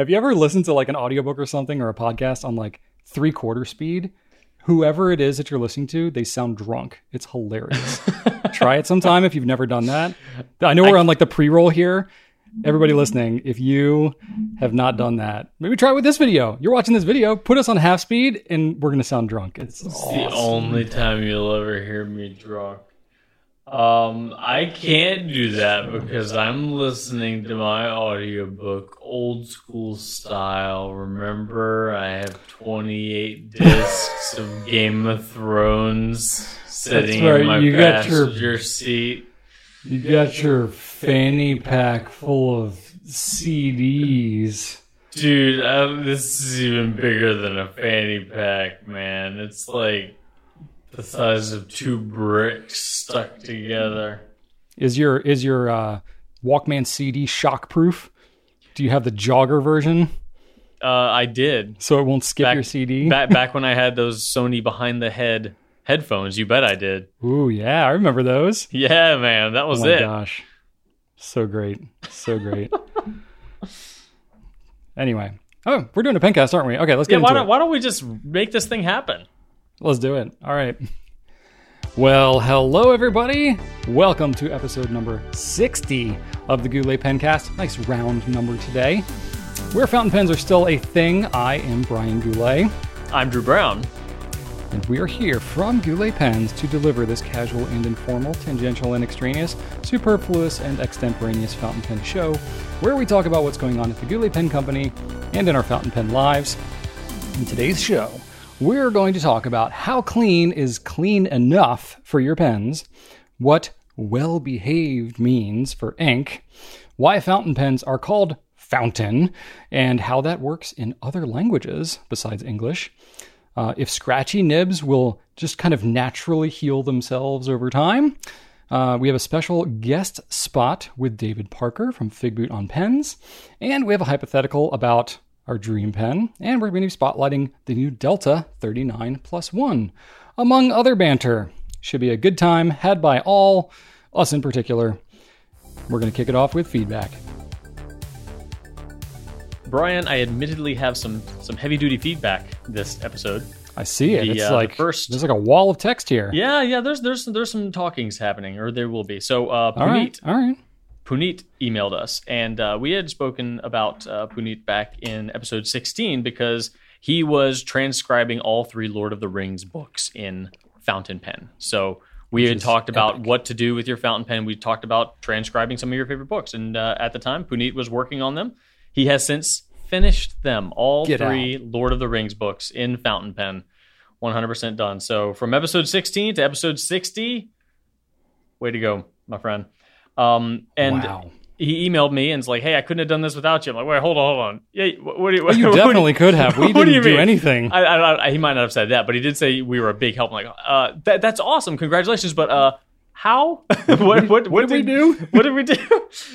Have you ever listened to like an audiobook or something or a podcast on like three quarter speed? Whoever it is that you're listening to, they sound drunk. It's hilarious. Try it sometime if you've never done that. I know we're on like the pre roll here. Everybody listening, if you have not done that, maybe try it with this video. You're watching this video, put us on half speed, and we're going to sound drunk. It's The awesome. only time you'll ever hear me drunk. Um, I can't do that because I'm listening to my audiobook old school style. Remember, I have 28 discs of Game of Thrones sitting right, in my you got your- passenger seat. You got your fanny pack full of CDs. Dude, uh, this is even bigger than a fanny pack, man. It's like the size of two bricks stuck together. Is your is your uh, Walkman CD shockproof? Do you have the jogger version Uh, I did. so it won't skip Back- your CD? back back when I had those Sony behind the head headphones. You bet I did. Ooh, yeah, I remember those. Yeah, man, that was it. Oh my it. gosh, so great, so great. anyway, oh, we're doing a pencast, aren't we? Okay, let's get Yeah, why don't it. why don't we just make this thing happen? Let's do it. All right. Well, hello everybody. Welcome to episode number 60 of the Goulet Pencast. Nice round number today. Where fountain pens are still a thing, I am Brian Goulet, I'm Drew Brown. and we are here from Goulet Pens to deliver this casual and informal, tangential and extraneous, superfluous and extemporaneous fountain pen show, where we talk about what's going on at the Goulet Pen Company and in our fountain pen lives. In today's show, we're going to talk about how clean is clean enough for your pens, what well behaved means for ink, why fountain pens are called fountain, and how that works in other languages besides English. Uh, if scratchy nibs will just kind of naturally heal themselves over time. Uh, we have a special guest spot with David Parker from Figboot on Pens, and we have a hypothetical about our dream pen, and we're going to be spotlighting the new Delta 39 plus 1, among other banter. Should be a good time, had by all, us in particular. We're going to kick it off with feedback. Brian, I admittedly have some some heavy duty feedback this episode. I see it. The, it's uh, like first- there's like a wall of text here. Yeah, yeah. There's there's there's some talkings happening, or there will be. So uh, All right. All right. Puneet emailed us, and uh, we had spoken about uh, Puneet back in episode 16 because he was transcribing all three Lord of the Rings books in fountain pen. So we had talked about what to do with your fountain pen. We talked about transcribing some of your favorite books, and uh, at the time, Puneet was working on them. He has since finished them, all Get three Lord of the Rings books in fountain pen. 100% done. So from episode 16 to episode 60, way to go, my friend. Um, and wow. he emailed me and was like, "Hey, I couldn't have done this without you." I'm like, "Wait, hold on, hold on. Yeah, what, what do you? What do you- definitely could have. We didn't you do anything. I, I, I, he might not have said that, but he did say we were a big help. I'm like, uh, that, that's awesome, congratulations. But uh, how? what, what, what, did we do? What did we do?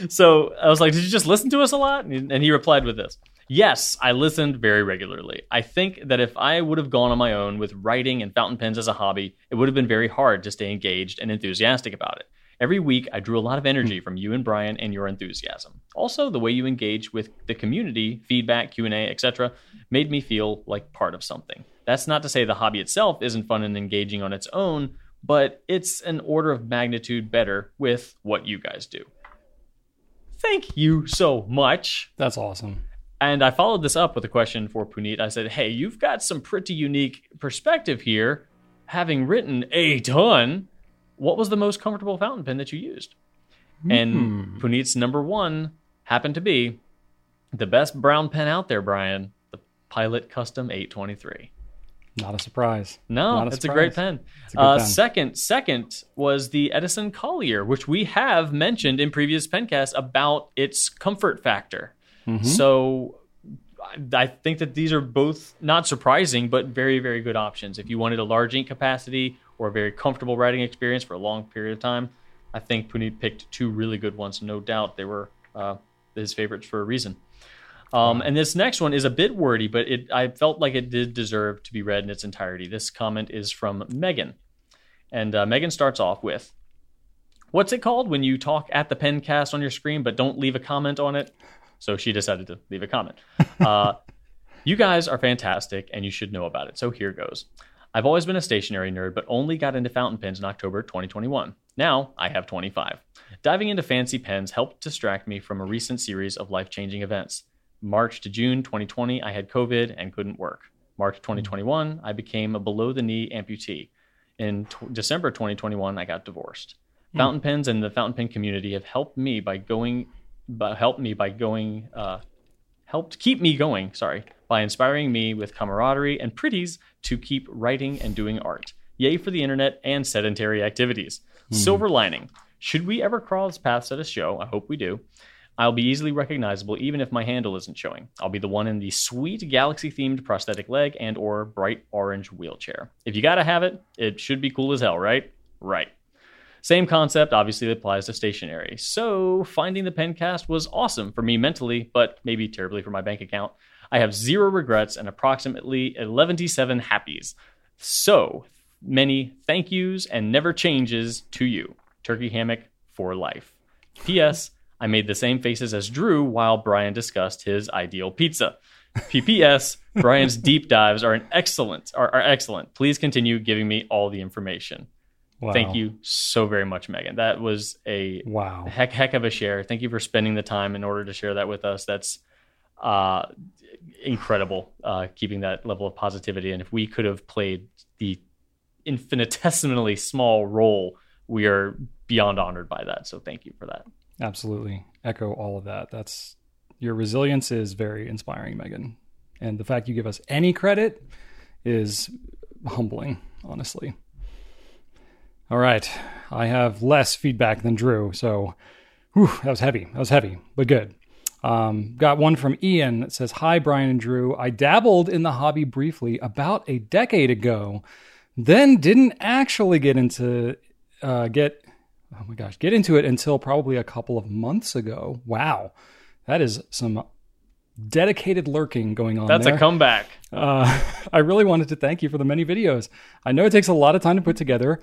So I was like, did you just listen to us a lot? And and he replied with this. Yes, I listened very regularly. I think that if I would have gone on my own with writing and fountain pens as a hobby, it would have been very hard to stay engaged and enthusiastic about it. Every week, I drew a lot of hmm. energy from you and Brian and your enthusiasm. Also, the way you engage with the community, feedback, Q&A, etc., made me feel like part of something. That's not to say the hobby itself isn't fun and engaging on its own, but it's an order of magnitude better with what you guys do. Thank you so much. That's awesome. And I followed this up with a question for Puneet. I said, Hey, you've got some pretty unique perspective here. Having written a ton, what was the most comfortable fountain pen that you used? And Puneet's number one happened to be the best brown pen out there, Brian, the Pilot Custom 823. Not a surprise. No, Not a it's a great pen. A Uh, pen. Second, second was the Edison Collier, which we have mentioned in previous pencasts about its comfort factor. Mm-hmm. So I think that these are both not surprising, but very, very good options. If you wanted a large ink capacity or a very comfortable writing experience for a long period of time, I think Puneet picked two really good ones. No doubt they were uh, his favorites for a reason. Um, and this next one is a bit wordy, but it I felt like it did deserve to be read in its entirety. This comment is from Megan. And uh, Megan starts off with What's it called when you talk at the pencast on your screen but don't leave a comment on it? So she decided to leave a comment. Uh, you guys are fantastic and you should know about it. So here goes. I've always been a stationery nerd, but only got into fountain pens in October 2021. Now I have 25. Diving into fancy pens helped distract me from a recent series of life changing events. March to June 2020, I had COVID and couldn't work. March 2021, I became a below the knee amputee. In t- December 2021, I got divorced. Fountain pens and the fountain pen community have helped me by going, by, helped me by going, uh, helped keep me going. Sorry, by inspiring me with camaraderie and pretties to keep writing and doing art. Yay for the internet and sedentary activities. Hmm. Silver lining. Should we ever cross paths at a show, I hope we do. I'll be easily recognizable even if my handle isn't showing. I'll be the one in the sweet galaxy themed prosthetic leg and or bright orange wheelchair. If you got to have it, it should be cool as hell, right? Right. Same concept obviously applies to stationery. So, finding the pencast was awesome for me mentally, but maybe terribly for my bank account. I have zero regrets and approximately 117 happies. So, many thank yous and never changes to you. Turkey hammock for life. P.S. I made the same faces as Drew while Brian discussed his ideal pizza. PPS. Brian's deep dives are an excellent are, are excellent. Please continue giving me all the information. Wow. Thank you so very much, Megan. That was a Wow. heck heck of a share. Thank you for spending the time in order to share that with us. That's uh, incredible. Uh, keeping that level of positivity, and if we could have played the infinitesimally small role, we are beyond honored by that. So thank you for that. Absolutely. Echo all of that. That's your resilience is very inspiring, Megan. And the fact you give us any credit is humbling, honestly. All right. I have less feedback than Drew, so whew, that was heavy. That was heavy, but good. Um, got one from Ian that says, Hi, Brian and Drew. I dabbled in the hobby briefly about a decade ago, then didn't actually get into uh, get oh my gosh, get into it until probably a couple of months ago. Wow, that is some dedicated lurking going on. That's there. a comeback. Uh, I really wanted to thank you for the many videos. I know it takes a lot of time to put together.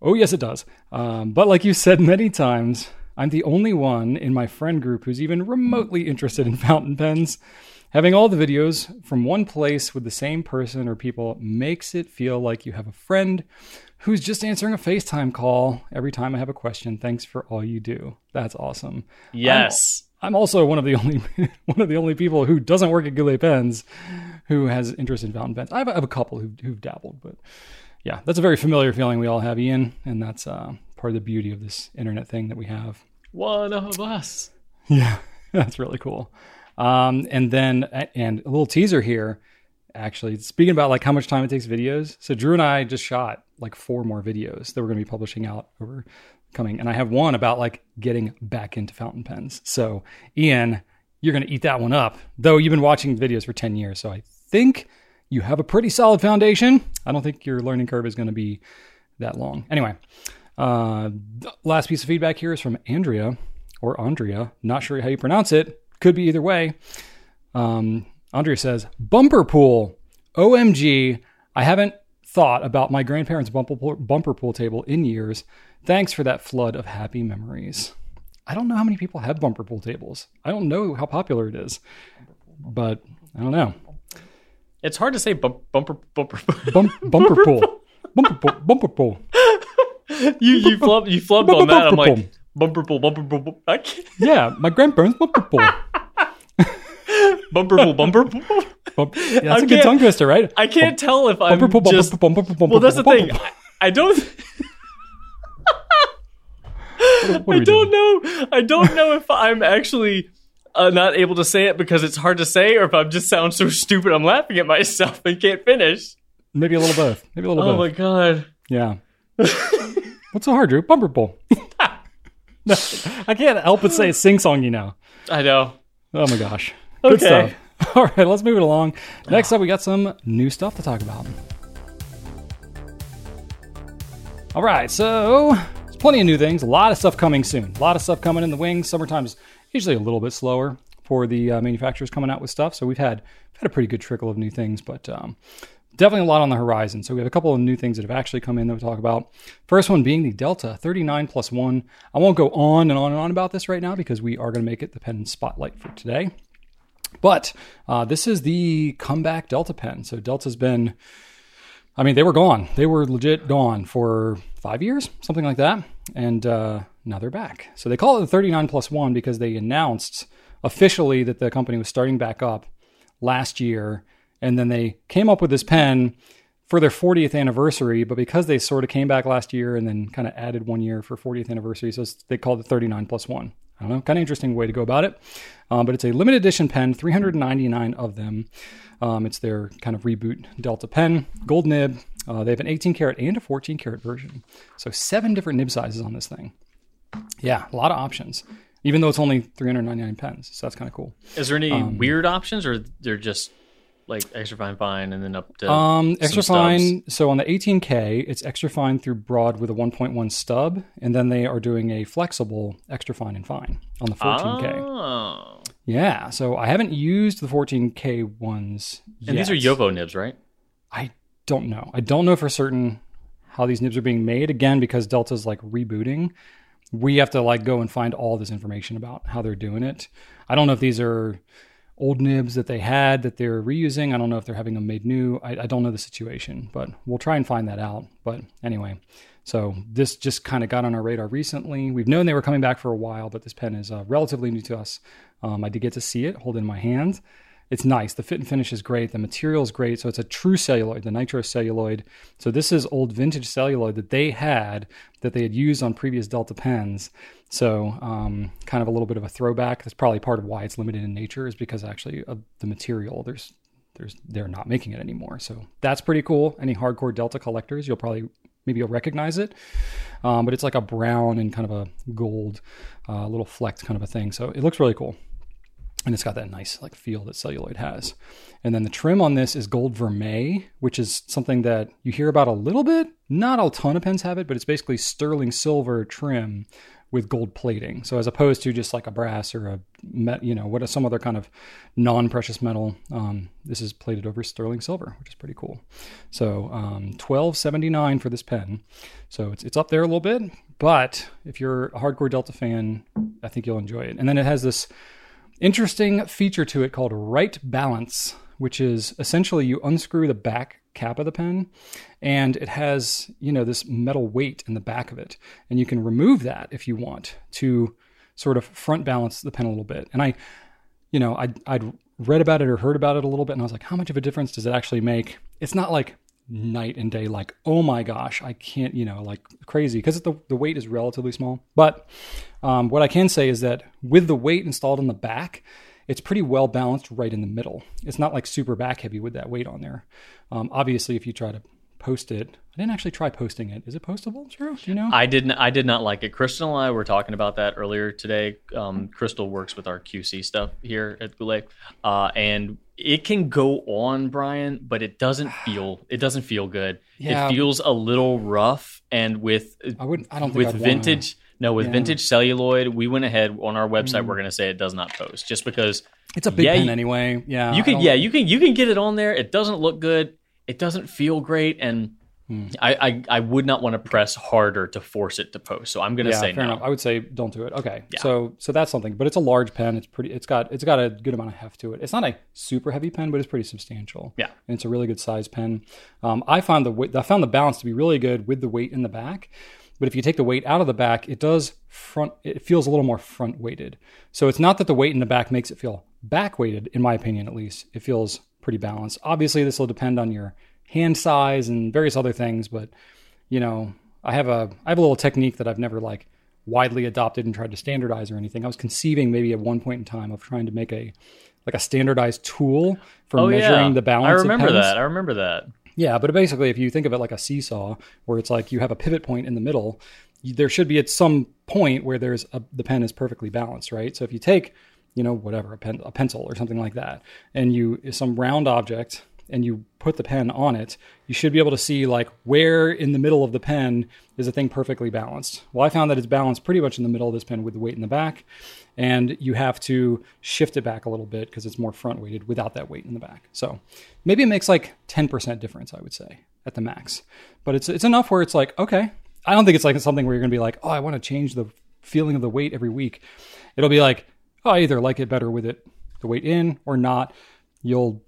Oh, yes, it does. Um, but like you said many times, I'm the only one in my friend group who's even remotely interested in fountain pens. Having all the videos from one place with the same person or people makes it feel like you have a friend who's just answering a FaceTime call every time I have a question. Thanks for all you do. That's awesome. Yes. I'm also one of the only one of the only people who doesn't work at Goulet Pens who has interest in fountain pens. I have, I have a couple who, who've dabbled, but yeah, that's a very familiar feeling we all have, Ian, and that's uh, part of the beauty of this internet thing that we have. One of us. Yeah, that's really cool. Um, and then and a little teaser here, actually speaking about like how much time it takes videos. So Drew and I just shot like four more videos that we're going to be publishing out over coming, and I have one about like getting back into fountain pens. So Ian, you're going to eat that one up. Though you've been watching videos for ten years, so I think you have a pretty solid foundation. I don't think your learning curve is going to be that long. Anyway, uh, last piece of feedback here is from Andrea or Andrea. Not sure how you pronounce it. Could be either way. Um, Andrea says, bumper pool. OMG. I haven't thought about my grandparents' bumper pool, bumper pool table in years. Thanks for that flood of happy memories. I don't know how many people have bumper pool tables. I don't know how popular it is, but I don't know. It's hard to say bump, bumper bumper. Bump, bumper pool. Bumper pool. Bumper pool. you you flub you flubbed on that. I'm like bumper pool bumper I Yeah, my grandparents' bumper pool. Bumper pool bumper. Bump, yeah, that's I a good tongue twister, right? I can't tell if I'm Bumper just. bumper pool, bumper Well, that's the thing. I, I don't. What I don't doing? know. I don't know if I'm actually uh, not able to say it because it's hard to say, or if I'm just sound so stupid I'm laughing at myself and can't finish. Maybe a little both. Maybe a little both. Oh both. my god. Yeah. What's so hard, Drew? Bumper pool. No, I can't help but say it's sing song, you know. I know. Oh my gosh. Good Okay. stuff. All right, let's move it along. Next up, we got some new stuff to talk about. All right, so there's plenty of new things. A lot of stuff coming soon. A lot of stuff coming in the wings. Summertime's usually a little bit slower for the uh, manufacturers coming out with stuff. So we've had had a pretty good trickle of new things, but um, definitely a lot on the horizon. So we have a couple of new things that have actually come in that we'll talk about. First one being the Delta 39 plus one. I won't go on and on and on about this right now because we are going to make it the pen spotlight for today. But uh, this is the comeback Delta pen. So Delta's been, I mean, they were gone. They were legit gone for five years, something like that. And uh, now they're back. So they call it the 39 plus one because they announced officially that the company was starting back up last year. And then they came up with this pen for their 40th anniversary, but because they sort of came back last year and then kind of added one year for 40th anniversary, so they called it 39 plus one. I don't know, kind of interesting way to go about it. Um, but it's a limited edition pen, 399 of them. Um, it's their kind of reboot Delta pen, gold nib. Uh, they have an 18 karat and a 14 karat version. So seven different nib sizes on this thing. Yeah, a lot of options, even though it's only 399 pens. So that's kind of cool. Is there any weird options, or they're just like extra fine, fine, and then up to Um, extra stubs? fine. So on the 18K, it's extra fine through broad with a 1.1 stub, and then they are doing a flexible extra fine and fine on the 14K. Oh. Yeah. So I haven't used the 14K ones yet. And these are JoWo nibs, right? I don't know. I don't know for certain how these nibs are being made. Again, because Delta's like rebooting, we have to like go and find all this information about how they're doing it. I don't know if these are old nibs that they had that they're reusing. I don't know if they're having them made new. I, I don't know the situation, but we'll try and find that out. But anyway, so this just kind of got on our radar recently. We've known they were coming back for a while, but this pen is uh, relatively new to us. Um, I did get to see it, hold it in my hand. It's nice. The fit and finish is great. The material is great. So it's a true celluloid, the nitro celluloid. So this is old vintage celluloid that they had that they had used on previous Delta pens. So um, kind of a little bit of a throwback. That's probably part of why it's limited in nature is because actually of the material. There's there's they're not making it anymore. So that's pretty cool. Any hardcore Delta collectors, you'll probably maybe you'll recognize it. Um, but it's like a brown and kind of a gold, uh, little flecked kind of a thing. So it looks really cool and it's got that nice like feel that celluloid has. And then the trim on this is gold vermeil, which is something that you hear about a little bit. Not a ton of pens have it, but it's basically sterling silver trim with gold plating. So as opposed to just like a brass or a met, you know, what some other kind of non-precious metal, um, this is plated over sterling silver, which is pretty cool. So um, twelve seventy nine for this pen. So it's it's up there a little bit, but if you're a hardcore Delta fan, I think you'll enjoy it. And then it has this interesting feature to it called right balance, which is essentially you unscrew the back cap of the pen and it has, you know, this metal weight in the back of it. And you can remove that if you want to sort of front balance the pen a little bit. And I, you know, I'd, I'd read about it or heard about it a little bit and I was like, how much of a difference does it actually make? It's not like night and day like oh my gosh i can't you know like crazy. Because the, the weight is relatively small. But um, what i can say is that with the weight installed on the back it's pretty well balanced right in the middle. It's not like super back heavy with that weight on there. Um, obviously if you try to post it i didn't actually try posting it is it postable Drew? do you know I didn't. I did not like it. Crystal and I were talking about that earlier today. Um, Crystal works with our QC stuff here at Goulet, uh, and it can go on, Brian, but it doesn't feel. It doesn't feel good. Yeah. It feels a little rough, and with i wouldn't i don't think with I'd wanna- vintage. No, with Yeah. vintage celluloid, we went ahead on our website. Mm. We're going to say it does not post, just because it's a big Yeah, pen you- anyway yeah you can. Yeah, you can. You can get it on there. It doesn't look good. It doesn't feel great, and Hmm. I, I I would not want to press harder to force it to post. So I'm going to yeah, say fair no. enough. I would say don't do it. Okay, Yeah. so so that's something, but it's a large pen. It's pretty. It's got it's got a good amount of heft to it. It's not a super heavy pen, but it's pretty substantial. Yeah. and it's a really good size pen. Um, I found the weight, I found the balance to be really good with the weight in the back. But if you take the weight out of the back, it does front. It feels a little more front weighted. So it's not that the weight in the back makes it feel back weighted, in my opinion, at least. It feels pretty balanced. Obviously, this will depend on your hand size and various other things, but you know, I have a I have a little technique that I've never like widely adopted and tried to standardize or anything. I was conceiving maybe at one point in time of trying to make a like a standardized tool for oh measuring yeah, the balance. I remember that. I remember that. Yeah, but basically, if you think of it like a seesaw, where it's like you have a pivot point in the middle, you, there should be at some point where there's a, the pen is perfectly balanced, right? So if you take, you know, whatever a pen, a pencil or something like that, and you some round object, and you put the pen on it, you should be able to see like where in the middle of the pen is the thing perfectly balanced. Well, I found that it's balanced pretty much in the middle of this pen with the weight in the back, and you have to shift it back a little bit because it's more front weighted without that weight in the back. So maybe it makes like 10% difference, I would say, at the max. But it's it's enough where it's like, okay. I don't think it's like something where you're to be like, "Oh, I want to change the feeling of the weight every week." It'll be like, "Oh, I either like it better with it the weight in or not." You'll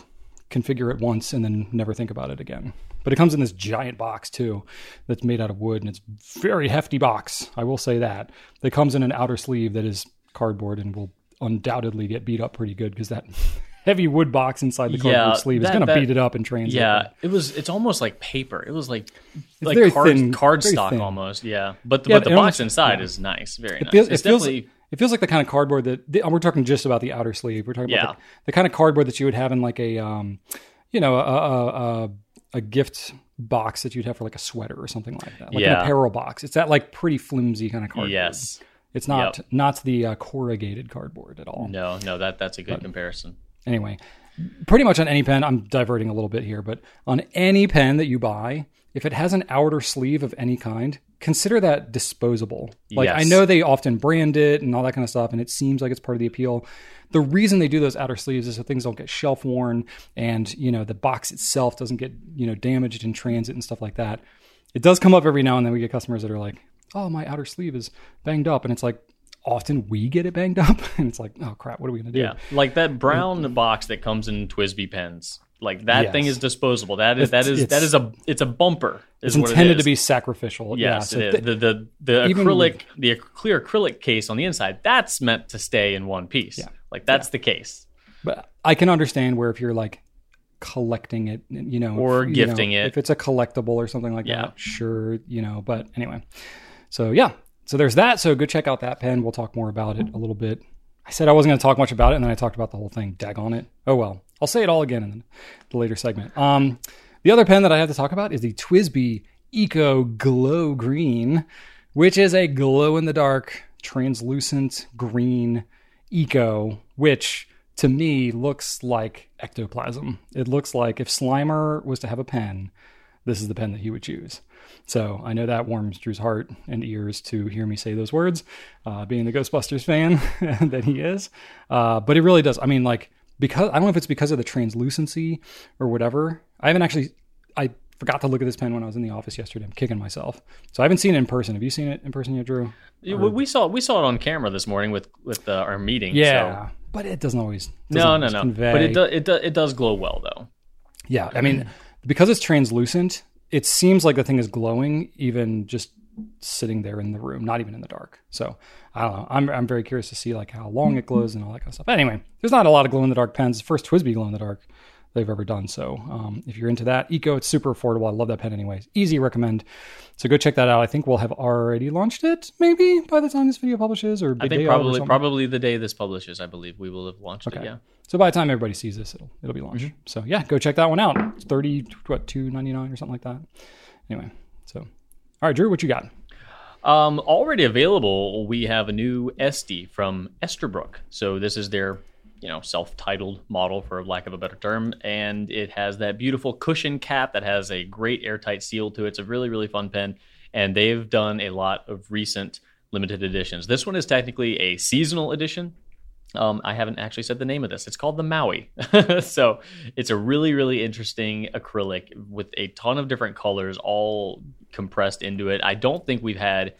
configure it once and then never think about it again. But it comes in this giant box too, that's made out of wood, and it's very hefty box. I will say that. It comes in an outer sleeve that is cardboard and will undoubtedly get beat up pretty good because that heavy wood box inside the cardboard Yeah, sleeve is going to beat it up in transit. Yeah, it was. It's almost like paper. It was like like very card, thin- card stock thin. almost. Yeah, but the, Yeah, but the box inside yeah. is nice. Very nice. feels, it's it feels definitely it feels like the kind of cardboard that the, we're talking just about the outer sleeve. We're talking Yeah. about the, the kind of cardboard that you would have in like a um, you know, a a, a a gift box that you'd have for like a sweater or something like that, like Yeah. an apparel box. It's that like pretty flimsy kind of cardboard. yes. it's not not the uh, corrugated cardboard at all. No, no, that that's a good comparison. Anyway, pretty much on any pen, I'm diverting a little bit here, but on any pen that you buy, if it has an outer sleeve of any kind, consider that disposable. Like I know they often brand it and all that kind of stuff, and it seems like it's part of the appeal. The reason they do those outer sleeves is so things don't get shelf worn and you know the box itself doesn't get you know damaged in transit and stuff like that. It does come up every now and then. We get customers that are like, "Oh, my outer sleeve is banged up," and it's like often we get it banged up, and it's like, "Oh crap, what are we gonna do?" Yeah, like that brown box that comes in TWSBI pens. Like that Yes. thing is disposable. That is that It's- is that is a it's a bumper. Is It's it intended to be sacrificial. yeah, Yes, so it is. th- the the the acrylic the clear acrylic case on the inside that's meant to stay in one piece. Yeah. Like that's the case. But I can understand where if you're like collecting it, you know, Or you know, gifting it. if it's a collectible or something like Yeah. that, sure, you know. But anyway, so yeah, so there's that. So go check out that pen. We'll talk more about it a little bit. I said I wasn't going to talk much about it, and then I talked about the whole thing. Dag on it. Oh well, I'll say it all again in the later segment. Um, the other pen that I have to talk about is the TWSBI Eco Glow Green, which is a glow in the dark, translucent green eco, which to me looks like ectoplasm. It looks like if Slimer was to have a pen, this is the pen that he would choose. So I know that warms Drew's heart and ears to hear me say those words, uh, being the Ghostbusters fan that he is. Uh, but it really does. I mean, like, because I don't know if it's because of the translucency or whatever. I haven't actually, I forgot to look at this pen when I was in the office yesterday. I'm kicking myself. So I haven't seen it in person. Have you seen it in person yet, Drew? Yeah, we- we saw we saw it on camera this morning with with uh, our meeting. Yeah, so- but it doesn't always. No, doesn't no, always no. convey- But it does it does it does glow well though. Yeah, I mean, because it's translucent, it seems like the thing is glowing, even just sitting there in the room, not even in the dark. So I don't know. I'm I'm very curious to see like how long it glows and all that kind of stuff. Anyway, there's not a lot of glow in the dark pens. It's the First TWSBI glow in the dark they've ever done. So um, if you're into that, Eco, it's super affordable. I love that pen anyways. Easy recommend. So go check that out. I think we'll have already launched it, maybe by the time this video publishes, or I think probably probably the day this publishes, I believe we will have launched it. Okay. Yeah. So by the time everybody sees this, it'll it'll be launched. So yeah, go check that one out. It's thirty what two ninety nine or something like that. Anyway, all right, Drew, what you got? Um, already available, we have a new Estie from Esterbrook. So this is their, you know, self-titled model, for lack of a better term, and it has that beautiful cushion cap that has a great airtight seal to it. It's a really, really fun pen, and they've done a lot of recent limited editions. This one is technically a seasonal edition. Um, I haven't actually said the name of this. It's called the Maui. so it's a really, really interesting acrylic with a ton of different colors all compressed into it. I don't think we've had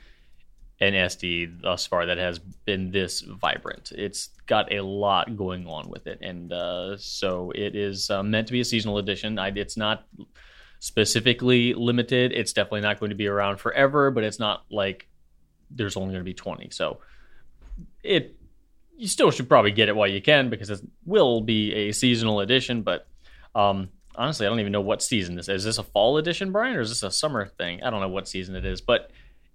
an Estie thus far that has been this vibrant. It's got a lot going on with it, and uh, so it is uh, meant to be a seasonal edition. I, it's not specifically limited. It's definitely not going to be around forever, but it's not like there's only going to be 20. So it you still should probably get it while you can because it will be a seasonal edition. But um, honestly, I don't even know what season this is. Is this a fall edition, Brian, or is this a summer thing? I don't know what season it is, but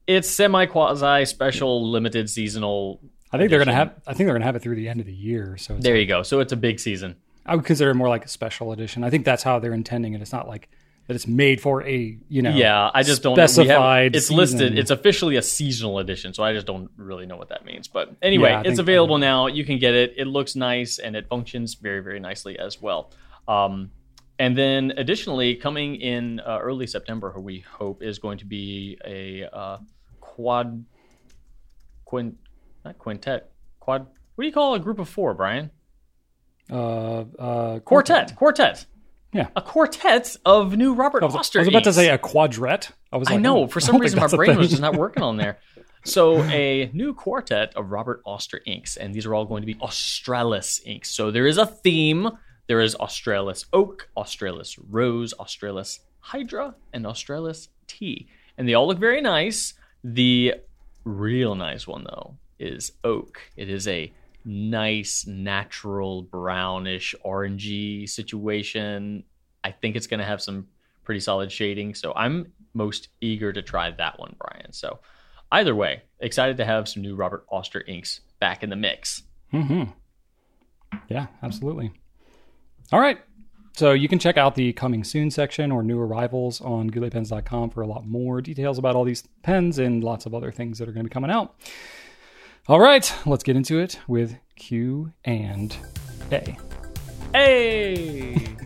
it's semi quasi special limited seasonal. I think they're gonna have. I think they're gonna have it through the end of the year. So it's There like- you go. So it's a big season. I would consider it more like a special edition. I think that's how they're intending it. It's not like that. It's made for a you know. Yeah, I just don't. have- specified it's season. listed. It's officially a seasonal edition, so I just don't really know what that means. But anyway, Yeah, it's available now. You can get it. It looks nice and it functions very, very nicely as well. Um, and then additionally, coming in uh, early September, who we hope is going to be a uh, quad, quint, not quintet, quad What do you call a group of four, Brian? Uh, uh, Quartet. Quartet. Yeah. A quartet of new Robert I was, Oster I was about to say a quadret. I was. I know. oh, For some reason, my brain was just not working on there. So, a new quartet of Robert Oster inks, and these are all going to be Australis inks. So, there is a theme. There is Australis oak, Australis rose, Australis hydra, and Australis tea. And they all look very nice. The real nice one, though, is oak. It is a nice, natural, brownish, orangey situation. I think it's going to have some pretty solid shading. So I'm most eager to try that one, Brian. So either way, excited to have some new Robert Oster inks back in the mix. Mm-hmm. Yeah, absolutely. All right. So you can check out the coming soon section or new arrivals on gouletpens.com for a lot more details about all these pens and lots of other things that are going to be coming out. All right, let's get into it with Q and A. Hey!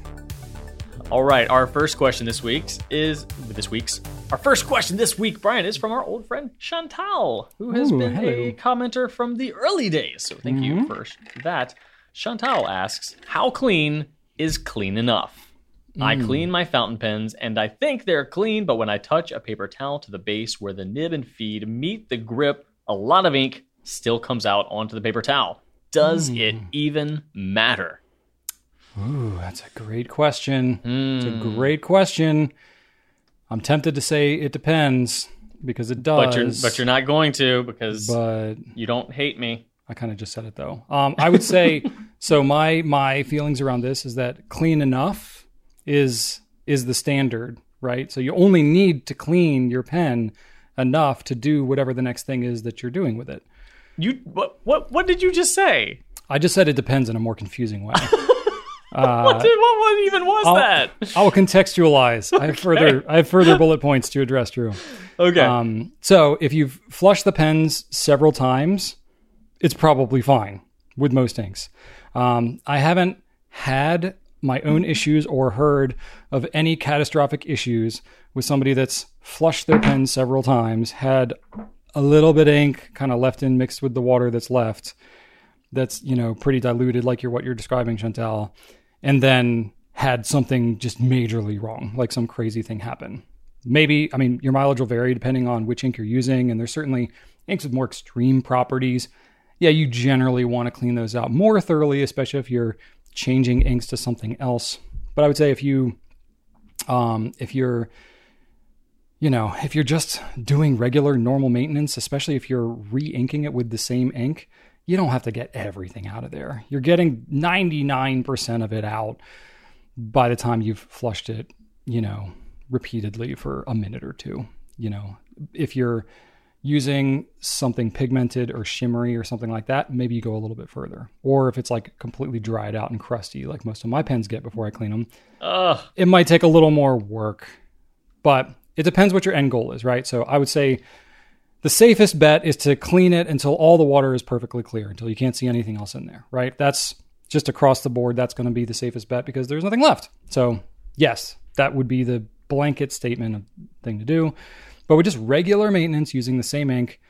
All right, our first question this week's is this week's our first question this week, Brian, is from our old friend Chantal, who has Ooh, been hello. a commenter from the early days. So thank you mm-hmm. for that. Chantal asks, "How clean is clean enough?" I mm. clean my fountain pens, and I think they're clean, but when I touch a paper towel to the base where the nib and feed meet the grip, a lot of ink still comes out onto the paper towel. Does it even matter? Ooh, that's a great question. It's a Hmm. great question. I'm tempted to say it depends because it does. But you're but you're not going to because but you don't hate me. I kind of just said it though. Um, I would say so. My my feelings around this is that clean enough is is the standard, right? So you only need to clean your pen enough to do whatever the next thing is that you're doing with it. You what what what did you just say? I just said it depends in a more confusing way. what, did, what what even was I'll- that? I will contextualize. I have further I have further bullet points to address, Drew. Okay. Um, so if you've flushed the pens several times, it's probably fine with most inks. Um, I haven't had my own issues or heard of any catastrophic issues with somebody that's flushed their pen several times, had a little bit of ink kind of left in mixed with the water that's left, that's you know pretty diluted, like you're what you're describing, Chantal, and then had something just majorly wrong, like some crazy thing happen. Maybe i mean your mileage will vary depending on which ink you're using and there's certainly inks with more extreme properties. Yeah you generally want to clean those out more thoroughly especially if you're changing inks to something else. But i would say if you um if you're you know if you're just doing regular normal maintenance especially if you're re-inking it with the same ink you don't have to get everything out of there you're getting 99% of it out by the time you've flushed it you know repeatedly for a minute or two. You know, if you're using something pigmented or shimmery or something like that, maybe you go a little bit further. Or if it's like completely dried out and crusty, like most of my pens get before I clean them, Ugh. it might take a little more work. But it depends what your end goal is, right? So I would say the safest bet is to clean it until all the water is perfectly clear, until you can't see anything else in there, right? That's just across the board. That's going to be the safest bet because there's nothing left. So, yes, that would be the blanket statement of thing to do. But with just regular maintenance using the same ink,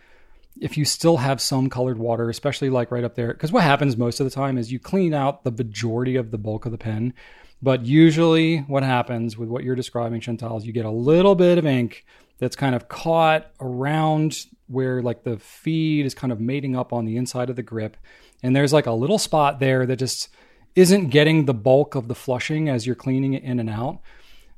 if you still have some colored water, especially like right up there, because what happens most of the time is you clean out the majority of the bulk of the pen. But usually, what happens with what you're describing, Chantal, is you get a little bit of ink that's kind of caught around where like the feed is kind of mating up on the inside of the grip. And there's like a little spot there that just isn't getting the bulk of the flushing as you're cleaning it in and out.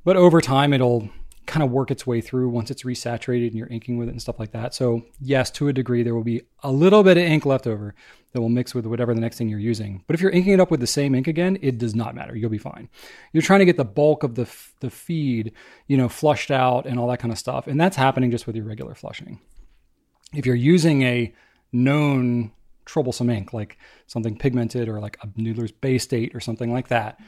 But over time, it'll kind of work its way through once it's resaturated and you're inking with it and stuff like that. So, yes, to a degree, there will be a little bit of ink left over that will mix with whatever the next thing you're using. But if you're inking it up with the same ink again, it does not matter. You'll be fine. You're trying to get the bulk of the f- the feed, you know, flushed out and all that kind of stuff, and that's happening just with your regular flushing. If you're using a known troublesome ink like something pigmented or like a Noodler's Baystate or something like that,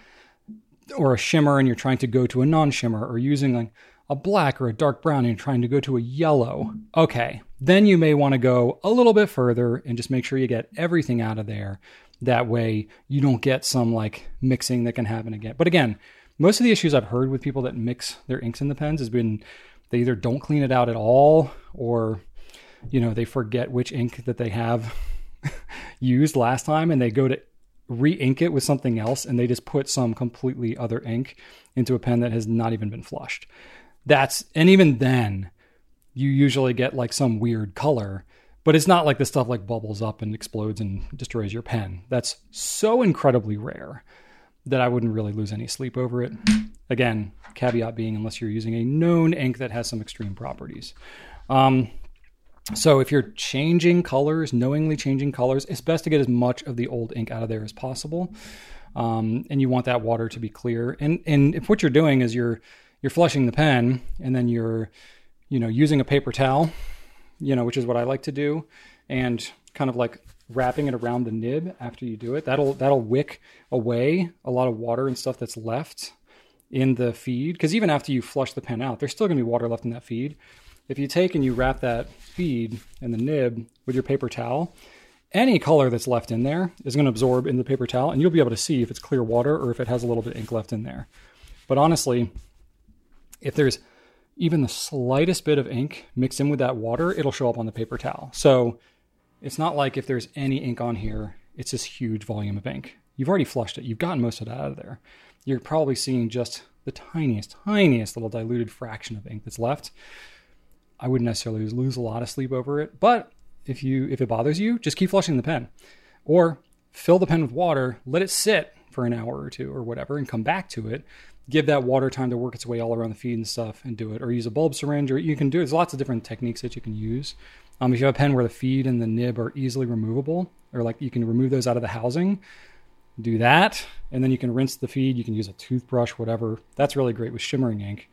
or a shimmer and you're trying to go to a non-shimmer or using like a black or a dark brown and you're trying to go to a yellow. Okay then you may want to go a little bit further and just make sure you get everything out of there. That way you don't get some like mixing that can happen again. But again most of the issues i've heard with people that mix their inks in the pens has been they either don't clean it out at all or you know they forget which ink that they have used last time and they go to re-ink it with something else and they just put some completely other ink into a pen that has not even been flushed. That's and even then you usually get like some weird color, but it's not like the stuff like bubbles up and explodes and destroys your pen. That's so incredibly rare that I wouldn't really lose any sleep over it. Again, caveat being unless you're using a known ink that has some extreme properties. Um, so if you're changing colors, knowingly changing colors, it's best to get as much of the old ink out of there as possible. Um, and you want that water to be clear. And and if what you're doing is you're you're flushing the pen and then you're you know using a paper towel, you know, which is what I like to do, and kind of like wrapping it around the nib after you do it. That'll that'll wick away a lot of water and stuff that's left in the feed because even after you flush the pen out, there's still going to be water left in that feed. If you take and you wrap that feed and the nib with your paper towel, any color that's left in there is going to absorb in the paper towel, and you'll be able to see if it's clear water or if it has a little bit of ink left in there. But honestly, if there's even the slightest bit of ink mixed in with that water, it'll show up on the paper towel. So it's not like if there's any ink on here, it's this huge volume of ink. You've already flushed it, you've gotten most of that out of there. You're probably seeing just the tiniest, tiniest little diluted fraction of ink that's left. I wouldn't necessarily lose a lot of sleep over it, but if you if it bothers you, just keep flushing the pen. Or fill the pen with water, let it sit for an hour or two or whatever and come back to it. Give that water time to work its way all around the feed and stuff and do it. Or use a bulb syringe or you can do it. There's lots of different techniques that you can use. Um, if you have a pen where the feed and the nib are easily removable, or like you can remove those out of the housing, do that. And then you can rinse the feed. You can use a toothbrush, whatever. That's really great with shimmering ink.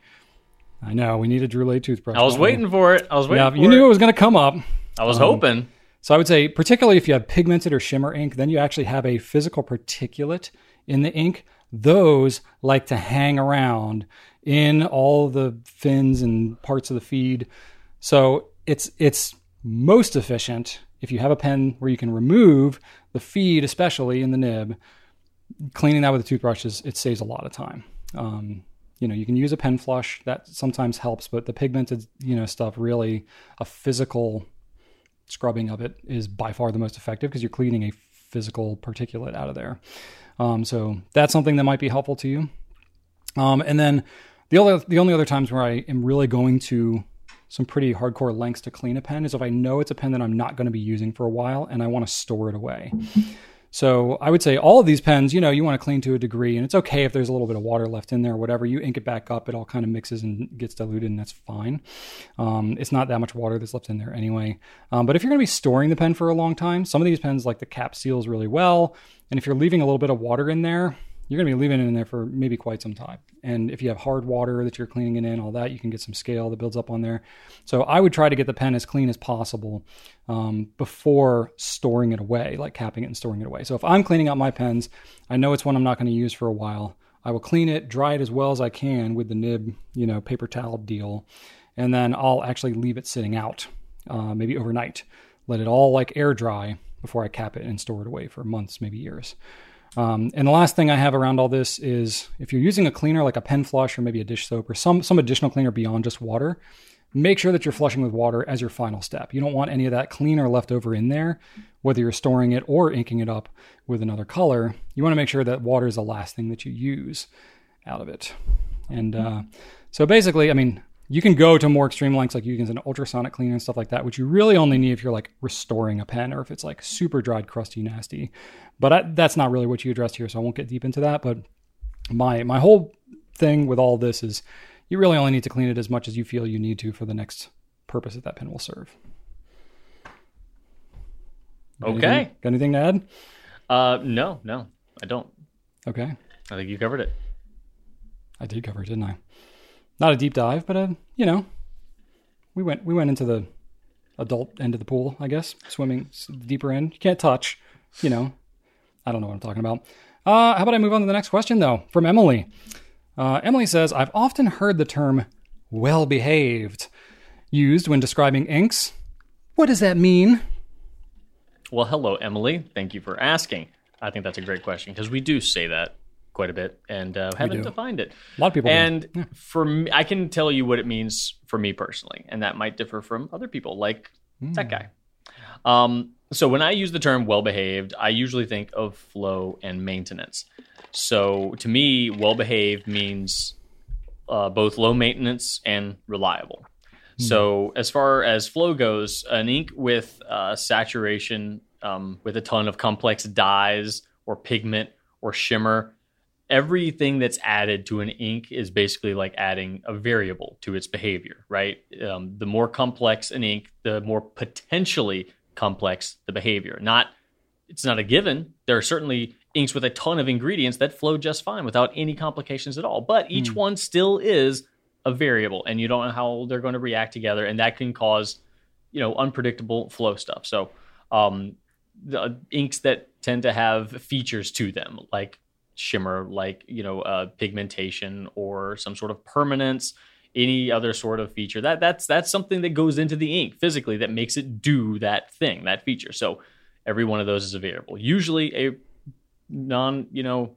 I know we need a Droulet toothbrush. I was don't we? waiting for it. I was waiting Yeah, for you it. knew it was going to come up. I was Um, hoping. So I would say, particularly if you have pigmented or shimmer ink, then you actually have a physical particulate in the ink. Those like to hang around in all the fins and parts of the feed. So it's it's most efficient if you have a pen where you can remove the feed, especially in the nib. Cleaning that with a toothbrush is it saves a lot of time. Um, you know, you can use a pen flush that sometimes helps, but the pigmented you know stuff really a physical scrubbing of it is by far the most effective because you're cleaning a physical particulate out of there. Um, so that's something that might be helpful to you. Um, and then the other, the only other times where I am really going to some pretty hardcore lengths to clean a pen is if I know it's a pen that I'm not going to be using for a while and I want to store it away. So I would say all of these pens, you know, you want to clean to a degree, and it's okay if there's a little bit of water left in there or whatever. You ink it back up, it all kind of mixes and gets diluted, and that's fine. Um, it's not that much water that's left in there anyway. Um, but if you're going to be storing the pen for a long time, some of these pens, like the cap seals really well, and if you're leaving a little bit of water in there, you're going to be leaving it in there for maybe quite some time. And if you have hard water that you're cleaning it in, all that, you can get some scale that builds up on there. So I would try to get the pen as clean as possible um, before storing it away, like capping it and storing it away. So if I'm cleaning out my pens, I know it's one I'm not going to use for a while. I will clean it, dry it as well as I can with the nib, you know, paper towel deal, and then I'll actually leave it sitting out, uh, maybe overnight. Let it all like air dry before I cap it and store it away for months, maybe years. Um, and the last thing I have around all this is if you're using a cleaner like a pen flush or maybe a dish soap or some some additional cleaner beyond just water, make sure that you're flushing with water as your final step. You don't want any of that cleaner left over in there, whether you're storing it or inking it up with another color. You want to make sure that water is the last thing that you use out of it. And uh, so basically, I mean, you can go to more extreme lengths, like using an ultrasonic cleaner and stuff like that, which you really only need if you're like restoring a pen or if it's like super dried, crusty, nasty. But I, that's not really what you addressed here, so I won't get deep into that. But my my whole thing with all this is you really only need to clean it as much as you feel you need to for the next purpose that that pen will serve. Got Okay. anything- got anything to add? Uh, no, no, I don't. Okay. I think you covered it. I did cover it, didn't I? Not a deep dive, but uh, you know, we went we went into the adult end of the pool, I guess, swimming the deeper end. You can't touch, you know. I don't know what I'm talking about. Uh, how about I move on to the next question though, from Emily. Uh, Emily says, "I've often heard the term well behaved used when describing inks. What does that mean?" Well, hello, Emily. Thank you for asking. I think that's a great question because we do say that quite a bit and uh, haven't defined it. A lot of people. And for me, I can tell you what it means for me personally, and that might differ from other people, like Hmm. that guy. Um, so when I use the term well behaved, I usually think of flow and maintenance. So to me, well behaved means uh, both low maintenance and reliable. So as far as flow goes, an ink with uh, saturation, um, with a ton of complex dyes or pigment or shimmer, everything that's added to an ink is basically like adding a variable to its behavior, right? Um, the more complex an ink, the more potentially complex the behavior. Not, it's not a given. There are certainly inks with a ton of ingredients that flow just fine without any complications at all, but each one still is a variable, and you don't know how they're going to react together, and that can cause, you know, unpredictable flow stuff. So, um, the inks that tend to have features to them, like shimmer, like you know, uh, pigmentation or some sort of permanence, any other sort of feature. That that's that's something that goes into the ink physically that makes it do that thing, that feature. So every one of those is a variable. Usually a non, you know,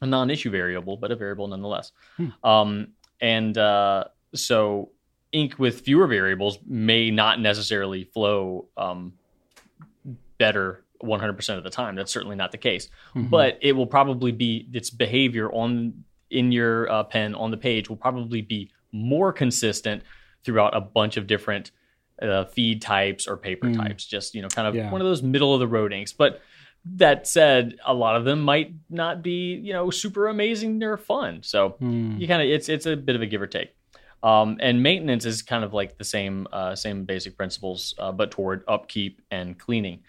a non-issue variable, but a variable nonetheless. Um, and uh, so ink with fewer variables may not necessarily flow um, better 100% of the time. That's certainly not the case. But it will probably be its behavior on in your uh, pen on the page will probably be more consistent throughout a bunch of different uh, feed types or paper types. Just you know, kind of Yeah. one of those middle of the road inks. But that said, a lot of them might not be you know super amazing or fun. So you kind of it's it's a bit of a give or take. Um, and maintenance is kind of like the same uh, same basic principles, uh, but toward upkeep and cleaning.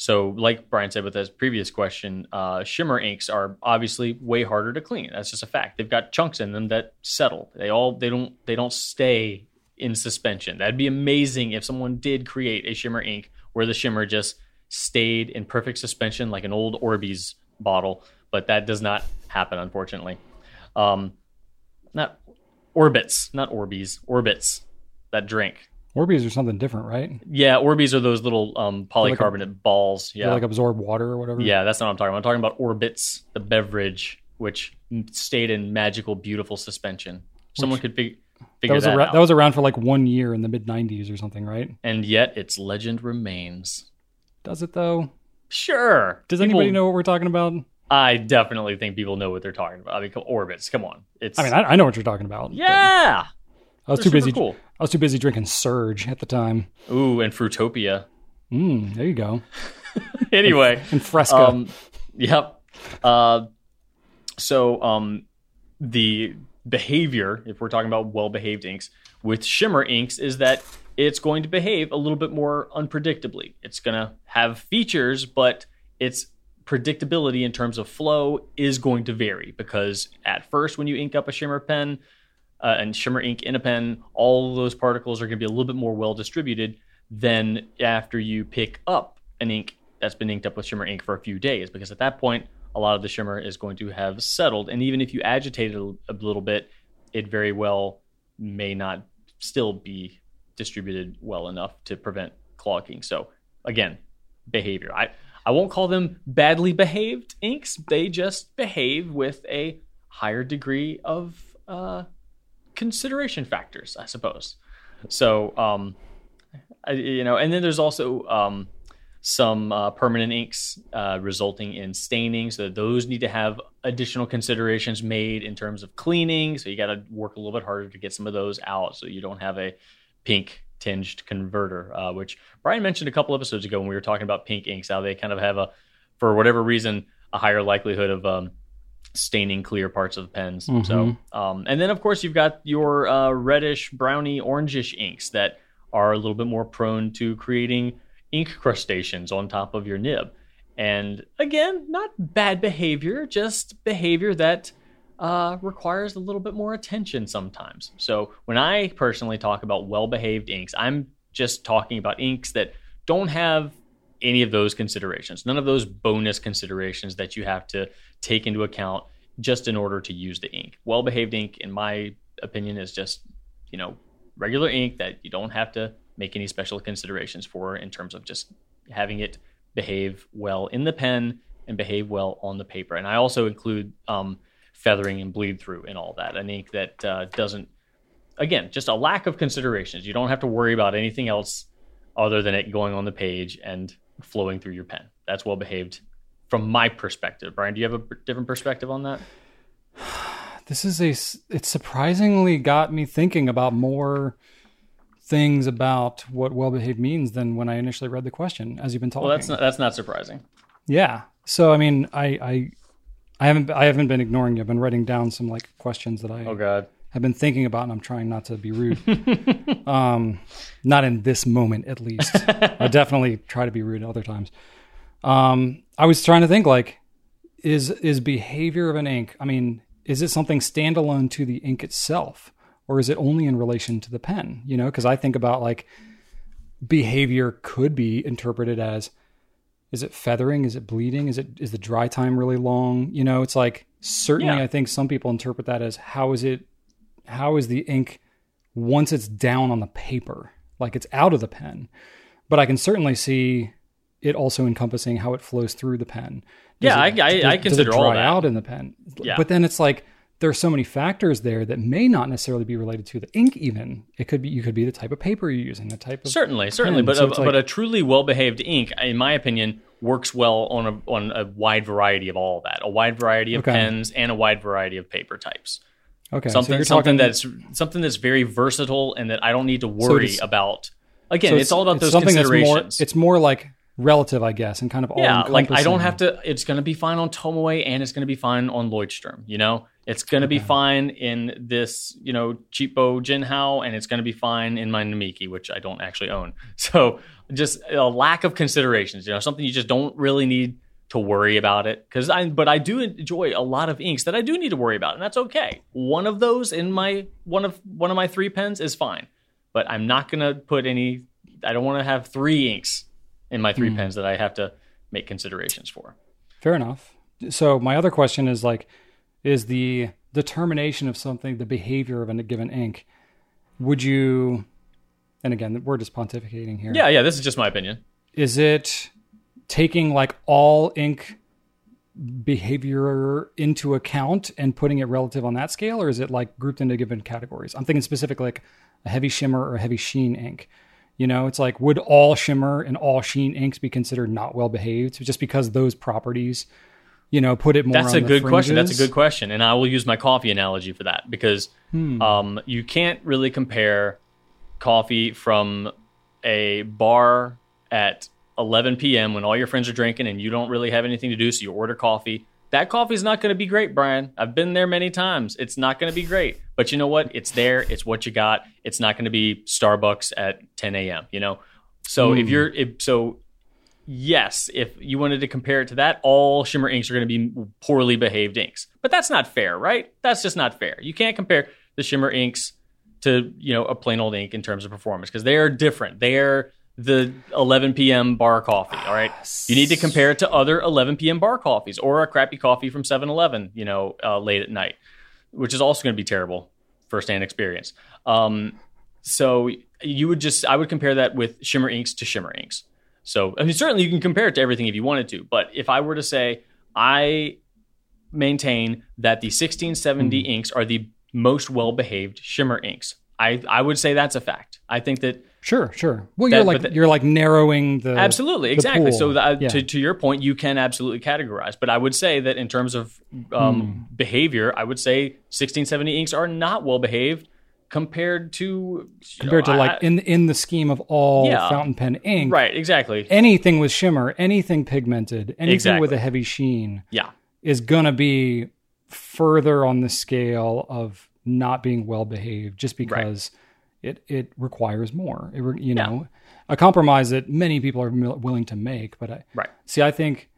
So, like Brian said with his previous question, uh, shimmer inks are obviously way harder to clean. That's just a fact. They've got chunks in them that settle. They all they don't they don't stay in suspension. That'd be amazing if someone did create a shimmer ink where the shimmer just stayed in perfect suspension like an old Orbeez bottle, but that does not happen unfortunately. Um, not Orbits, not Orbeez, Orbits. That drink. Orbeez are something different, right? Yeah, Orbeez are those little um, like a- polycarbonate balls. Yeah, like absorb water or whatever. yeah, that's not what I'm talking about. I'm talking about Orbits, the beverage, which stayed in magical, beautiful suspension. Someone could fig- that figure was that, out. that was around for like one year in the mid '90s or something, right? and yet its legend remains. Does it though? Sure. Does People- anybody know what we're talking about? I definitely think people know what they're talking about. I mean, Orbits, come on. It's I mean, I, I know what you're talking about. but yeah. I was They're too busy. cool. I was too busy drinking Surge at the time. Ooh, and Fruitopia. Mm, there you go. anyway, And Fresca. Um, yep. Uh, so um, the behavior, if we're talking about well-behaved inks, with shimmer inks is that it's going to behave a little bit more unpredictably. It's going to have features, but its predictability in terms of flow is going to vary because at first, when you ink up a shimmer pen uh, and shimmer ink in a pen, all those particles are going to be a little bit more well distributed than after you pick up an ink that's been inked up with shimmer ink for a few days because at that point a lot of the shimmer is going to have settled. And even if you agitate it a, little bit it very well may not still be distributed well enough to prevent clogging. So again behavior. I i won't call them badly behaved inks. They just behave with a higher degree of uh, consideration factors i suppose so um I- you know, and then there's also um, some uh, permanent inks uh, resulting in staining. So those need to have additional considerations made in terms of cleaning. So you got to work a little bit harder to get some of those out, so you don't have a pink tinged converter. Uh, which Brian mentioned a couple episodes ago when we were talking about pink inks, how they kind of have a, for whatever reason, a higher likelihood of um, staining clear parts of pens. So, um, and then of course you've got your uh, reddish, browny, orangish inks that are a little bit more prone to creating ink crustaceans on top of your nib. And again, not bad behavior, just behavior that uh, requires a little bit more attention sometimes. So when I personally talk about well-behaved inks, I'm just talking about inks that don't have any of those considerations, none of those bonus considerations that you have to take into account just in order to use the ink. Well behaved ink, in my opinion, is just, you know, regular ink that you don't have to make any special considerations for in terms of just having it behave well in the pen and behave well on the paper. And I also include um, feathering and bleed through and all that. An ink that uh, doesn't, again, just a lack of considerations. You don't have to worry about anything else other than it going on the page and flowing through your pen. That's well behaved from my perspective. Brian, do you have a different perspective on that? This is a. It surprisingly got me thinking about more things about what well behaved means than when I initially read the question. As you've been talking. Well, that's not that's not surprising. Yeah. So I mean, I I I haven't I haven't been ignoring you. I've been writing down some like questions that I Oh God. Have been thinking about, and I'm trying not to be rude. um, not in this moment, at least. I definitely try to be rude other times. Um, I was trying to think like, is is behavior of an ink? I mean, is it something standalone to the ink itself, or is it only in relation to the pen? You know, because I think about like behavior could be interpreted as is it feathering is it bleeding is it is the dry time really long you know it's like certainly Yeah. i think some people interpret that as how is it how is the ink once it's down on the paper like it's out of the pen but i can certainly see it also encompassing how it flows through the pen Does Yeah, it- I- I- does- I does consider it all dry that. out in the pen Yeah. but then it's like there are so many factors there that may not necessarily be related to the ink even it could be you could be the type of paper you're using the type of Certainly, certainly, but So a, it's but a truly well behaved ink, in my opinion, works well on a on a wide variety of all that. A wide variety of Okay. pens and a wide variety of paper types. Okay something you're something that's something that's very versatile and that I don't need to worry it's- about. Again, So it's, all about it's those something that's more considerations. it's more like relative i guess and kind of all yeah, like I don't have to. It's going to be fine on Tomoe and it's going to be fine on Leuchtturm. You know, it's going to be fine in this you know cheapo Jinhao and it's going to be fine in my Namiki, which I don't actually own. So just a lack of considerations. You know, something you just don't really need to worry about it because I. But I do enjoy a lot of inks that I do need to worry about, and that's okay. One of those in my one of one of my three pens is fine, but I'm not going to put any. I don't want to have three inks in my three hmm. pens that I have to make considerations for. fair enough so my other question is like is the determination of something the behavior of a given ink would you and again we're just pontificating here Yeah, yeah, this is just my opinion. is it taking like all ink behavior into account and putting it relative on that scale or is it like grouped into given categories i'm thinking specifically like a heavy shimmer or a heavy sheen ink you know it's like would all shimmer and all sheen inks be considered not well behaved just because those properties you know put it more That's a good question. That's a good question, and I will use my coffee analogy for that because Hmm. um, you can't really compare coffee from a bar at 11 p.m. when all your friends are drinking and you don't really have anything to do, so you order coffee. That coffee is not going to be great, Brian. I've been there many times. It's not going to be great, but you know what? It's there. It's what you got. It's not going to be Starbucks at 10 a.m. You know, so if hmm. you're if so yes, if you wanted to compare it to that, all shimmer inks are going to be poorly behaved inks. But that's not fair, right? That's just not fair. You can't compare the shimmer inks to, you know, a plain old ink in terms of performance because they are different. They are the 11 p.m. bar coffee, all right? You need to compare it to other 11 p.m. bar coffees or a crappy coffee from 7-Eleven, you know, uh, late at night, which is also going to be terrible firsthand experience. Um, so you would just I would compare that with shimmer inks to shimmer inks. So I mean certainly you can compare it to everything if you wanted to, but if I were to say I maintain that the 1670 inks are the most well behaved shimmer inks. I, I would say that's a fact. I think that sure sure well you're like that- you're like narrowing the absolutely the exactly. pool. So that, Yeah. to, to your point, you can absolutely categorize. But I would say that in terms of um, Hmm. behavior, I would say 1670 inks are not well behaved compared to compared know, to I- like in in the scheme of all Yeah. fountain pen ink right exactly anything with shimmer, anything pigmented, anything Exactly. with a heavy sheen yeah is gonna be further on the scale of not being well behaved just because it it requires more. It, re- you Yeah. know, a compromise that many people are mil- willing to make. But I right. see. I think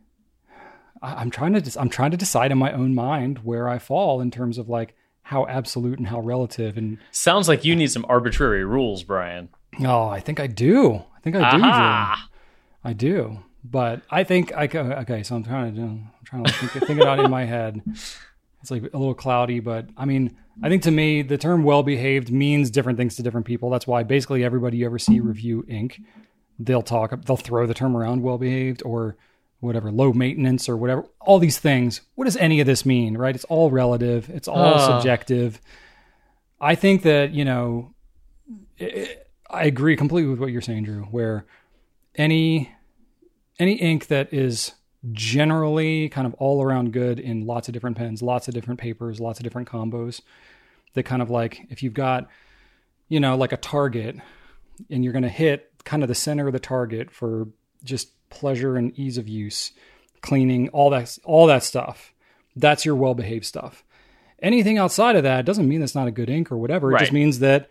I, I'm trying to. des- I'm trying to decide in my own mind where I fall in terms of like how absolute and how relative. And Sounds like you need some arbitrary rules, Brian. oh, I think I do. I think I do. Drew. I do, but I think I okay. So I'm trying to do, I'm trying to think, think it out in my head. It's like a little cloudy, but I mean, I think to me the term "well behaved" means different things to different people. That's why basically everybody you ever see review ink, they'll talk, they'll throw the term around "well behaved" or whatever, low maintenance or whatever. All these things. What does any of this mean? Right? It's all relative. It's all Ah. subjective. I think that you know, i I agree completely with what you're saying, Drew. Where any any ink that is generally kind of all around good in lots of different pens, lots of different papers, lots of different combos. That kind of like if you've got, you know, like a target and you're going to hit kind of the center of the target for just pleasure and ease of use, cleaning, all that all that stuff. That's your well-behaved stuff. Anything outside of that doesn't mean it's not a good ink or whatever. It just means that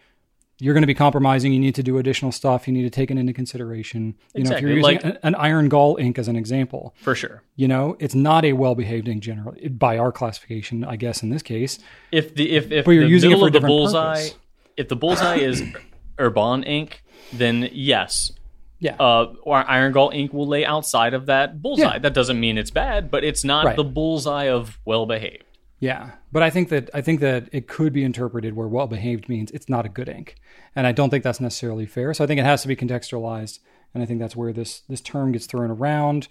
you're going to be compromising. You need to do additional stuff. You need to take it into consideration. You know, if you're using Like- an, iron gall ink as an example, for sure. you know, it's not a well-behaved ink generally by our classification, I guess in this case. If the if if But you're the using it for the bullseye, purpose. if the bullseye is Herbin ink, then yes, Yeah. uh, or Iron Gall ink will lay outside of that bullseye. Yeah. That doesn't mean it's bad, but it's not Right. the bullseye of well behaved. Yeah, but I think that I think that it could be interpreted where well behaved means it's not a good ink, and I don't think that's necessarily fair. So I think it has to be contextualized, and I think that's where this this term gets thrown around.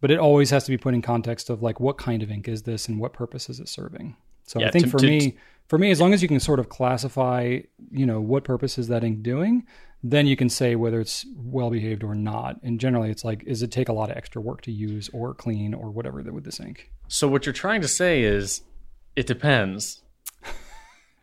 But it always has to be put in context of like what kind of ink is this and what purpose is it serving. So I think to- for to- me, for me, as long as you can sort of classify, you know, what purpose is that ink doing, then you can say whether it's well behaved or not. And generally, it's like, is it take a lot of extra work to use or clean or whatever with this ink? So what you're trying to say is, it depends.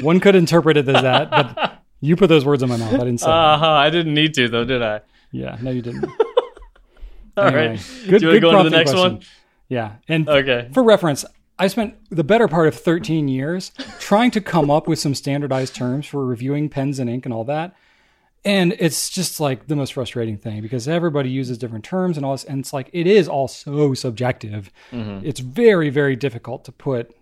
One could interpret it as that, but you put those words in my mouth. I didn't say. Uh huh. I didn't need to though, did I? yeah, no, you didn't. All right. Anyway, Do you want to go on to the next question. one? Yeah, and Okay. for reference, I spent the better part of 13 years trying to come up with some standardized terms for reviewing pens and ink and all that. And it's just like the most frustrating thing because everybody uses different terms and all this. And it's like, it is all so subjective. Mm-hmm. It's very, very difficult to put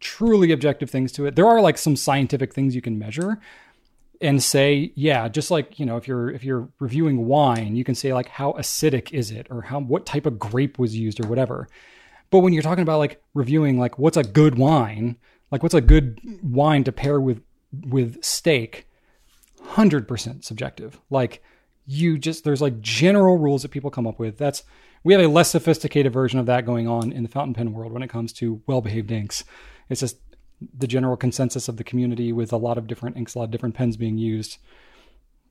truly objective things to it. There are like some scientific things you can measure and say, yeah, just like, you know, if you're if you're reviewing wine, you can say like how acidic is it or how what type of grape was used or whatever. But when you're talking about like reviewing like what's a good wine, like what's a good wine to pair with with steak, 100% subjective. Like you just there's like general rules that people come up with. That's we have a less sophisticated version of that going on in the fountain pen world when it comes to well-behaved inks. It's just the general consensus of the community with a lot of different inks, a lot of different pens being used.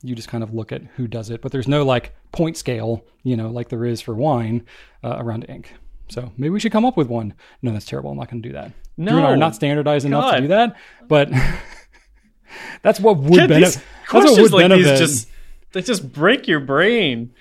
You just kind of look at who does it, but there's no like point scale, you know, like there is for wine uh, around ink. So maybe we should come up with one. No, that's terrible. I'm not going to do that. No. Drew and I are not standardized enough to do that, but that's what would Kid, benefit. these That's what questions would like benefit. these just they just break your brain.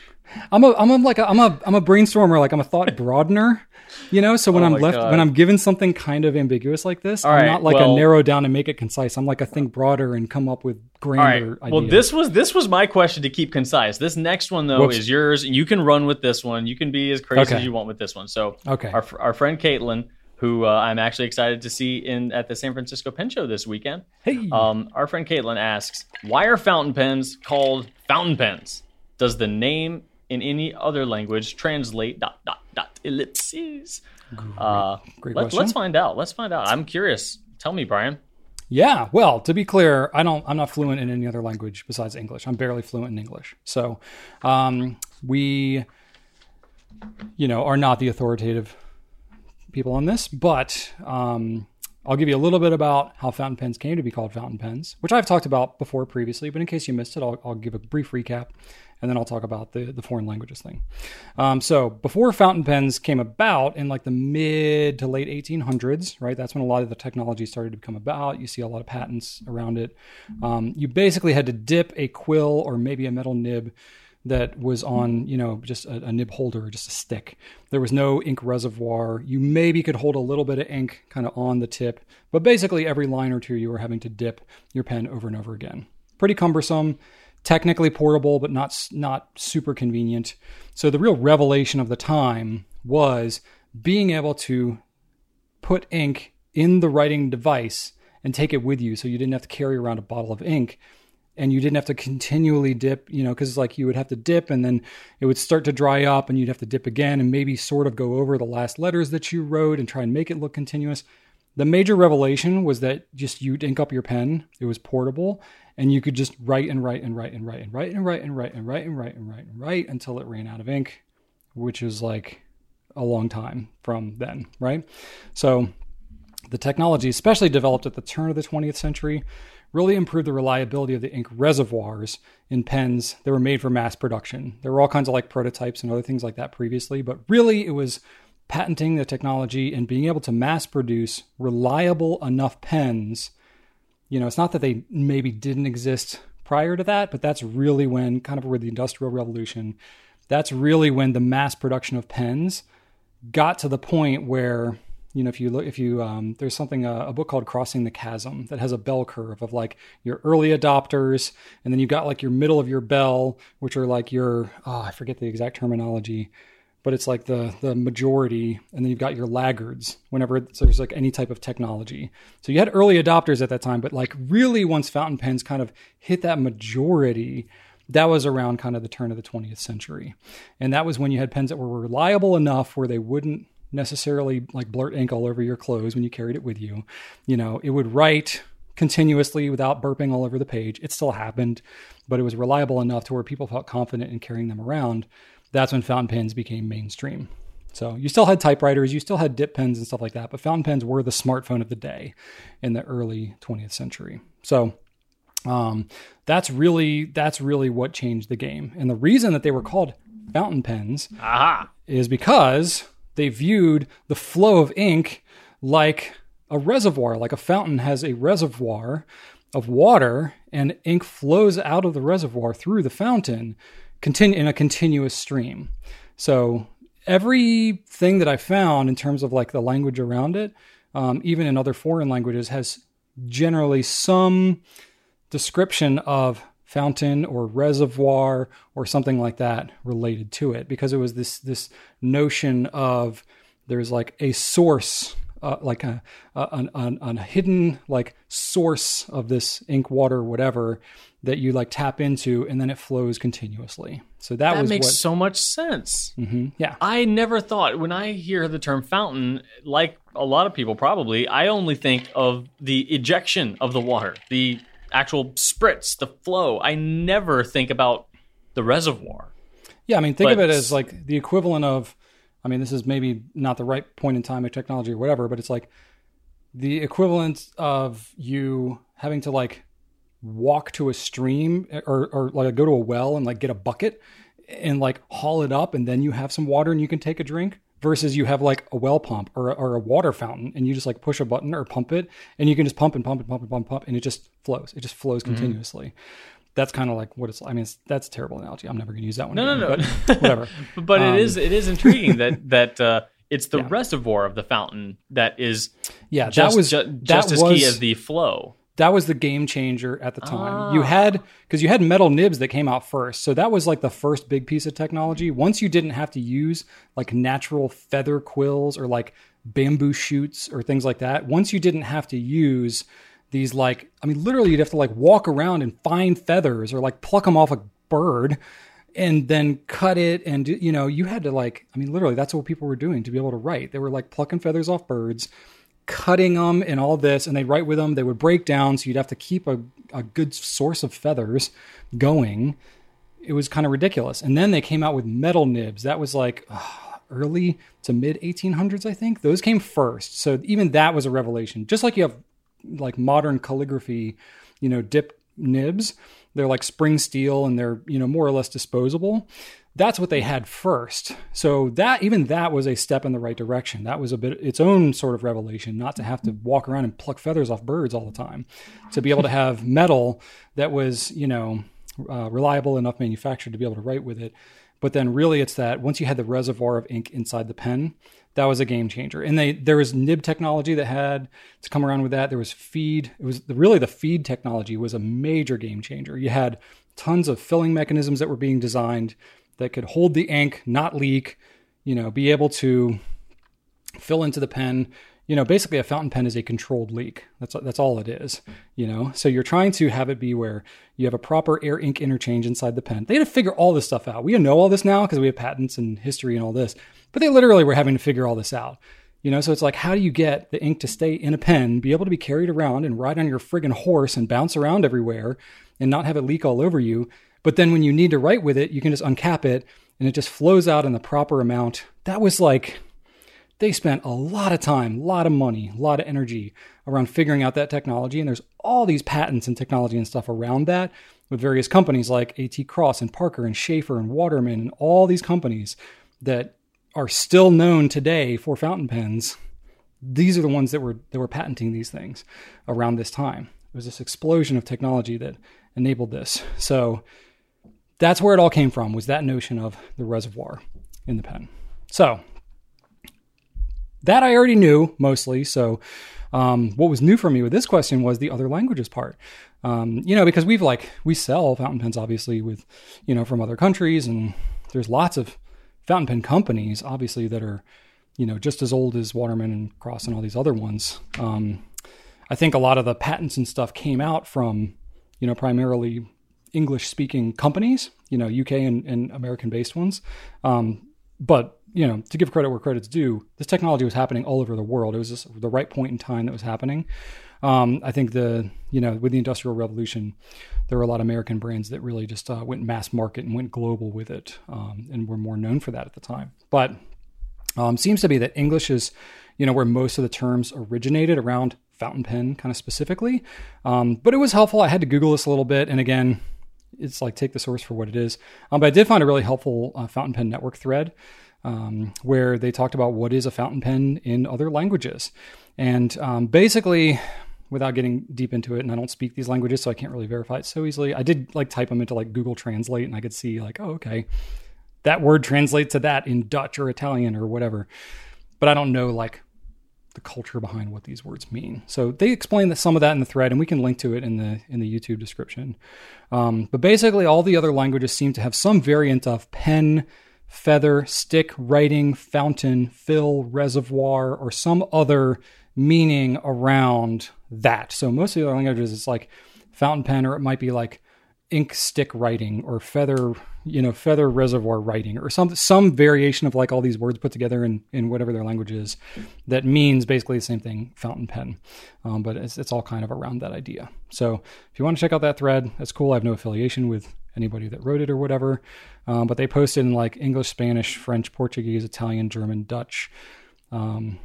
I'm a I'm a, like a, I'm a I'm a brainstormer, like I'm a thought broadener, you know. So when Oh I'm left God. when I'm given something kind of ambiguous like this, All I'm right, not like well- a narrow down and make it concise. I'm like a think broader and come up with All right. grander ideas. Well, this was this was my question to keep concise. This next one though Whoops. is yours, and you can run with this one. You can be as crazy Okay. as you want with this one. So, Okay. our our friend Caitlin, who uh, I'm actually excited to see in at the San Francisco Pen Show this weekend. hey, Um, our friend Caitlin asks, "Why are fountain pens called fountain pens? Does the name in any other language translate dot dot dot ellipses?" Uh, great let, question. let's find out. Let's find out. I'm curious. Tell me, Brian. Yeah, well, to be clear, I don't. I'm not fluent in any other language besides English. I'm barely fluent in English. So, um, we, you know, are not the authoritative people on this. But um, I'll give you a little bit about how fountain pens came to be called fountain pens, which I've talked about before previously. But in case you missed it, I'll, I'll give a brief recap, and then I'll talk about the the foreign languages thing. Um, so before fountain pens came about in like the mid to late 1800s, right? That's when a lot of the technology started to come about. You see a lot of patents around it. Um, you basically had to dip a quill or maybe a metal nib that was on, you know, just a, a nib holder just a stick. There was no ink reservoir. You maybe could hold a little bit of ink kind of on the tip, but basically every line or two you were having to dip your pen over and over again. Pretty cumbersome technically portable, but not not super convenient. So the real revelation of the time was being able to put ink in the writing device and take it with you, so you didn't have to carry around a bottle of ink. And you didn't have to continually dip, you know, because like you would have to dip and then it would start to dry up and you'd have to dip again and maybe sort of go over the last letters that you wrote and try and make it look continuous. The major revelation was that just you'd ink up your pen, it was portable, and you could just write and write and write and write and write and write and write and write and write and write and write until it ran out of ink, which is like a long time from then, right? So The technology, especially developed at the turn of the 20th century, really improved the reliability of the ink reservoirs in pens that were made for mass production. There were all kinds of like prototypes and other things like that previously, but really it was patenting the technology and being able to mass produce reliable enough pens. You know, it's not that they maybe didn't exist prior to that, but that's really when kind of where the industrial revolution, that's really when the mass production of pens got to the point where you know if you look if you um, there's something uh, a book called crossing the chasm that has a bell curve of like your early adopters and then you've got like your middle of your bell which are like your oh, i forget the exact terminology but it's like the the majority and then you've got your laggards whenever there's like any type of technology. So you had early adopters at that time but like really once fountain pens kind of hit that majority that was around kind of the turn of the 20th century. And that was when you had pens that were reliable enough where they wouldn't necessarily like blurt ink all over your clothes when you carried it with you. You know, it would write continuously without burping all over the page. It still happened, but it was reliable enough to where people felt confident in carrying them around. That's when fountain pens became mainstream. So you still had typewriters, you still had dip pens and stuff like that, but fountain pens were the smartphone of the day in the early 20th century. So um, that's really that's really what changed the game. And the reason that they were called fountain pens Aha. is because they viewed the flow of ink like a reservoir, like a fountain has a reservoir of water, and ink flows out of the reservoir through the fountain continu- in a continuous stream. So everything that I found in terms of like the language around it, um, even in other foreign languages, has generally some description of fountain or reservoir or something like that related to it. Because it was this this notion of there's like a source uh, like a, a, a, a, hidden like source of this ink water whatever that you like tap into and then it flows continuously. So that, That was makes what so much sense. Mhm, yeah. I never thought when I hear the term fountain, like a lot of people probably, I only think of the ejection of the water, the actual spritz, the flow. I never think about the reservoir. Yeah, I mean, think of it as like the equivalent of, I mean, this is maybe not the right point in time of technology or whatever, but it's like the equivalent of you having to like walk to a stream eh, or, or like go to a well and like get a bucket and like haul it up and then you have some water and you can take a drink versus you have like a well pump or, a- or a water fountain and you just like push a button or pump it and you can just pump and pump and pump and pump and pump and it just flows. It just flows continuously. That's kind of like what it's. I mean, it's, that's a terrible analogy. I'm never going to use that one. No, no, again, no. But whatever. But Um, it is it is intriguing that that uh, it's the Yeah. reservoir of the fountain that is Yeah, just, that was ju- that just as was, key as the flow. That was the game changer at the time. Ah. You had because you had metal nibs that came out first, so that was like the first big piece of technology. Once you didn't have to use like natural feather quills or like bamboo shoots or things like that. Once you didn't have to use these like I mean literally you'd have to like walk around and find feathers or like pluck them off a bird and then cut it and you know you had to like I mean literally that's what people were doing to be able to write. They were like plucking feathers off birds cutting them and all this, and they'd write with them. They would break down, so you'd have to keep a, a good source of feathers going. It was kind of ridiculous. And then they came out with metal nibs. That was like ugh, early to mid 1800s, I think. Those came first. So even that was a revelation. Just like you have like modern calligraphy, you know, dip nibs. They're like spring steel and they're, you know, more or less disposable. That's what they had first. So that even that was a step in the right direction. That was a bit its own sort of revelation, not to have to walk around and pluck feathers off birds all the time. To be able to have metal that was, you know, uh, reliable enough manufactured to be able to write with it. But then really it's that once you had the reservoir of ink inside the pen, that was a game changer. And they there was nib technology that had to come around with that. There was feed. It was really the feed technology was a major game changer. You had tons of filling mechanisms that were being designed that could hold the ink, not leak, you know, be able to fill into the pen. You know, basically a fountain pen is a controlled leak. That's that's all it is. You know, so you're trying to have it be where you have a proper air ink interchange inside the pen. They had to figure all this stuff out. We know all this now because we have patents and history and all this, but they literally were having to figure all this out. You know, so it's like, how do you get the ink to stay in a pen, be able to be carried around and ride on your friggin' horse and bounce around everywhere and not have it leak all over you? But then when you need to write with it, you can just uncap it and it just flows out in the proper amount. That was like they spent a lot of time, a lot of money, a lot of energy around figuring out that technology. And there's all these patents and technology and stuff around that with various companies like AT Cross and Parker and Sheaffer and Waterman and all these companies that are still known today for fountain pens. These are the ones that were that were patenting these things around this time. It was this explosion of technology that enabled this. So that's where it all came from was that notion of the reservoir in the pen. So that I already knew mostly. So um, what was new for me with this question was the other languages part. Um, you know, because we've like we sell fountain pens obviously with you know from other countries, and there's lots of fountain pen companies obviously that are you know just as old as Waterman and Cross and all these other ones. Um, I think a lot of the patents and stuff came out from you know primarily English speaking companies, you know UK and, and American based ones. Um, but you know, to give credit where credit's due, this technology was happening all over the world. It was just the right point in time that was happening. Um, I think the you know with the Industrial Revolution, there were a lot of American brands that really just uh, went mass market and went global with it, um, and were more known for that at the time. But um, seems to be that English is you know where most of the terms originated around fountain pen kind of specifically. Um, but it was helpful. I had to Google this a little bit, and again, it's like take the source for what it is. Um, but I did find a really helpful uh, fountain pen network thread um, where they talked about what is a fountain pen in other languages. And um, basically, without getting deep into it, and I don't speak these languages, so I can't really verify it so easily. I did like type them into like Google Translate, and I could see like, oh, okay, that word translates to that in Dutch or Italian or whatever. But I don't know like the culture behind what these words mean. So they explain that some of that in the thread, and we can link to it in the in the YouTube description. Um, but basically, all the other languages seem to have some variant of pen feather, stick, writing, fountain, fill, reservoir, or some other meaning around that. So most of the other languages, it's like fountain pen, or it might be like ink stick writing or feather, you know, feather reservoir writing or some some variation of like all these words put together in in whatever their language is that means basically the same thing, fountain pen. Um, but it's it's all kind of around that idea. So if you want to check out that thread, that's cool. I have no affiliation with anybody that wrote it or whatever. Um, but they posted in like English, Spanish, French, Portuguese, Italian, German, Dutch, um,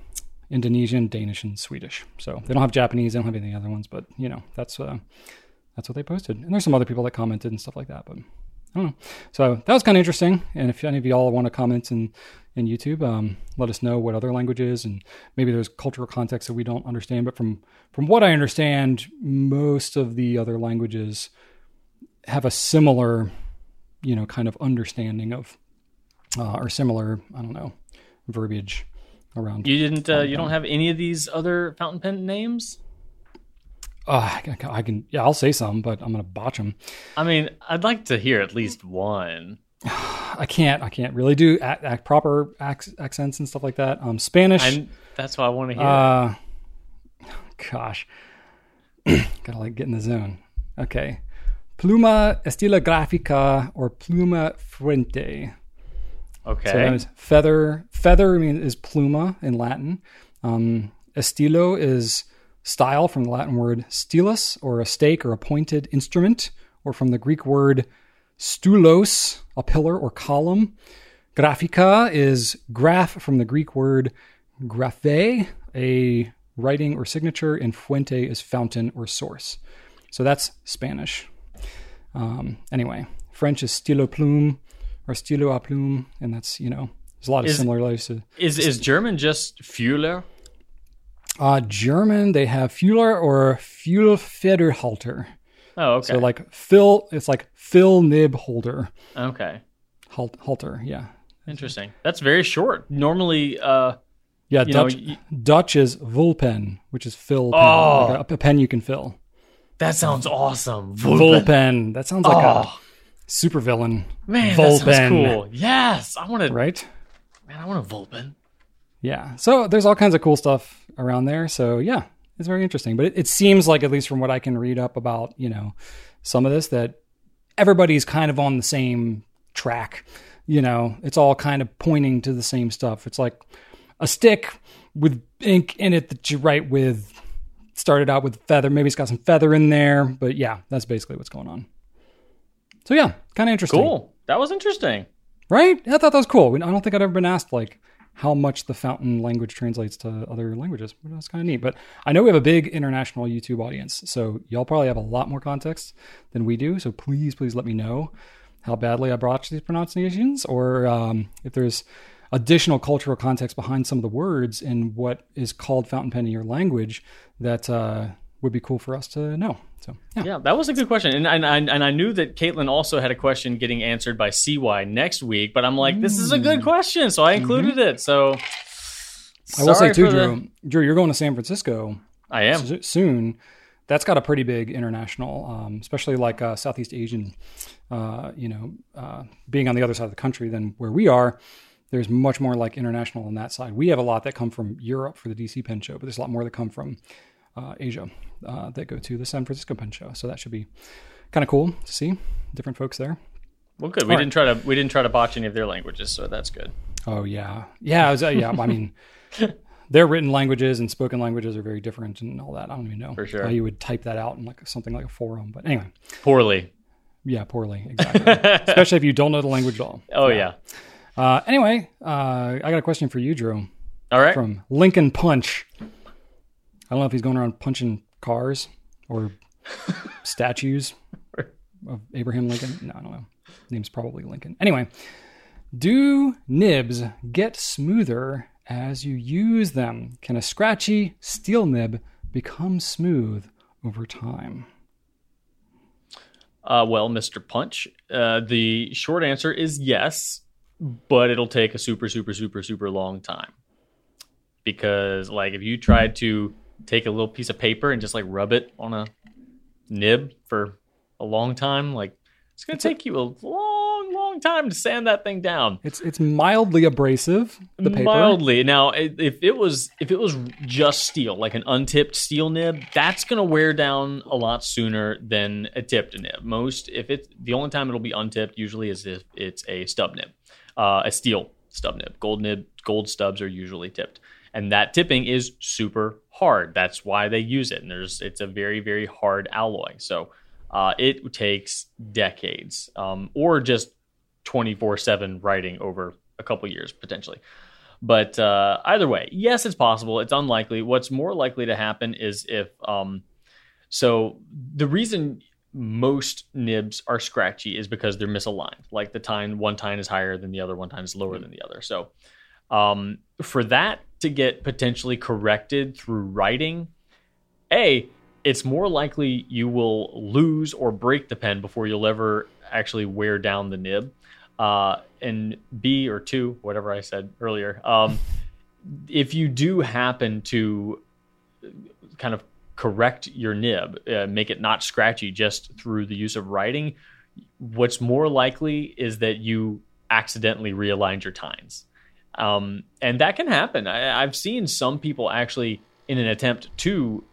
Indonesian, Danish, and Swedish. So they don't have Japanese. They don't have any other ones, but you know that's uh, that's what they posted. And there's some other people that commented and stuff like that, but I don't know. So that was kind of interesting. And if any of y'all want to comment in in YouTube, um, let us know what other languages and maybe there's cultural context that we don't understand. But from from what I understand, most of the other languages have a similar, you know, kind of understanding of uh, or similar, I don't know, verbiage around. You didn't. Uh, you don't have any of these other fountain pen names. Uh, I, can, I can, yeah, I'll say some, but I'm gonna botch them. I mean, I'd like to hear at least one. I can't. I can't really do act, act proper ac- accents and stuff like that. Um, Spanish. I'm, that's what I want to hear. Uh, gosh, gotta like get in the zone. Okay, pluma estilográfica or pluma fuente. okay. So that is feather. Feather mean is pluma in Latin. Um, estilo is style from the Latin word stylus, or a stake or a pointed instrument, or from the Greek word stulos, a pillar or column. Graphica is graph from the Greek word graphe, a writing or signature, and fuente is fountain or source. So that's Spanish. Um, anyway, French is stylo plume or stylo à plume, and that's, you know, there's a lot of Is- similarities to Is is German just Füller? Uh, German. They have Füller or Füllfederhalter. Oh, okay. So like fill, it's like fill nib holder, okay. halt, halter. Yeah, Interesting. That's very short. Normally, uh, yeah. You know, Dutch, Dutch is vulpen, which is fill. Pen, Oh. like a, a pen you can fill. that sounds awesome. Vulpen. That sounds like Oh, a super villain. man, that Vulpen. sounds cool. Yes, I want to. Right? Man, I want a Vulpen. Yeah. So there's all kinds of cool stuff around there. So yeah, it's very interesting. But it, it seems like, at least from what I can read up about, you know, some of this, that everybody's kind of on the same track. You know, it's all kind of pointing to the same stuff. It's like a stick with ink in it that you write with. Started out with feather. Maybe it's got some feather in there. But yeah, that's basically what's going on. So yeah, kind of interesting. Cool. That was interesting. Right? I thought that was cool. I don't think I'd ever been asked like how much the fountain language translates to other languages. That's kind of neat. But I know we have a big international YouTube audience, so y'all probably have a lot more context than we do. So please, please let me know how badly I botched these pronunciations, or um, if there's additional cultural context behind some of the words in what is called fountain pen in your language that uh, would be cool for us to know. So yeah, yeah that was a good question, and and I, and I knew that Caitlin also had a question getting answered by CY next week, but I'm like, this is a good mm. question, so I included mm-hmm. it. So I will say too, Drew. The... Drew, you're going to San Francisco. I am soon. That's got a pretty big international, um, especially like uh, Southeast Asian. Uh, you know, uh, being on the other side of the country than where we are, there's much more like international on that side. We have a lot that come from Europe for the DC Pen Show, but there's a lot more that come from uh, Asia uh, that go to the San Francisco Pen Show. So that should be kind of cool to see different folks there. Well, good. We All didn't right. try to we didn't try to botch any of their languages, so that's good. Oh yeah, yeah, was, uh, yeah. I mean, their written languages and spoken languages are very different and all that. I don't even know for sure how you would type that out in like something like a forum. But anyway, poorly. Yeah, poorly. Exactly. Especially if you don't know the language at all. Oh yeah. yeah. Uh, anyway, uh, I got a question for you, Drew. All right. From Lincoln Punch. I don't know if he's going around punching cars or statues of Abraham Lincoln. No, I don't know. His name's probably Lincoln. Anyway, do nibs get smoother as you use them? Can a scratchy steel nib become smooth over time? Uh, well, Mr. Punch, uh, the short answer is yes, but it'll take a super, super, super, super long time. Because, like, if you tried to take a little piece of paper and just like rub it on a nib for a long time, like it's going to take you a long, long time to sand that thing down. It's it's mildly abrasive. The paper mildly. Now, if it was if it was just steel, like an untipped steel nib, that's going to wear down a lot sooner than a tipped nib. Most, if it's the only time it'll be untipped, usually is if it's a stub nib, uh, a steel stub nib. Gold nib, gold stubs are usually tipped and that tipping is super hard. That's why they use it, and there's it's a very very hard alloy. So uh, it takes decades, um, or just twenty four seven writing over a couple years potentially. But uh, either way, yes, it's possible. It's unlikely. What's more likely to happen is if um, so the reason most nibs are scratchy is because they're misaligned. Like the tine, one tine is higher than the other, one tine is lower than the other. So um, for that to get potentially corrected through writing, A, it's more likely you will lose or break the pen before you'll ever actually wear down the nib. Uh, and B or two, whatever I said earlier, um, if you do happen to kind of correct your nib, uh, make it not scratchy just through the use of writing, what's more likely is that you accidentally realigned your tines. Um, and that can happen. I, I've seen some people actually, in an attempt to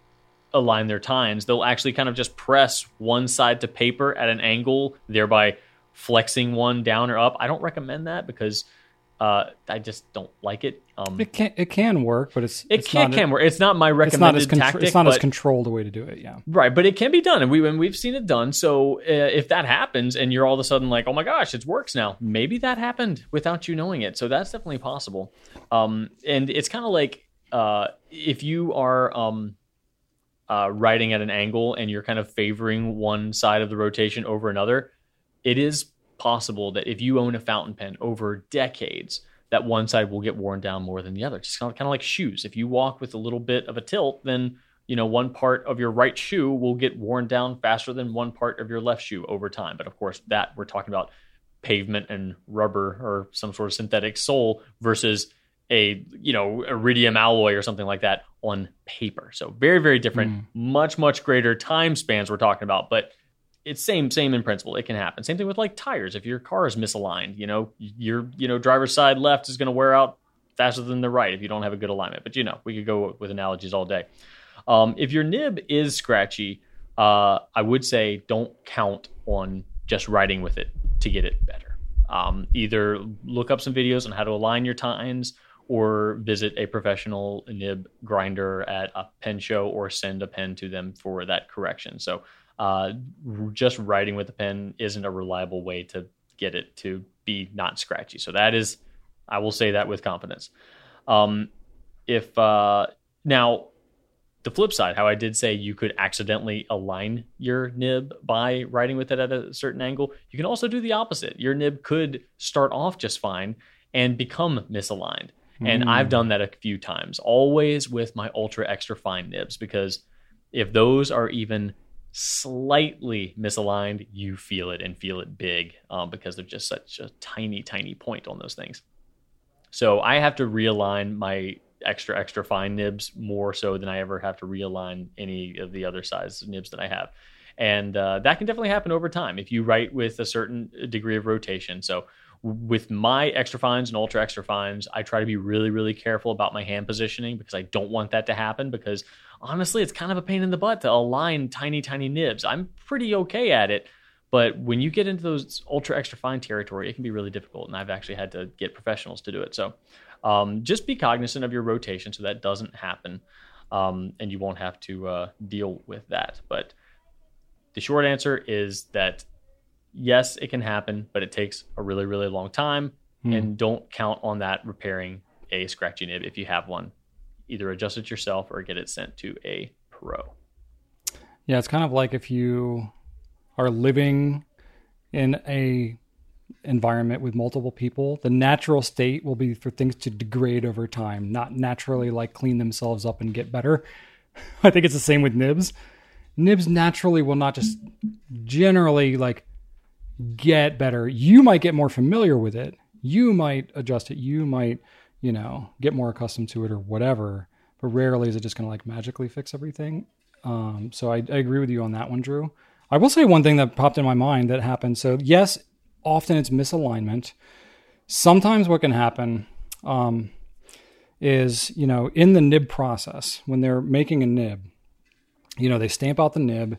align their tines, they'll actually kind of just press one side to paper at an angle, thereby flexing one down or up. I don't recommend that because uh, I just don't like it. Um, it can it can work, but it's it it's can, can work. It's not my recommended it's not as contr- tactic. It's not but, as controlled a way to do it. Yeah, right. But it can be done, and we and we've seen it done. So uh, if that happens, and you're all of a sudden like, oh my gosh, it works now. Maybe that happened without you knowing it. So that's definitely possible. Um, and it's kind of like uh, if you are um, uh, writing at an angle and you're kind of favoring one side of the rotation over another, it is possible that if you own a fountain pen over decades that one side will get worn down more than the other. It's kind of, kind of like shoes. If you walk with a little bit of a tilt, then you know one part of your right shoe will get worn down faster than one part of your left shoe over time. But of course, that we're talking about pavement and rubber or some sort of synthetic sole versus a you know iridium alloy or something like that on paper. So very very different, mm. much much greater time spans we're talking about, but it's same same in principle. It can happen. Same thing with like tires. If your car is misaligned, you know, your you know driver's side left is going to wear out faster than the right if you don't have a good alignment. But you know, we could go with analogies all day. Um, if your nib is scratchy, uh, I would say don't count on just writing with it to get it better. Um, either look up some videos on how to align your tines or visit a professional nib grinder at a pen show or send a pen to them for that correction. So uh, just writing with a pen isn't a reliable way to get it to be not scratchy. So that is I will say that with confidence. Um, if uh, now the flip side, how I did say you could accidentally align your nib by writing with it at a certain angle, you can also do the opposite. Your nib could start off just fine and become misaligned. And Mm. I've done that a few times, always with my ultra extra fine nibs, because if those are even slightly misaligned, you feel it and feel it big um, because they're just such a tiny, tiny point on those things. So I have to realign my extra, extra fine nibs more so than I ever have to realign any of the other size nibs that I have. And uh, that can definitely happen over time if you write with a certain degree of rotation. So with my extra fines and ultra extra fines, I try to be really, really careful about my hand positioning because I don't want that to happen. Because honestly, it's kind of a pain in the butt to align tiny, tiny nibs. I'm pretty okay at it, but when you get into those ultra extra fine territory, it can be really difficult. And I've actually had to get professionals to do it. So um, just be cognizant of your rotation so that doesn't happen, um, and you won't have to uh, deal with that. But the short answer is that yes, it can happen, but it takes a really, really long time. Hmm. And don't count on that repairing a scratchy nib if you have one. Either adjust it yourself or get it sent to a pro. Yeah, it's kind of like if you are living in a environment with multiple people, the natural state will be for things to degrade over time, not naturally like clean themselves up and get better. I think it's the same with nibs. Nibs naturally will not just generally like get better. You might get more familiar with it. You might adjust it. You might, you know, get more accustomed to it or whatever. But rarely is it just going to like magically fix everything. Um, so I, I agree with you on that one, Drew. I will say one thing that popped in my mind that happened. So yes, often it's misalignment. Sometimes what can happen um, is, you know, in the nib process when they're making a nib, you know, they stamp out the nib,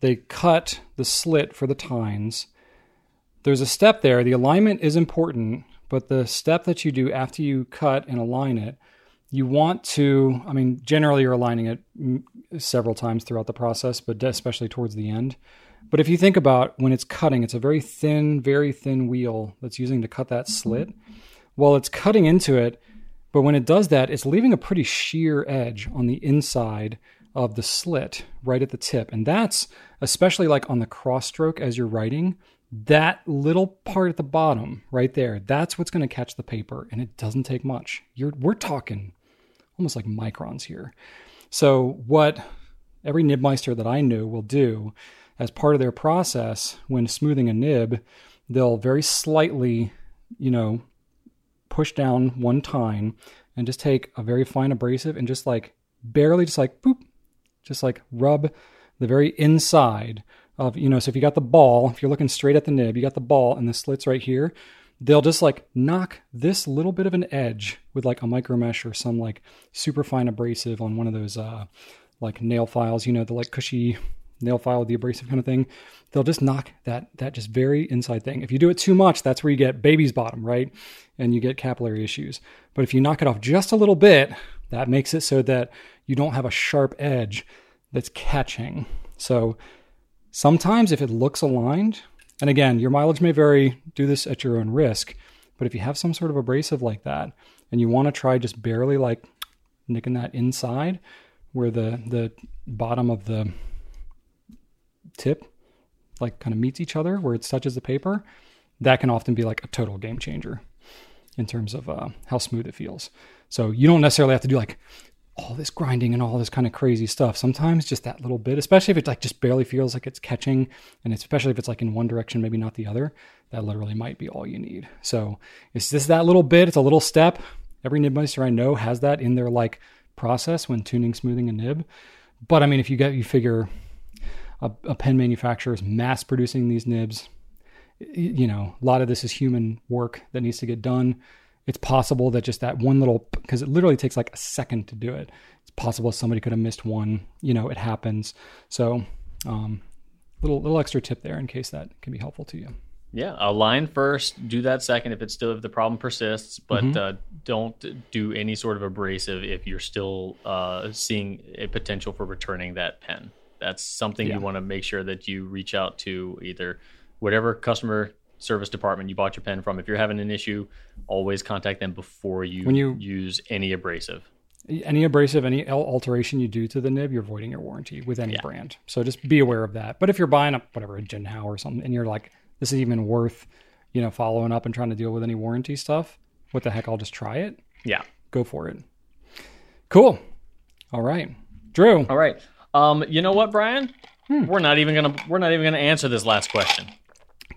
they cut the slit for the tines. There's a step there. The alignment is important, but the step that you do after you cut and align it, you want to, I mean, generally you're aligning it several times throughout the process, but especially towards the end. But if you think about when it's cutting, it's a very thin, very thin wheel that's using to cut that slit. Well, it's cutting into it, but when it does that, it's leaving a pretty sheer edge on the inside of the slit right at the tip. And that's especially like on the cross stroke as you're writing, that little part at the bottom right there, that's what's going to catch the paper. And it doesn't take much. You're, we're talking almost like microns here. So, what every nibmeister that I know will do as part of their process when smoothing a nib, they'll very slightly, you know, push down one tine and just take a very fine abrasive and just like barely just like boop, just like rub the very inside of, you know, so if you got the ball, if you're looking straight at the nib, you got the ball and the slits right here, they'll just like knock this little bit of an edge with like a micro mesh or some like super fine abrasive on one of those uh like nail files, you know, the like cushy nail file with the abrasive kind of thing. They'll just knock that that just very inside thing. If you do it too much, that's where you get baby's bottom, right? And you get capillary issues. But if you knock it off just a little bit, that makes it so that you don't have a sharp edge that's catching. So sometimes if it looks aligned, and again, your mileage may vary, do this at your own risk. But if you have some sort of abrasive like that and you want to try just barely like nicking that inside where the the bottom of the tip like kind of meets each other where it touches the paper, that can often be like a total game changer in terms of uh, how smooth it feels. So you don't necessarily have to do like all this grinding and all this kind of crazy stuff. Sometimes just that little bit, especially if it like just barely feels like it's catching, and especially if it's like in one direction, maybe not the other, that literally might be all you need. So it's just that little bit. It's a little step. Every nibmeister I know has that in their like process when tuning, smoothing a nib. But I mean, if you get you figure a, a pen manufacturer is mass producing these nibs, you know, a lot of this is human work that needs to get done it's possible that just that one little because it literally takes like a second to do it it's possible somebody could have missed one you know it happens so um little little extra tip there in case that can be helpful to you Yeah, align first, do that second if it's still if the problem persists, but Mhm. uh, don't do any sort of abrasive if you're still uh, seeing a potential for returning that pen. That's something Yeah. you want to make sure that you reach out to either whatever customer service department you bought your pen from. If you're having an issue, always contact them before you, When you- use any abrasive. any abrasive, any alteration you do to the nib, you're voiding your warranty with any brand. So just be aware of that. But if you're buying a whatever a Jinhao or something, and you're like, this is even worth, you know, following up and trying to deal with any warranty stuff, what the heck? I'll just try it. Yeah. Go for it. Cool. All right, Drew. All right. Um, you know what, Brian? Hmm. We're not even gonna we're not even gonna answer this last question.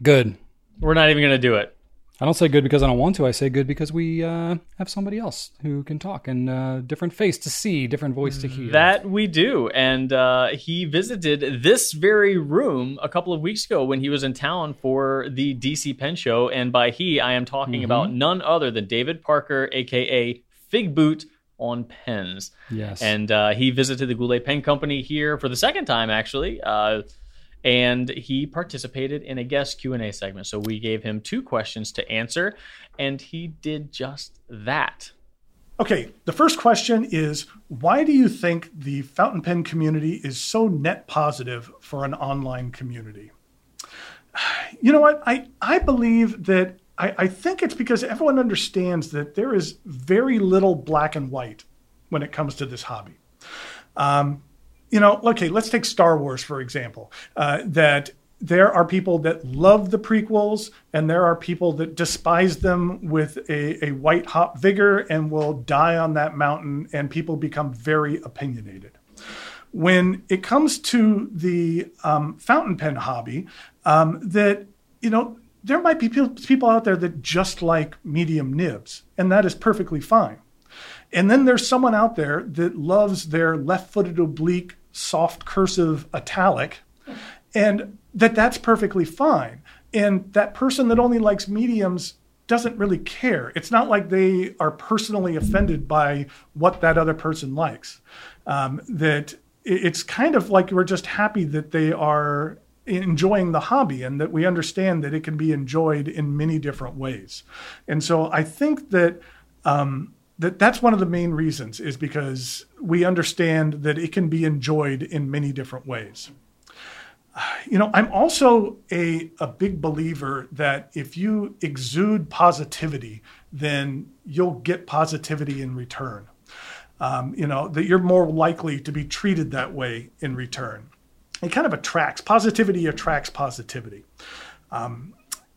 Good. We're not even gonna do it. I don't say good because I don't want to. I say good because we uh, have somebody else who can talk and uh, different face to see, different voice to hear. That we do. And uh, he visited this very room a couple of weeks ago when he was in town for the DC Pen Show. And by he, I am talking about none other than David Parker, aka Figboot on pens. yes. And uh, he visited the Goulet Pen Company here for the second time, actually. And he participated in a guest q&a segment so we gave him two questions to answer and he did just that Okay, the first question is why do you think the fountain pen community is so net positive for an online community? You know what? I, I believe that I, I think it's because everyone understands that there is very little black and white when it comes to this hobby. Um, you know, okay, let's take Star Wars, for example, uh, that there are people that love the prequels and there are people that despise them with a, a white hot vigor and will die on that mountain and people become very opinionated when it comes to the um, fountain pen hobby, um, that you know there might be people, people out there that just like medium nibs, and that is perfectly fine. And then there's someone out there that loves their left-footed oblique, soft cursive italic, and that that's perfectly fine. And that person that only likes mediums doesn't really care. It's not like they are personally offended by what that other person likes. Um, that it's kind of like we're just happy that they are enjoying the hobby and that we understand that it can be enjoyed in many different ways. And so I think that um, that that's one of the main reasons is because we understand that it can be enjoyed in many different ways. You know, I'm also a, a big believer that if you exude positivity, then you'll get positivity in return. Um, you know, that you're more likely to be treated that way in return. It kind of attracts, positivity attracts positivity. Um,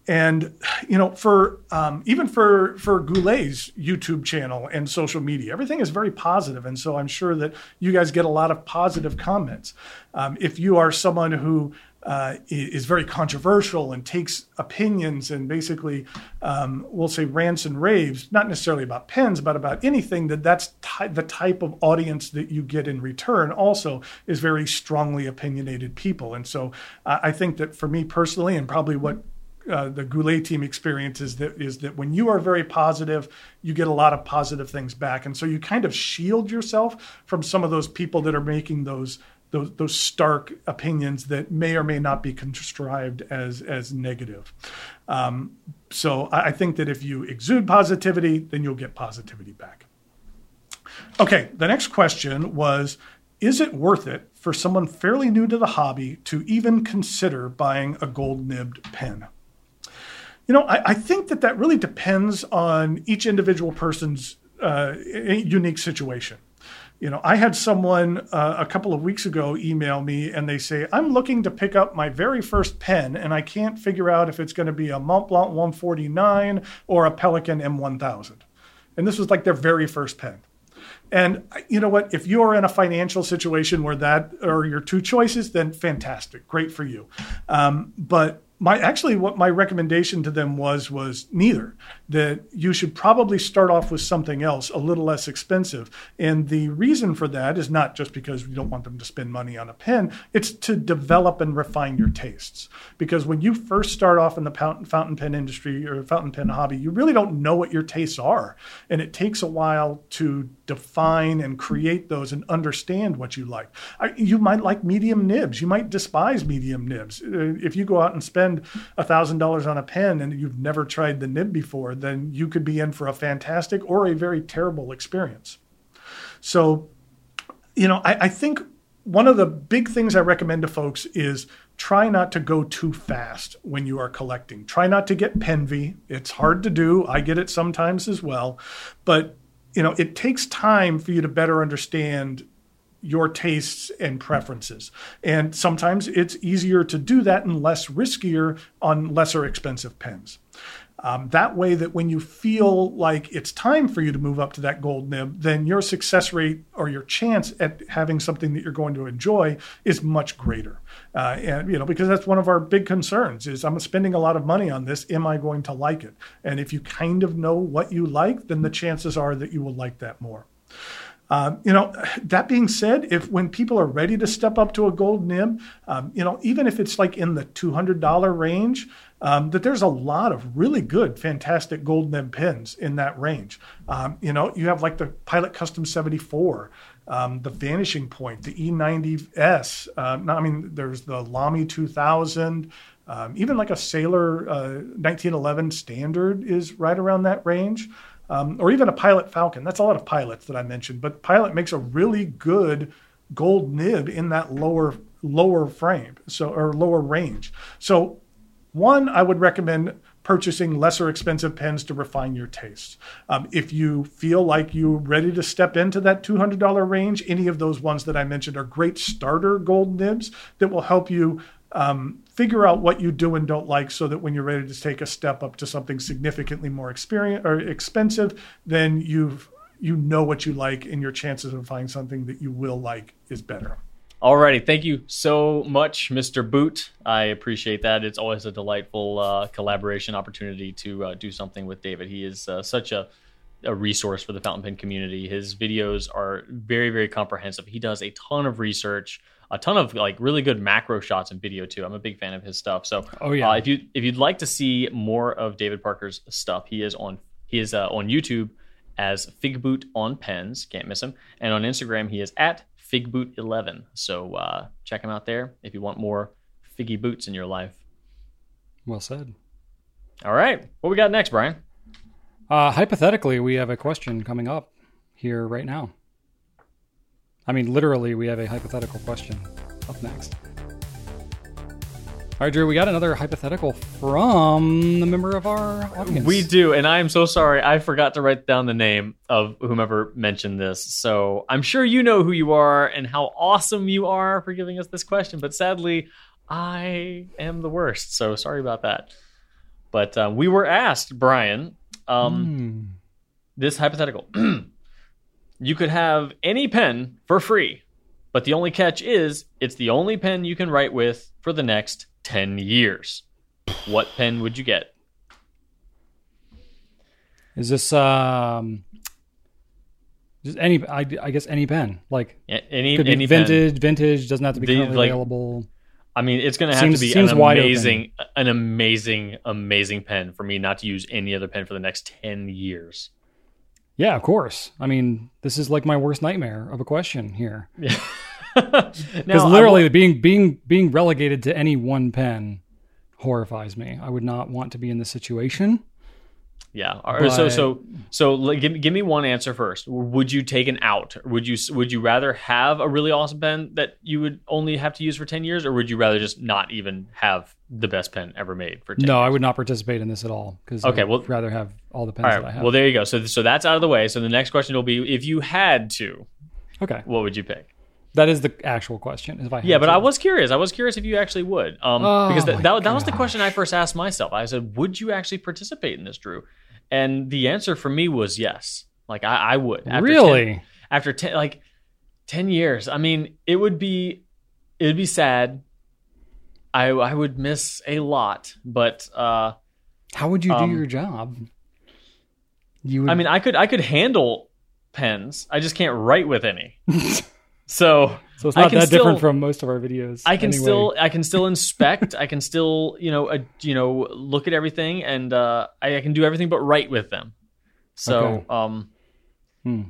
and you know for um, even for for Goulet's YouTube channel and social media, everything is very positive, and so I'm sure that you guys get a lot of positive comments. Um, if you are someone who uh, is very controversial and takes opinions and basically, um, we'll say rants and raves, not necessarily about pens, but about anything, that that's ty- the type of audience that you get in return. Also, is very strongly opinionated people, and so uh, I think that for me personally, and probably what uh, the Goulet team experience is that is that when you are very positive, you get a lot of positive things back, and so you kind of shield yourself from some of those people that are making those those those stark opinions that may or may not be contrived as as negative. Um, so I, I think that if you exude positivity, then you'll get positivity back. Okay, the next question was Is it worth it for someone fairly new to the hobby to even consider buying a gold nibbed pen? You know, I, I think that that really depends on each individual person's uh, unique situation. You know, I had someone uh, a couple of weeks ago email me and they say, I'm looking to pick up my very first pen and I can't figure out if it's going to be a Montblanc 149 or a Pelikan M1000. And this was like their very first pen. And you know what? If you are in a financial situation where that are your two choices, then fantastic, great for you. Um, but my actually, what my recommendation to them was was neither. That you should probably start off with something else, a little less expensive. And the reason for that is not just because you don't want them to spend money on a pen; it's to develop and refine your tastes. Because when you first start off in the fountain, pen industry or fountain pen hobby, you really don't know what your tastes are, and it takes a while to define and create those and understand what you like. I, you might like medium nibs. You might despise medium nibs. Uh, If you go out and spend $1,000 on a pen and you've never tried the nib before, then you could be in for a fantastic or a very terrible experience. So, you know, I, I think one of the big things I recommend to folks is try not to go too fast when you are collecting. Try not to get penvy. It's hard to do. I get it sometimes as well, but you know, it takes time for you to better understand your tastes and preferences. And sometimes it's easier to do that and less riskier on lesser expensive pens. Um, that way, that when you feel like it's time for you to move up to that gold nib, then your success rate or your chance at having something that you're going to enjoy is much greater. Uh, and you know, because that's one of our big concerns is I'm spending a lot of money on this. Am I going to like it? And if you kind of know what you like, then the chances are that you will like that more. Um, you know, that being said, if when people are ready to step up to a gold nib, um, you know, even if it's like in the two hundred dollar range, um, that there's a lot of really good, fantastic gold nib pens in that range. Um, you know, you have like the Pilot Custom seventy four. Um, the Vanishing Point, the E95S. Uh, I mean, there's the Lamy 2000. Um, even like a Sailor uh, 1911 standard is right around that range um, or even a Pilot Falcon. That's a lot of pilots that I mentioned, but Pilot makes a really good gold nib in that lower lower frame, so or lower range. So, one, I would recommend purchasing lesser expensive pens to refine your tastes. Um, if you feel like you're ready to step into that $200 range, any of those ones that I mentioned are great starter gold nibs that will help you um, figure out what you do and don't like so that when you're ready to take a step up to something significantly more experience or expensive, then you've you know what you like and your chances of finding something that you will like is better. Alrighty, thank you so much, Mr. Boot. I appreciate that. It's always a delightful uh, collaboration opportunity to uh, do something with David. He is uh, such a a resource for the fountain pen community. His videos are very, very comprehensive. He does a ton of research a ton of like really good macro shots and video too. I'm a big fan of his stuff. So, oh yeah, uh, if you if you'd like to see more of David Parker's stuff, he is on he is uh, on YouTube as Figboot on pens. Can't miss him. And on Instagram, he is at Figboot11. So uh, check him out there if you want more figgy boots in your life. Well said. All right, what we got next, Brian? Uh, hypothetically, we have a question coming up here right now. I mean, literally, we have a hypothetical question up next. All right, Drew, we got another hypothetical from the member of our audience. We do, and I am so sorry. I forgot to write down the name of whomever mentioned this. So I'm sure you know who you are and how awesome you are for giving us this question. But sadly, I am the worst. So sorry about that. But uh, we were asked, Brian, um, mm. this hypothetical. you could have any pen for free, but the only catch is it's the only pen you can write with for the next 10 years. What pen would you get? Is this um just any I, I guess any pen like any could be any vintage pen. vintage doesn't have to be the, like, available. I mean, it's going to have seems, to be an amazing, an amazing, amazing pen for me not to use any other pen for the next ten years. Yeah, of course. I mean, this is like my worst nightmare of a question here. Yeah. Because literally, being being being relegated to any one pen horrifies me. I would not want to be in this situation. Yeah. But... So so so give give me one answer first. Would you take an out? Would you would you rather have a really awesome pen that you would only have to use for ten years, or would you rather just not even have the best pen ever made for 10 No, years? I would not participate in this at all because okay, I'd well, rather have all the pens all right, that I have. Well, there you go. So so that's out of the way. So the next question will be if you had to. Okay. What would you pick? That is the actual question. If I yeah, but to. I was curious. I was curious if you actually would, um, oh because that, that, that was the question I first asked myself. I said, "Would you actually participate in this, Drew?" And the answer for me was yes. Like I, I would. After really? 10, after ten, like ten years. I mean, it would be, it would be sad. I I would miss a lot, but uh, how would you um, do your job? You. Would... I mean, I could I could handle pens. I just can't write with any. so so it's not that still, different from most of our videos. I can anyway. still I can still inspect. I can still you know uh, you know look at everything, and uh, I, I, can do everything but write with them. So okay. um, hmm.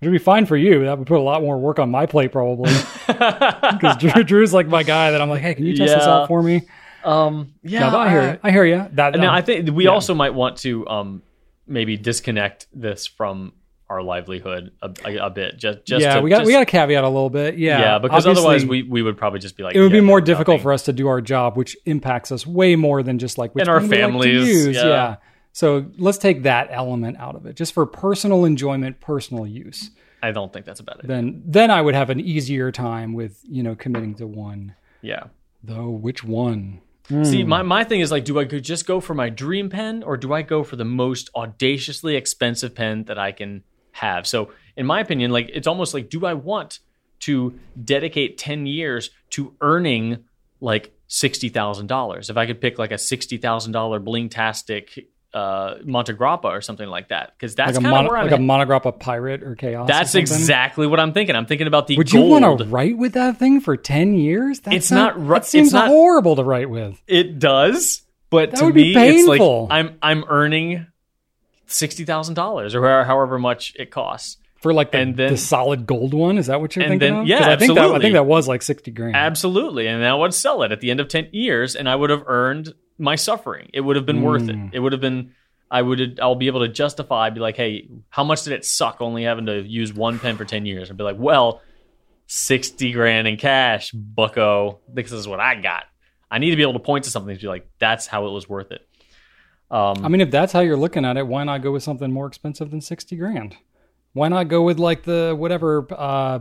It'd be fine for you. That would put a lot more work on my plate, probably. Because Drew, Drew's like my guy that I'm like, hey, can you test yeah. this out for me? Um, yeah, no, I hear you. I hear you. That now um, I think we yeah. also might want to um, maybe disconnect this from our livelihood a, a, a bit. Just, just yeah, to, we got just, we got to caveat a little bit. Yeah, yeah, because otherwise we, we would probably just be like it would yeah, be more difficult nothing. for us to do our job, which impacts us way more than just like And our we like families, use. yeah. So let's take that element out of it, just for personal enjoyment, personal use. I don't think that's a bad idea. Then then I would have an easier time with you know committing to one. Yeah. Though which one? See, Hmm. my, my thing is like, do I just go for my dream pen or do I go for the most audaciously expensive pen that I can have? So, in my opinion, like, it's almost like, do I want to dedicate 10 years to earning like $60,000? If I could pick like a $60,000 Bling-tastic uh, Montegrappa or something like that. Because that's Like a kind of mono, where I'm like a at. Montegrappa pirate or chaos. That's something? exactly what I'm thinking. I'm thinking about the Would you want to write with that thing for ten years? That's It's not ri- That seems it's not- horrible to write with. It does, but That to would me, it's like. I'm I'm earning sixty thousand dollars or however- much it costs. For like the, And then- the solid gold one, is that what you're And thinking then- of? yeah, I think that I think that was like sixty grand. Absolutely, and I would sell it at the end of ten years, and I would have earned my suffering. It would have been worth it. Mm. It would have been. I would. I'll be able to justify. Be like, hey, how much did it suck only having to use one pen for ten years? And be like, well, sixty grand in cash, Bucko. This is what I got. I need to be able to point to something to be like, that's how it was worth it. Um, I mean, if that's how you're looking at it, why not go with something more expensive than sixty grand? Why not go with like the whatever? uh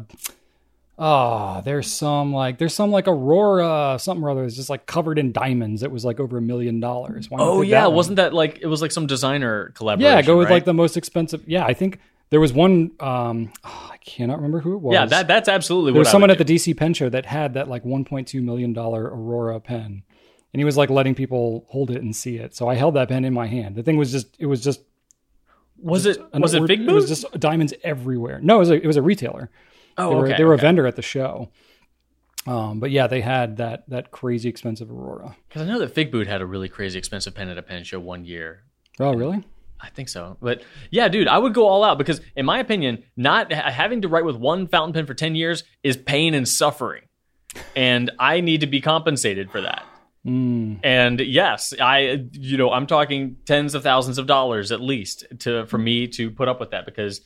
Oh, there's some like there's some like Aurora something or other. It's just like covered in diamonds. It was like over a million dollars. Why Oh yeah, that wasn't that like it was like some designer collaboration? Yeah, go with right? like the most expensive. Yeah, I think there was one. um oh, I cannot remember who it was. yeah. That that's absolutely there what was someone at the DC Pen Show that had that like 1.2 million dollar Aurora pen, and he was like letting people hold it and see it. So I held that pen in my hand. The thing was just it was just. Was it an was it Big It was just diamonds everywhere. No, it was a, it was a retailer. oh, They were, okay. they were a vendor at the show. Um, but yeah, they had that that crazy expensive Aurora. Because I know that Figboot had a really crazy expensive pen at a pen show one year. Oh, really? I think so. But yeah, dude, I would go all out because, in my opinion, not having to write with one fountain pen for 10 years is pain and suffering. And I need to be compensated for that. Mm. And yes, I, you know, I'm talking tens of thousands of dollars at least to for me to put up with that because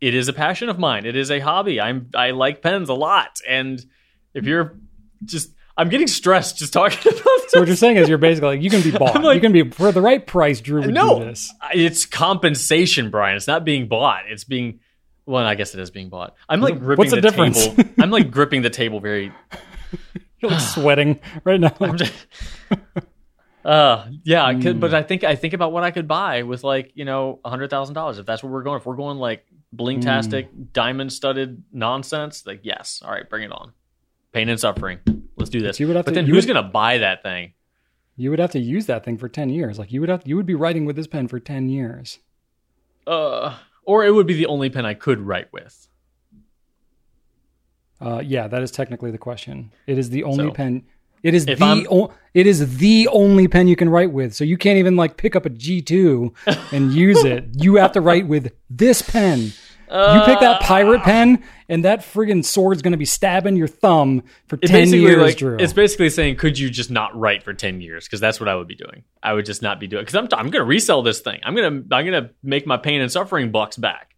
it is a passion of mine. It is a hobby. I'm I like pens a lot. And if you're just, I'm getting stressed just talking about this. So what you're saying is you're basically like you can be bought. like- you can be for the right price. Drew would No, do this. it's compensation, Brian. It's not being bought. It's being well, I guess it is being bought. I'm like gripping what's the the, difference? table. I'm like gripping the table very. You're like sweating right now. I'm just, uh, yeah, I Hmm. could, but I think I think about what I could buy with like you know a hundred thousand dollars if that's what we're going. If we're going like bling-tastic, Hmm. diamond studded nonsense, like yes, all right, bring it on. Pain and suffering. Let's do this. you would have but to- then who's would- gonna buy that thing? You would have to use that thing for ten years. Like you would have, you would be writing with this pen for ten years. Uh, or it would be the only pen I could write with. Uh, yeah, that is technically the question. It is the only So, pen. It is the o- it is the only pen you can write with. So you can't even like pick up a G two and use it. You have to write with this pen. you pick that pirate pen, and that friggin' sword's to be stabbing your thumb for ten years, like Drew. it's basically saying, could you just not write for ten years? Because that's what I would be doing. I would just not be doing because I'm I'm to resell this thing. I'm gonna I'm gonna make my pain and suffering bucks back.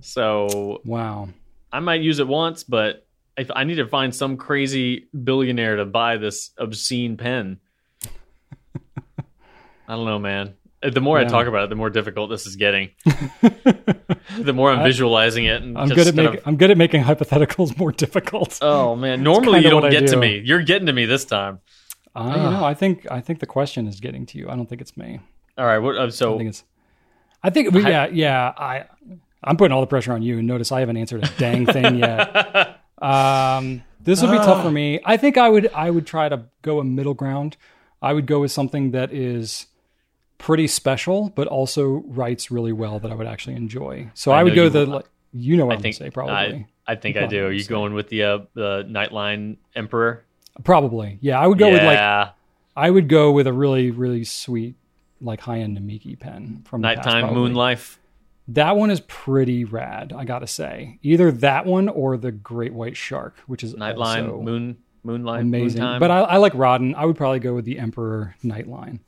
So wow. I might use it once, but if I need to find some crazy billionaire to buy this obscene pen. I don't know, man. The more I talk about it, the more difficult this is getting. the more I'm visualizing it, and I'm good at making of- I'm good at making hypotheticals more difficult. Oh man! Normally you don't I get to me. You're getting to me this time. Uh, you know, I think I think the question is getting to you. I don't think it's me. All right. What, uh, I so think it's. I think we, yeah, yeah. I I'm putting all the pressure on you. And notice I haven't answered a dang thing yet. Um, this would be tough for me. I think I would I would try to go a middle ground. I would go with something that is pretty special, but also writes really well that I would actually enjoy. So I, I would go the like you know what I I'm think gonna say probably. I, I think I do. Are you going with the uh, the Nightline Emperor? Probably. Yeah, I would go yeah. with like I would go with a really really sweet like high end Namiki pen from the past, Nighttime. Moon Life. That one is pretty rad, I gotta say. Either that one or the Great White Shark, which is Nightline Moon Moonlight amazing. Moontime. But I, I like Rodden. I would probably go with the Emperor Nightline.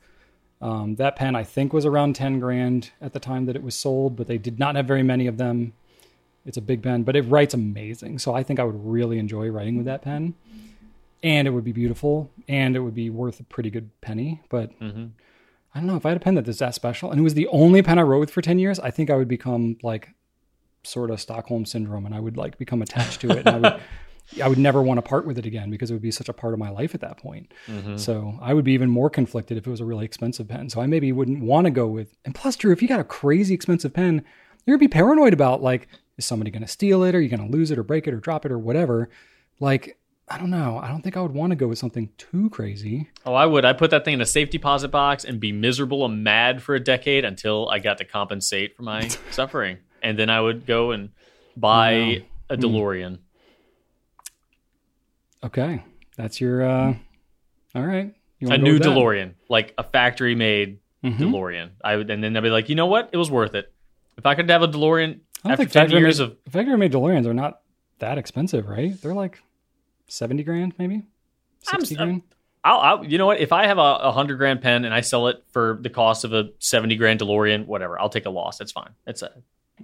Um, that pen I think was around ten grand at the time that it was sold, but they did not have very many of them. It's a big pen, but it writes amazing. So I think I would really enjoy writing with that pen, and it would be beautiful, and it would be worth a pretty good penny. But I don't know if I had a pen that is that special, and it was the only pen I wrote with for ten years. I think I would become like sort of Stockholm syndrome, and I would like become attached to it, and I would. I would never want to part with it again because it would be such a part of my life at that point. Mm-hmm. So I would be even more conflicted if it was a really expensive pen. So I maybe wouldn't want to go with. And plus, Drew, if you got a crazy expensive pen, you're gonna be paranoid about like, is somebody gonna steal it? Or are you gonna lose it or break it or drop it or whatever? Like, I don't know. I don't think I would want to go with something too crazy. Oh, I would. I put that thing in a safe deposit box and be miserable and mad for a decade until I got to compensate for my suffering, and then I would go and buy a DeLorean. Okay, that's your. uh All right, you a new? DeLorean, like a factory made Mhm. DeLorean. I would, and then I'd be like, you know what? It was worth it. If I could have a DeLorean I don't after think ten years made, of factory made DeLoreans are not that expensive, right? They're like seventy grand, maybe 60 I'm- grand. I'll, I'll, you know what? If I have a, a hundred grand pen and I sell it for the cost of a seventy grand DeLorean, whatever, I'll take a loss. It's fine. It's a,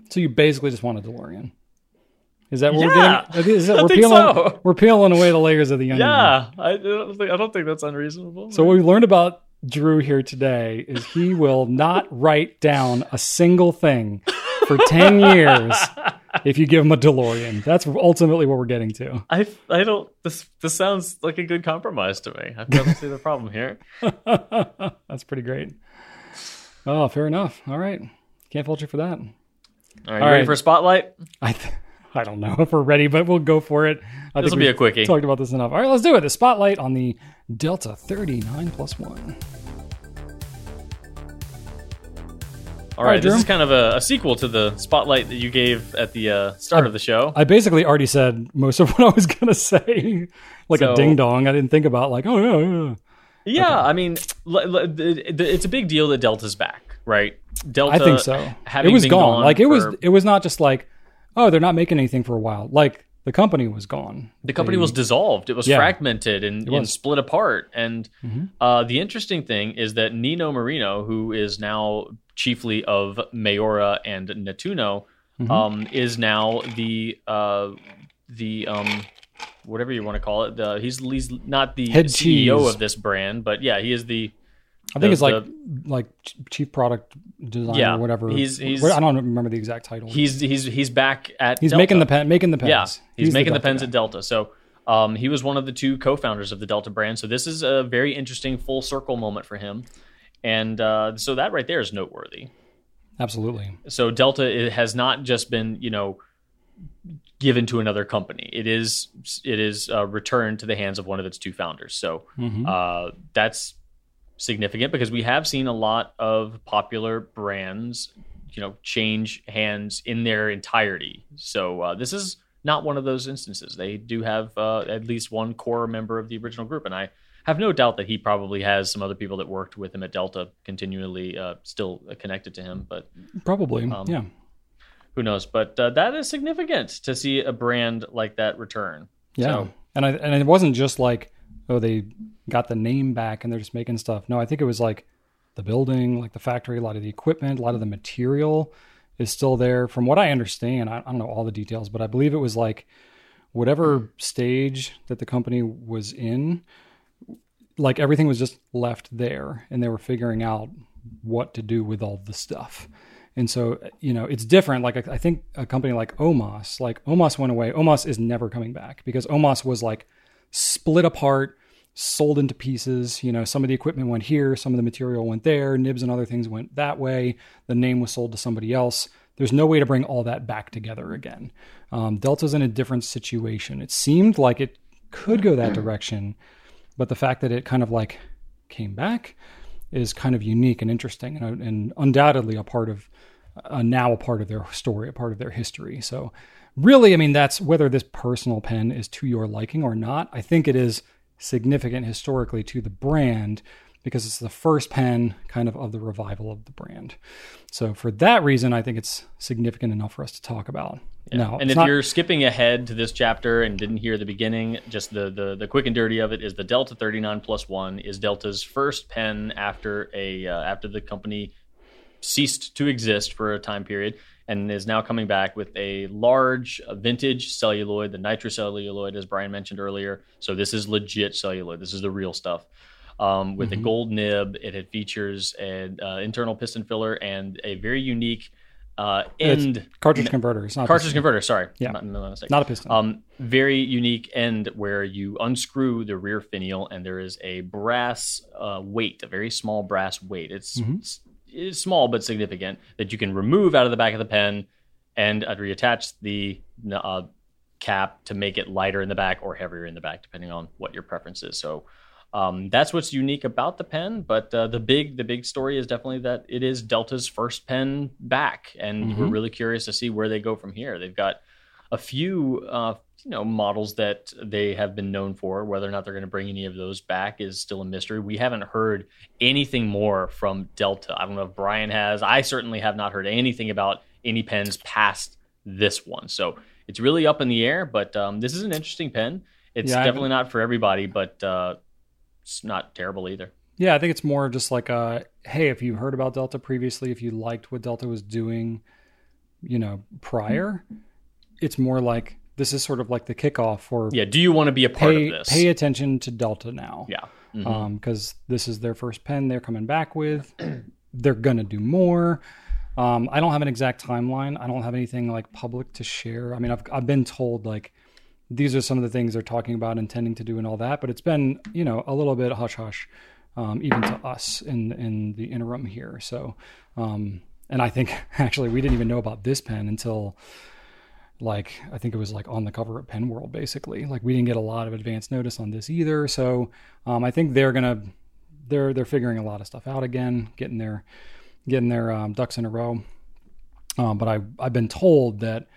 So you basically just want a DeLorean. Is that what Yeah, we're getting? Is that, I we're peeling, so. We're peeling away the layers of the onion. yeah. I don't think I don't think that's unreasonable. So what we learned about Drew here today is he will not write down a single thing for ten years if you give him a DeLorean. That's ultimately what we're getting to. I I don't. This this sounds like a good compromise to me. I don't see the problem here. That's pretty great. Oh, fair enough. All right, can't fault you for that. All right, you All ready right. for a spotlight? I th- I don't know if we're ready, but we'll go for it. I This will be a quickie. Talked about this enough. All right, let's do it. The spotlight on the Delta 39 plus one. All right, this Drew. is kind of a, a sequel to the spotlight that you gave at the uh, start of the show. I basically already said most of what I was gonna say, like a ding dong. I didn't think about like, oh yeah, yeah. Yeah, I mean, l- l- it's a big deal that Delta's back, right? Delta, I think so. It was been gone. Like it was. for- It was not just like, oh, they're not making anything for a while. Like the company was gone. the company was dissolved. It was Yeah. fragmented and, and was. Mm-hmm. split apart. And uh, the interesting thing is that Nino Marino, who is now chiefly of Maiora and Nettuno, Mm-hmm. um, is now the uh, the um, whatever you want to call it. The, he's he's not the Head CEO cheese. of this brand, but yeah, he is the I think the- it's like like chief product designer Yeah, or whatever. he's- he's- I don't remember the exact title. he's he's he's back at He's Delta. making the pen, making the pens. Yeah, he's, making the, Delta pens guy. at Delta. So um, he was one of the two co-founders of the Delta brand. So this is a very interesting full circle moment for him, and uh, so that right there is noteworthy. Absolutely. So Delta it has not just been you know given to another company. It is it is uh, returned to the hands of one of its two founders. So Mhm. uh, that's significant because we have seen a lot of popular brands, you know, change hands in their entirety. So uh, this is not one of those instances. They do have uh, at least one core member of the original group, and I have no doubt that he probably has some other people that worked with him at Delta continually uh, still connected to him. But Probably. Um, yeah. who knows? But uh, that is significant to see a brand like that return. Yeah. So, and I and it wasn't just like, oh, they got the name back and they're just making stuff. No, I think it was like the building, like the factory, a lot of the equipment, a lot of the material is still there. From what I understand, I, I don't know all the details, but I believe it was like whatever stage that the company was in, like everything was just left there and they were figuring out what to do with all the stuff. And so, you know, it's different. Like, I think a company like OMAS, like OMAS went away. OMAS is never coming back because OMAS was like split apart, sold into pieces. You know, some of the equipment went here, some of the material went there, nibs and other things went that way. The name was sold to somebody else. There's no way to bring all that back together again. Um, Delta's in a different situation. It seemed like it could go that direction, but the fact that it kind of like came back is kind of unique and interesting and, and undoubtedly a part of uh, now a part of their story, a part of their history. So, really, I mean, that's whether this personal pen is to your liking or not. I think it is significant historically to the brand because it's the first pen kind of of the revival of the brand. So for that reason, I think it's significant enough for us to talk about. Now, and if not- you're skipping ahead to this chapter and didn't hear the beginning, just the, the the quick and dirty of it is the Delta 39 plus one is Delta's first pen after a uh, after the company ceased to exist for a time period and is now coming back with a large vintage celluloid, the nitrocelluloid, as Brian mentioned earlier. So this is legit celluloid. This is the real stuff. Um, with a gold nib, it had features an uh, internal piston filler and a very unique uh, it's end cartridge converter. It's not a cartridge converter. Sorry, Yeah. not, no. Not a piston. Um, very unique end where you unscrew the rear finial and there is a brass uh, weight, a very small brass weight. It's, Mm-hmm. it's, it's small but significant that you can remove out of the back of the pen and uh, reattach the uh, cap to make it lighter in the back or heavier in the back, depending on what your preference is. So. Um, that's what's unique about the pen, but uh, the big the big story is definitely that it is Delta's first pen back, and we're really curious to see where they go from here. They've got a few uh, you know models that they have been known for. Whether or not they're going to bring any of those back is still a mystery. We haven't heard anything more from Delta. I don't know if Brian has. I certainly have not heard anything about any pens past this one. So it's really up in the air. But um, this is an interesting pen. It's Yeah, definitely not for everybody, but uh, it's not terrible either. Yeah, I think it's more just like a hey, if you heard about Delta previously, if you liked what Delta was doing, you know, prior, it's more like this is sort of like the kickoff for Yeah. Do you want to be a part pay of this? pay attention to Delta now. yeah. Because this is their first pen they're coming back with. they're gonna do more. Um, I don't have an exact timeline. I don't have anything like public to share. I mean, I've I've been told like these are some of the things they're talking about, intending to do, and all that. But it's been you know a little bit hush hush, um, even to us in in the interim here. So, um, and I think actually we didn't even know about this pen until like I think it was like on the cover of Pen World, basically. Like we didn't get a lot of advance notice on this either. So um, I think they're gonna they're they're figuring a lot of stuff out again, getting their getting their um, ducks in a row. Um, but I I've been told that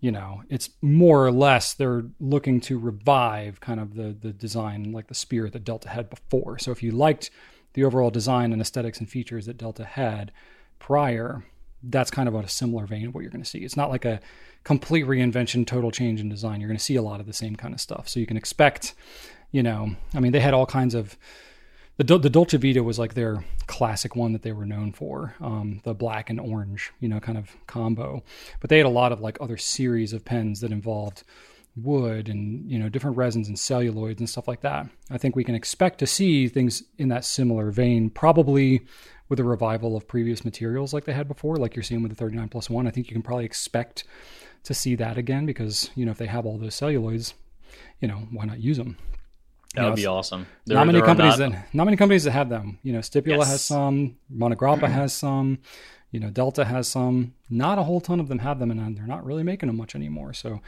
you know it's more or less they're looking to revive kind of the the design like the spirit that Delta had before. So if you liked the overall design and aesthetics and features that Delta had prior, that's kind of a similar vein of what you're going to see. It's not like a complete reinvention, total change in design. You're going to see a lot of the same kind of stuff. So you can expect, you know, I mean, they had all kinds of the the Dolce Vita was like their classic one that they were known for, um, the black and orange, you know, kind of combo. But they had a lot of like other series of pens that involved wood and you know different resins and celluloids and stuff like that. I think we can expect to see things in that similar vein, probably with a revival of previous materials like they had before, like you're seeing with the 39 plus one. I think you can probably expect to see that again because you know if they have all those celluloids, you know why not use them? That You would know, be awesome. not many companies not- that not many companies that have them. You know, Stipula Yes. has some, Montegrappa has some, you know, Delta has some. Not a whole ton of them have them, and they're not really making them much anymore. So,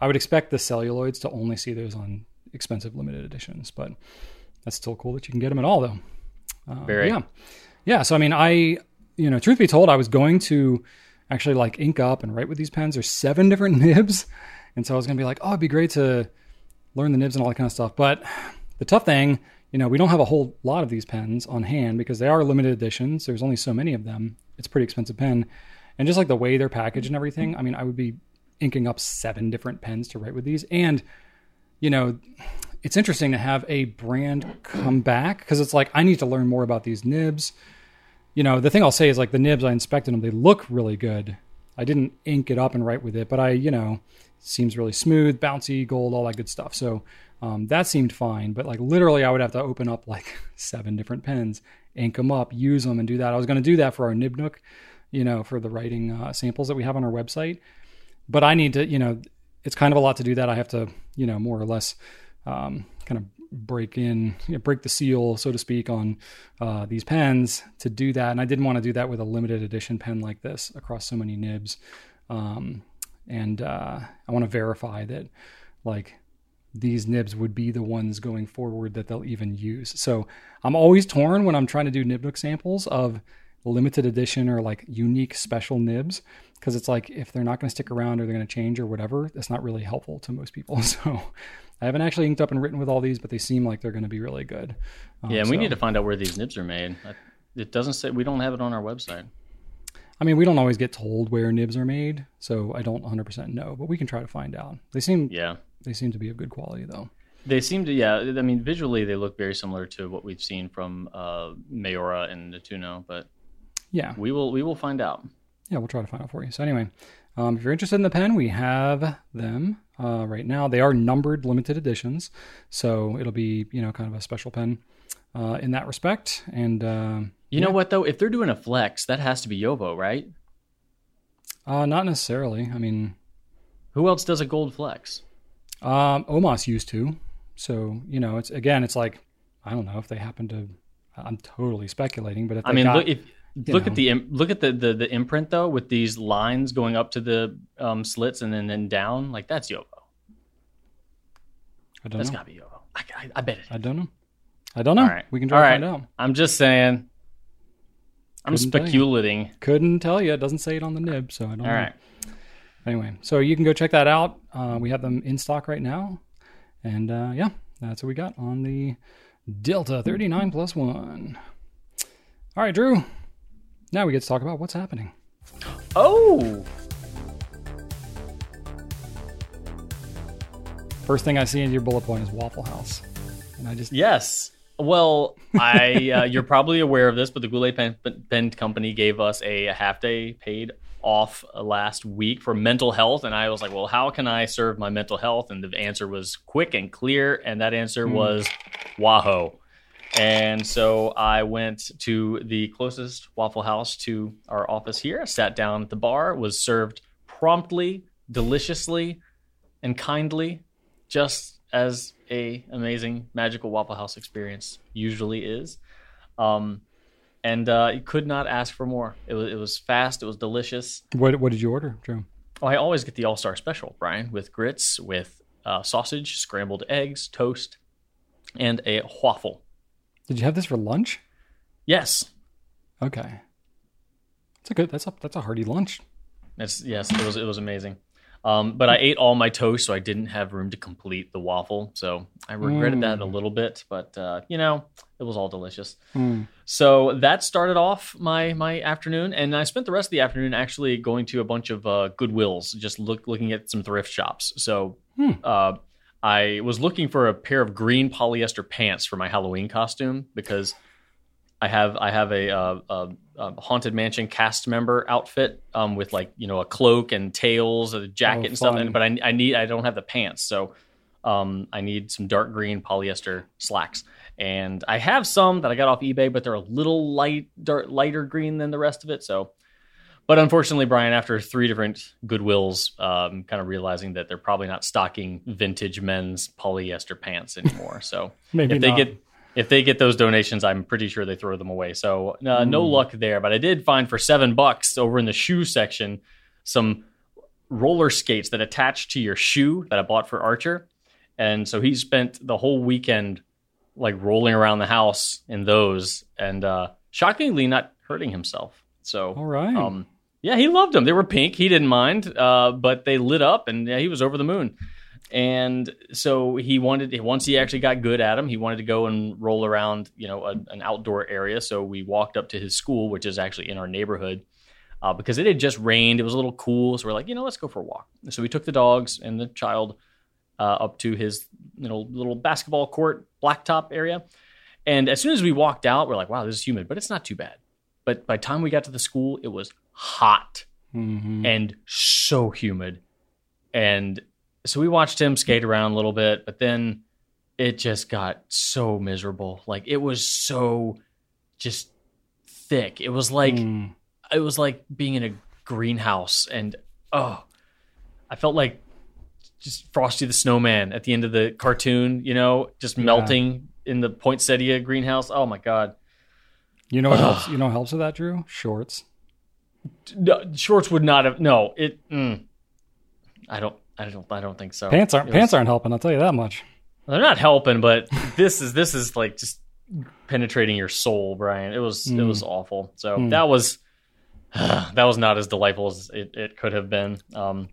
I would expect the celluloids to only see those on expensive limited editions, but that's still cool that you can get them at all, though. Uh, Very. yeah, yeah. So, I mean, I, you know, truth be told, I was going to actually like ink up and write with these pens. There's seven different nibs, and so I was gonna be like, oh, it'd be great to learn the nibs and all that kind of stuff. But the tough thing, you know, we don't have a whole lot of these pens on hand because they are limited editions. There's only so many of them. It's a pretty expensive pen. And just like the way they're packaged and everything, I mean, I would be inking up seven different pens to write with these. And, you know, it's interesting to have a brand come back because it's like, I need to learn more about these nibs. You know, the thing I'll say is like the nibs, I inspected them, they look really good. I didn't ink it up and write with it, but I, you know, seems really smooth, bouncy, gold, all that good stuff. So um, that seemed fine. But like literally, I would have to open up like seven different pens, ink them up, use them, and do that. I was going to do that for our Nibnook, you know, for the writing uh, samples that we have on our website. But I need to, you know, it's kind of a lot to do that. I have to, you know, more or less um, kind of break in, you know, break the seal, so to speak, on uh, these pens to do that. And I didn't want to do that with a limited edition pen like this across so many nibs. Um, and uh, I want to verify that, like, these nibs would be the ones going forward that they'll even use. So I'm always torn when I'm trying to do nibnook samples of limited edition or like unique special nibs because it's like if they're not going to stick around or they're going to change or whatever, that's not really helpful to most people. So I haven't actually inked up and written with all these, but they seem like they're going to be really good. Um, Yeah, and we need to find out where these nibs are made. It doesn't say we don't have it on our website. I mean, we don't always get told where nibs are made, so I don't 100% know, but we can try to find out. They seem Yeah. they seem to be of good quality though. They seem to, yeah. I mean, visually they look very similar to what we've seen from uh, Maiora and Nettuno, but Yeah. we will we will find out. yeah, we'll try to find out for you. So anyway, um, if you're interested in the pen, we have them uh, right now. They are numbered limited editions, so it'll be you know kind of a special pen uh, in that respect. And um You know what though? If they're doing a flex, that has to be JoWo, right? uh, not necessarily. I mean, Who else does a gold flex? um, OMAS used to, so you know, it's again, it's like I don't know if they happen to. I'm totally speculating, but if they I mean, got, look if look know. at the im- look at the, the the imprint though, with these lines going up to the um, slits and then then down, like that's JoWo. I don't That's know. gotta be JoWo. I, I, I bet it. I don't know. I don't know. All right, We can try All to right. find out. I'm just saying. I'm Couldn't tell speculating. Couldn't tell you. It doesn't say it on the nib, so I don't All know. right. Anyway, so you can go check that out. Uh, we have them in stock right now. And uh, yeah, that's what we got on the Delta 39 plus one. All right, Drew. Now we get to talk about what's happening. Oh, First thing I see in your bullet point is Waffle House. And I just, yes. Well, I uh, you're probably aware of this, but the Goulet Pen, Pen Company gave us a half day paid off last week for mental health, and I was like, well, how can I serve my mental health? And the answer was quick and clear, and that answer was Wahoo. And so I went to the closest Waffle House to our office here, sat down at the bar, was served promptly, deliciously, and kindly, just as a amazing magical Waffle House experience usually is. Um, and uh, you could not ask for more. It was, it was fast. It was delicious. what, what did you order, Drew? Oh, I always get the All Star Special, Brian, with grits, with uh, sausage, scrambled eggs, toast, and a waffle. Did you have this for lunch? Yes, Okay. It's a good, that's a, that's a hearty lunch. It's yes, it was it was amazing. Um, but I ate all my toast, so I didn't have room to complete the waffle. So I regretted that a little bit, but uh, you know, it was all delicious. Mm. So that started off my my afternoon, and I spent the rest of the afternoon actually going to a bunch of uh, Goodwills, just look looking at some thrift shops. So uh, I was looking for a pair of green polyester pants for my Halloween costume because I have I have a, uh, a, a haunted mansion cast member outfit um, with like you know a cloak and tails, a jacket Oh, and stuff. And, but I, I need I don't have the pants, so um, I need some dark green polyester slacks. And I have some that I got off eBay, but they're a little light, dark, lighter green than the rest of it. So, but unfortunately, Brian, after three different Goodwills, um, kind of realizing that they're probably not stocking vintage men's polyester pants anymore. So Maybe if they not. get if they get those donations, I'm pretty sure they throw them away. So uh, no luck there. But I did find for seven bucks over in the shoe section some roller skates that attach to your shoe that I bought for Archer. And so he spent the whole weekend like rolling around the house in those and uh, shockingly not hurting himself. So All right. um, yeah, he loved them. They were pink. He didn't mind, uh, but they lit up, and yeah, he was over the moon. And so he wanted. Once he actually got good at them, he wanted to go and roll around, you know, a, an outdoor area. So we walked up to his school, which is actually in our neighborhood, uh, because it had just rained. It was a little cool, so we're like, you know, let's go for a walk. So we took the dogs and the child uh, up to his, you know, little basketball court blacktop area. And as soon as we walked out, we're like, wow, this is humid, but it's not too bad. But by the time we got to the school, it was hot Mhm. and so humid. And so we watched him skate around a little bit, but then it just got so miserable. Like it was so just thick. It was like Mm. it was like being in a greenhouse and oh I felt like just Frosty the Snowman at the end of the cartoon, you know, just melting in the poinsettia greenhouse. Oh my god. You know what helps? You know what helps with that, Drew? Shorts. No, shorts would not have no, it mm, I don't I don't I don't think so. Pants aren't It was- pants aren't helping. I'll tell you that much. They're not helping, but this is this is like just penetrating your soul, Brian. It was it Mm. was awful. So Mm. that was that was not as delightful as it, it could have been. Um,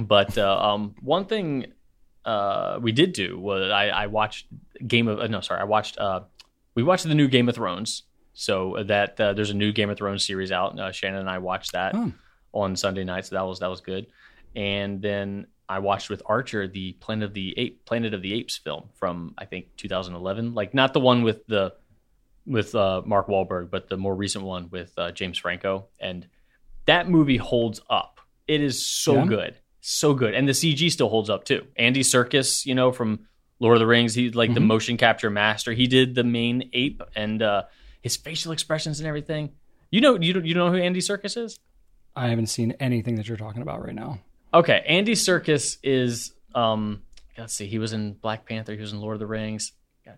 but uh, um, one thing uh, we did do was I, I watched Game of uh, no sorry I watched uh, we watched the new Game of Thrones. So that uh, there's a new Game of Thrones series out. Uh, Shannon and I watched that Oh. on Sunday night, so that was that was good. And then I watched with Archer the Planet of the Ape Planet of the Apes film from I think 2011, like not the one with the with uh, Mark Wahlberg, but the more recent one with uh, James Franco. And that movie holds up. It is so Yeah? good, so good, and the CG still holds up too. Andy Serkis, you know from Lord of the Rings, he's like the Mhm. motion capture master. He did the main ape and uh, his facial expressions and everything. You know, you don't, you know who Andy Serkis is? I haven't seen anything that you're talking about right now. Okay, Andy Serkis is um let's see, he was in Black Panther, he was in Lord of the Rings.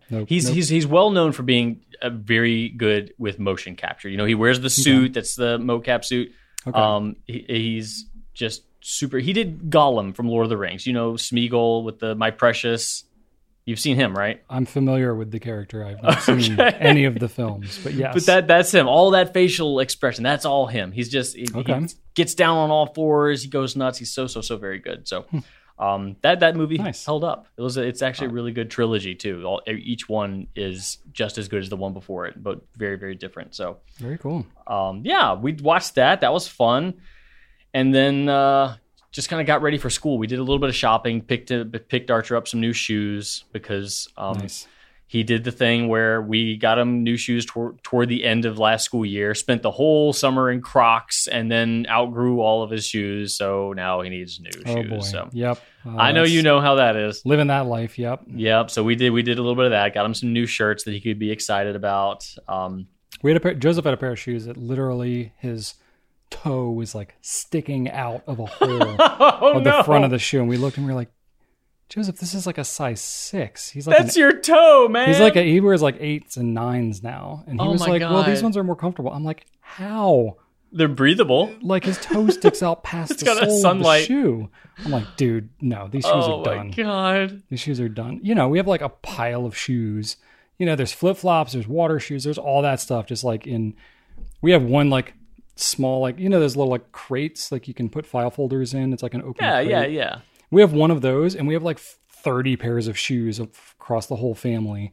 Nope, He's nope. he's he's well known for being uh very good with motion capture. You know, he wears the suit that's the mocap suit. Okay. Um he, he's just super he did Gollum from Lord of the Rings. You know, Smeagol with the My Precious. You've seen him, right? I'm familiar with the character. I've not seen any of the films, but yes. But that that's him. All that facial expression, that's all him. He's just he, Okay. he gets down on all fours. He goes nuts. He's so so so very good. So um, that that movie Nice. held up. It was a, it's actually a really good trilogy too. All, each one is just as good as the one before it, but very very different. So very cool. um, yeah, we watched that. That was fun, and then uh, just kind of got ready for school. We did a little bit of shopping. picked picked Archer up some new shoes because um, nice. he did the thing where we got him new shoes tor- toward the end of last school year. Spent the whole summer in Crocs, and then outgrew all of his shoes. So now he needs new Oh shoes. boy. So Yep. Uh, I know you know how that is. living that life. Yep. Yep. So we did we did a little bit of that. Got him some new shirts that he could be excited about. Um, We had a pair, Joseph had a pair of shoes that literally his toe was like sticking out of a hole oh of the front of the shoe, and we looked and we were like, Joseph, this is like a size six. He's like That's an, your toe, man. he's like a, he wears like eights and nines now, and he Oh was my like, well, these ones are more comfortable. I'm like, how? They're breathable. Like his toe sticks out past the sole of the shoe. I'm like, dude, no, these shoes Oh are my done. god! These shoes are done. You know, we have like a pile of shoes. You know, there's flip flops, there's water shoes, there's all that stuff. Just like in, we have one like small, like, you know, those little like crates, like you can put file folders in. It's like an open Yeah, crate. yeah, yeah. We have one of those, and we have like 30 pairs of shoes across the whole family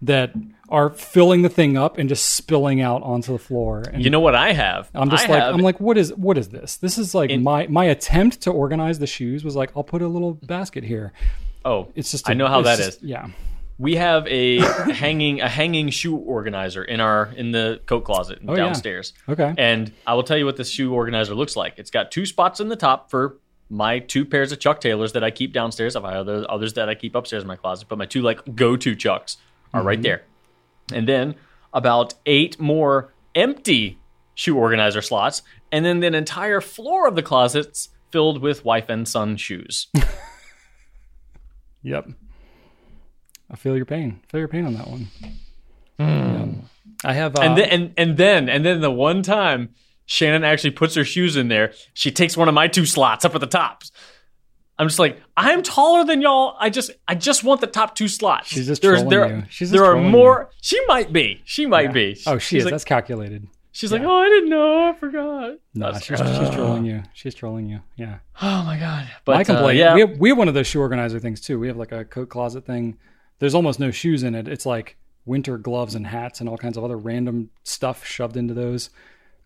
that are filling the thing up and just spilling out onto the floor. And You know what I have? I'm just I like, I'm like, what is what is this? This is like In- my my attempt to organize the shoes was like, I'll put a little basket here. oh, It's just I know how that just- is. Yeah. We have a hanging a hanging shoe organizer in our in the coat closet Oh, yeah. downstairs. Okay. And I will tell you what this shoe organizer looks like. It's got two spots in the top for my two pairs of Chuck Taylors that I keep downstairs. I have other others that I keep upstairs in my closet, but my two like go to Chucks are right mm-hmm. there. And then about eight more empty shoe organizer slots, and then an entire floor of the closets filled with wife and son shoes. Yep. I feel your pain. I feel your pain on that one. Yeah. I have uh, and then and, and then and then the one time Shannon actually puts her shoes in there, she takes one of my two slots up at the tops. I'm just like, I'm taller than y'all. I just I just want the top two slots. She's just There's, trolling there, you. She's just there are trolling more. She might be. She might yeah. be. Oh, she she's is. Like, That's calculated. she's like, oh, I didn't know. I forgot. No, That's- she's, she's trolling you. She's trolling you. Yeah. Oh my god. But My complaint. Uh, yeah. we, have, we have one of those shoe organizer things too. We have like a coat closet thing. There's almost no shoes in it. It's like winter gloves and hats and all kinds of other random stuff shoved into those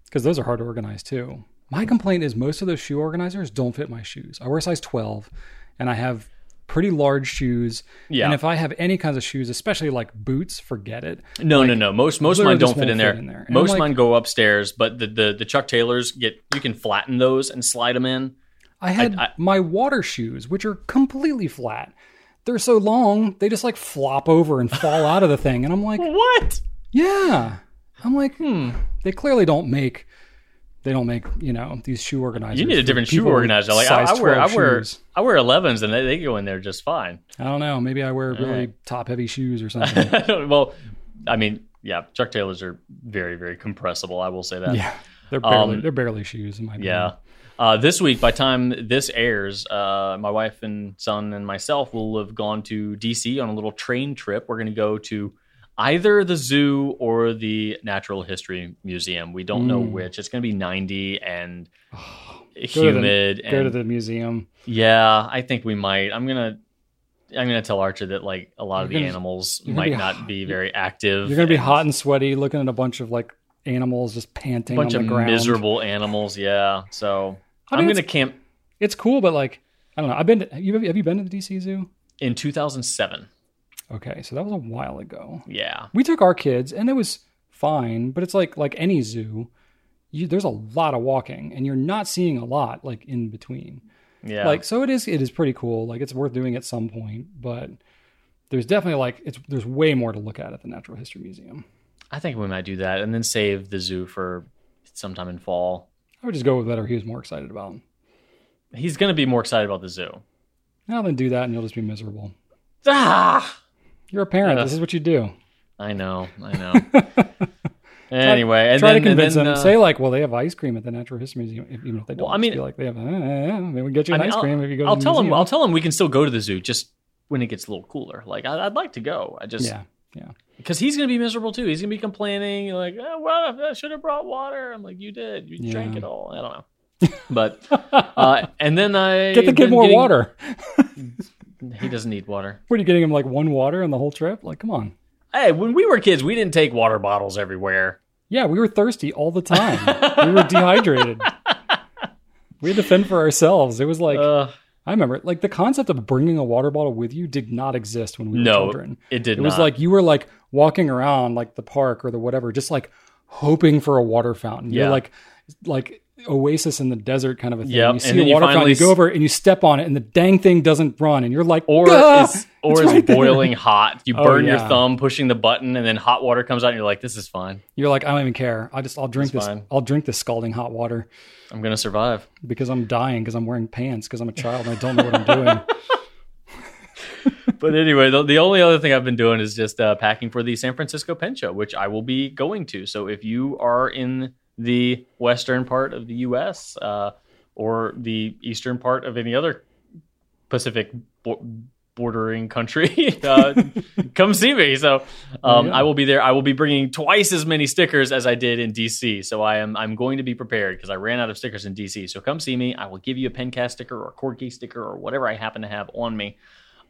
because those are hard to organize too. My complaint is most of those shoe organizers don't fit my shoes. I wear a size 12 and I have pretty large shoes. Yeah. And if I have any kinds of shoes, especially like boots, forget it. No, no, no. Most most of mine don't fit in won't there. in there. Most of like- mine go upstairs, but the, the the Chuck Taylors get you can flatten those and slide them in. I had I- my water shoes, which are completely flat. They're so long, they just like flop over and fall out of the thing. And I'm like, What? yeah. I'm like, hmm. They clearly don't make, they don't make, you know, these shoe organizers. You need a different shoe organizer. Like I, I wear, I wear, shoes. I wear 11s, and they, they go in there just fine. I don't know. Maybe I wear really right. top heavy shoes or something. well, I mean, yeah, Chuck Taylors are very, very compressible. I will say that. yeah. They're barely, Um, they're barely shoes in my opinion. Yeah. Uh, this week, by time this airs, uh, my wife and son and myself will have gone to DC on a little train trip. We're going to go to either the zoo or the Natural History Museum. We don't know which. It's going to be 90 and Go to the- humid. Go to the museum. yeah, I think we might. I'm gonna. I'm gonna tell Archer that like a lot of You're the gonna- animals might be not be very active. You're gonna be and hot and sweaty, looking at a bunch of like animals just panting. A bunch on of ground. miserable animals. Yeah. So I mean, am gonna camp It's cool, but like I don't know. I've been. To, have you have you been to the DC Zoo? in 2007. Okay, so that was a while ago. Yeah. We took our kids, and it was fine. But it's like like any zoo, you, there's a lot of walking, and you're not seeing a lot like in between. Yeah. Like so, it is it is pretty cool. Like it's worth doing at some point, but there's definitely like it's there's way more to look at at the Natural History Museum. I think we might do that and then save the zoo for sometime in fall. I would just go with whatever he was more excited about. He's gonna be more excited about the zoo. Now then, do that, and you'll just be miserable. Ah. You're a parent. Yeah. This is what you do. I know. I know. anyway, and Try then, to convince and them. uh, Say like, well, they have ice cream at the Natural History Museum, even if they don't. Well, I mean- like they have. Uh, uh, maybe we get you an I mean, ice cream if you go. I'll to the tell him. museum. I'll tell him we can still go to the zoo just when it gets a little cooler. Like I, I'd like to go. I just Yeah, yeah. Because he's gonna be miserable too. He's gonna be complaining like, oh, "Well, I should have brought water." I'm like, "You did. You drank it all." I don't know. But uh, and then I Get the kid more getting- water. He doesn't need water. What are you getting him like one water on the whole trip? Like, come on. Hey, when we were kids, we didn't take water bottles everywhere. Yeah, we were thirsty all the time. we were dehydrated. We had to fend for ourselves. It was like Uh, I remember, like the concept of bringing a water bottle with you did not exist when we were no, children. it did not. It was not. like you were like walking around like the park or the whatever, just like hoping for a water fountain. You're Yeah. like like oasis in the desert kind of a thing. Yep, You and see a you water fountain, you go over it and you step on it, and the dang thing doesn't run, and you're like, or "Ah, it's or it's it's right there." boiling hot. You Oh, burn your thumb pushing the button, and then hot water comes out, and you're like, "This is fine. You're like, I don't even care. I just I'll drink It's this. fine. I'll drink this scalding hot water I'm gonna survive." because I'm dying because I'm wearing pants because I'm a child and I don't know what I'm doing. But anyway, the, the only other thing I've been doing is just uh, packing for the San Francisco Pen Show, which I will be going to. So if you are in the western part of the U.S. Uh, or the eastern part of any other Pacific bordering country, uh, come see me. So um, Yeah. I will be there. I will be bringing twice as many stickers as I did in DC. So I am I'm going to be prepared because I ran out of stickers in DC. So come see me. I will give you a Pencast sticker or a Corky sticker or whatever I happen to have on me.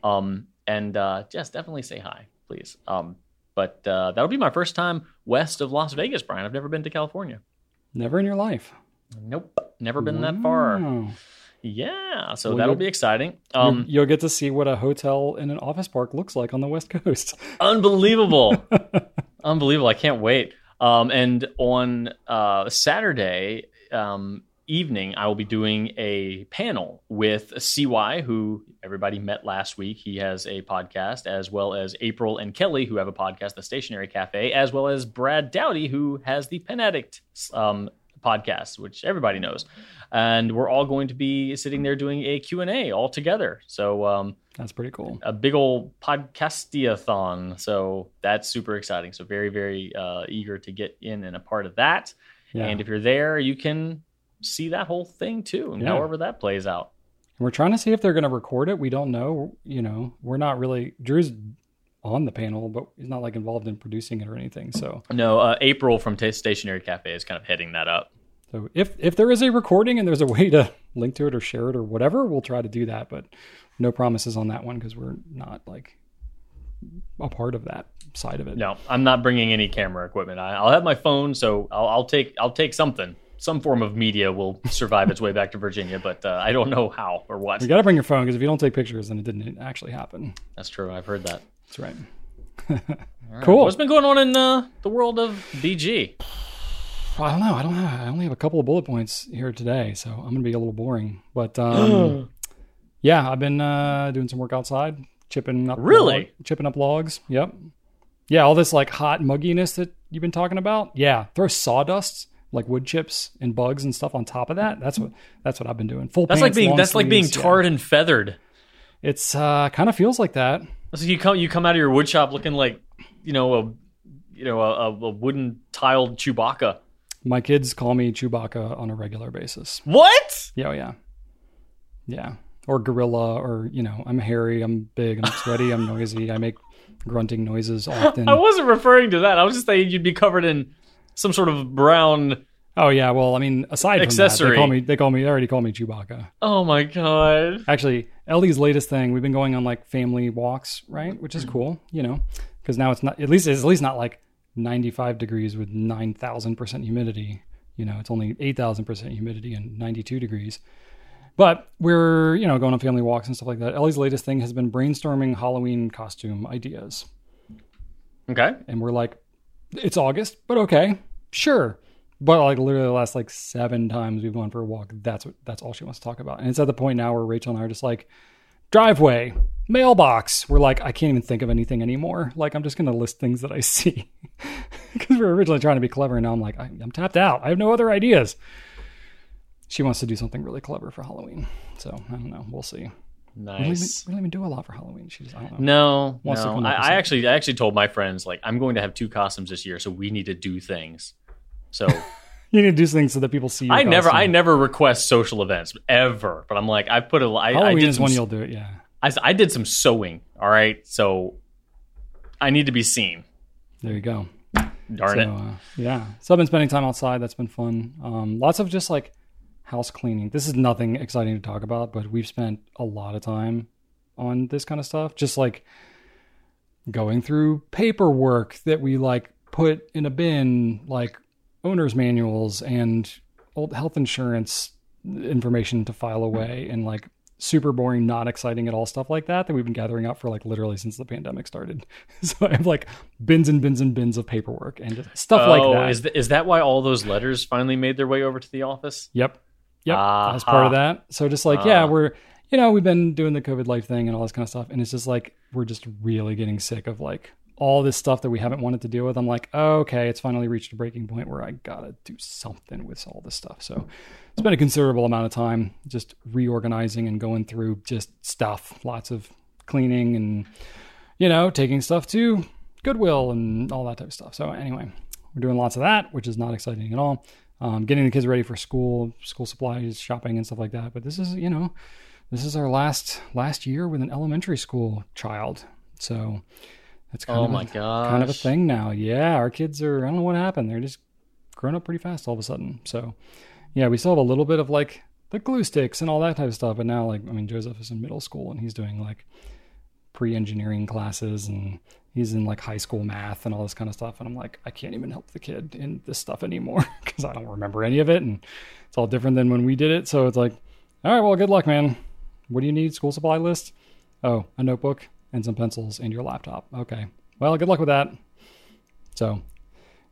Um, and uh, just definitely say hi, please. Um, but uh, that'll be my first time west of Las Vegas, Brian. I've never been to California. Never in your life. Nope, never been that far. Yeah, so Well, that'll be exciting. You'll- Um, you'll get to see what a hotel in an office park looks like on the West Coast. unbelievable, unbelievable! I can't wait. Um, and on uh, Saturday um, evening, I will be doing a panel with CY, who everybody met last week. He has a podcast, as well as April and Kelly, who have a podcast, The Stationery Cafe, as well as Brad Dowdy, who has the Pen Addict um, podcast, which everybody knows. And we're all going to be sitting there doing a Q&A all together. So um, That's pretty cool. a big old podcastiathon. So that's super exciting. So very, very uh, eager to get in and a part of that. Yeah. And if you're there, you can see that whole thing too, and Yeah. however that plays out. We're trying to see if they're going to record it. We don't know. You know, we're not really. Drew's on the panel, but he's not like involved in producing it or anything. So, No, uh, April from T- Stationery Cafe is kind of heading that up. So if if there is a recording and there's a way to link to it or share it or whatever, we'll try to do that. But no promises on that one because we're not like a part of that side of it. No, I'm not bringing any camera equipment. I, I'll have my phone, so I'll, I'll take I'll take something. Some form of media will survive its way back to Virginia, but uh, I don't know how or what. You got to bring your phone because if you don't take pictures, then it didn't actually happen. That's true. I've heard that. That's right. Right. Cool. What's been going on in uh, the world of BG? I don't know. I don't know. I only have a couple of bullet points here today, so I'm gonna be a little boring. But um, yeah, I've been uh, doing some work outside, chipping up Really? log- chipping up logs. Yep. Yeah, all this like hot mugginess that you've been talking about. Yeah, throw sawdust like wood chips and bugs and stuff on top of that. That's what that's what I've been doing. Full That's pants, like being that's like being sleeves, yeah. tarred and feathered. It's uh, kind of feels like that. So you come you come out of your wood shop looking like you know a you know a, a wooden tiled Chewbacca. My kids call me Chewbacca on a regular basis. What? Yeah, oh, yeah, yeah. Or gorilla, or you know, I'm hairy, I'm big, I'm sweaty, I'm noisy. I make grunting noises often. I wasn't referring to that. I was just saying you'd be covered in some sort of brown. oh yeah, well, I mean, aside from that, Accessory. they call me they call me they already call me Chewbacca. Oh my god. Actually, Ellie's latest thing, we've been going on like family walks, right? Which is mm. cool, you know, because now it's not at least it's at least not like 95 degrees with 9,000% humidity. You know, it's only 8,000% humidity and 92 degrees. But we're, you know, going on family walks and stuff like that. Ellie's latest thing has been brainstorming Halloween costume ideas. Okay. And we're like, it's August, but okay, sure. But like literally the last like seven times we've gone for a walk, that's what that's all she wants to talk about. And it's at the point now where Rachel and I are just like, driveway, mailbox. We're like, I can't even think of anything anymore. Like I'm just gonna list things that I see. Because we were originally trying to be clever, and now I'm like, I, I'm tapped out. I have no other ideas. She wants to do something really clever for Halloween. So I don't know. We'll see. We don't, even, Nice. we don't even do a lot for Halloween. She just, I don't know. No, no. I, I actually, I actually told my friends like I'm going to have two costumes this year, so we need to do things. So You need to do things so that people see. Your I never. I never request social events ever. But I'm like, I put a, I, I Halloween did is some, when you'll do it. Yeah. I, I did some sewing. All right, so I need to be seen. There you go. Darn so, it. Uh, yeah. So I've been spending time outside. That's been fun. Um, lots of just like house cleaning. This is nothing exciting to talk about, but we've spent a lot of time on this kind of stuff. Just like going through paperwork that we like put in a bin, like owner's manuals and old health insurance information to file away and like super boring, not exciting at all stuff like that that we've been gathering up for like literally since the pandemic started. so I have like bins and bins and bins of paperwork and stuff like oh, that. is th- is that why all those letters finally made their way over to the office? Yep. Yep. Ah, As part of that. So just like, yeah, Ah. we're, you know, we've been doing the COVID life thing and all this kind of stuff. And it's just like, we're just really getting sick of like all this stuff that we haven't wanted to deal with. I'm like, oh, okay, it's finally reached a breaking point where I gotta do something with all this stuff. So it's been a considerable amount of time just reorganizing and going through just stuff, lots of cleaning and, you know, taking stuff to Goodwill and all that type of stuff. So anyway, we're doing lots of that, which is not exciting at all. Um, getting the kids ready for school, school supplies, shopping, and stuff like that. But this is, you know, this is our last last year with an elementary school child. So it's kind Oh of my a, gosh. kind of a thing now. Yeah, our kids are. I don't know what happened. They're just growing up pretty fast all of a sudden. So yeah, we still have a little bit of like the glue sticks and all that type of stuff. But now, like, I mean, Joseph is in middle school and he's doing like pre-engineering classes and he's in like high school math and all this kind of stuff and i'm like i can't even help the kid in this stuff anymore because i don't remember any of it and it's all different than when we did it so it's like all right well good luck man what do you need school supply list oh a notebook and some pencils and your laptop. Okay. Well good luck with that. So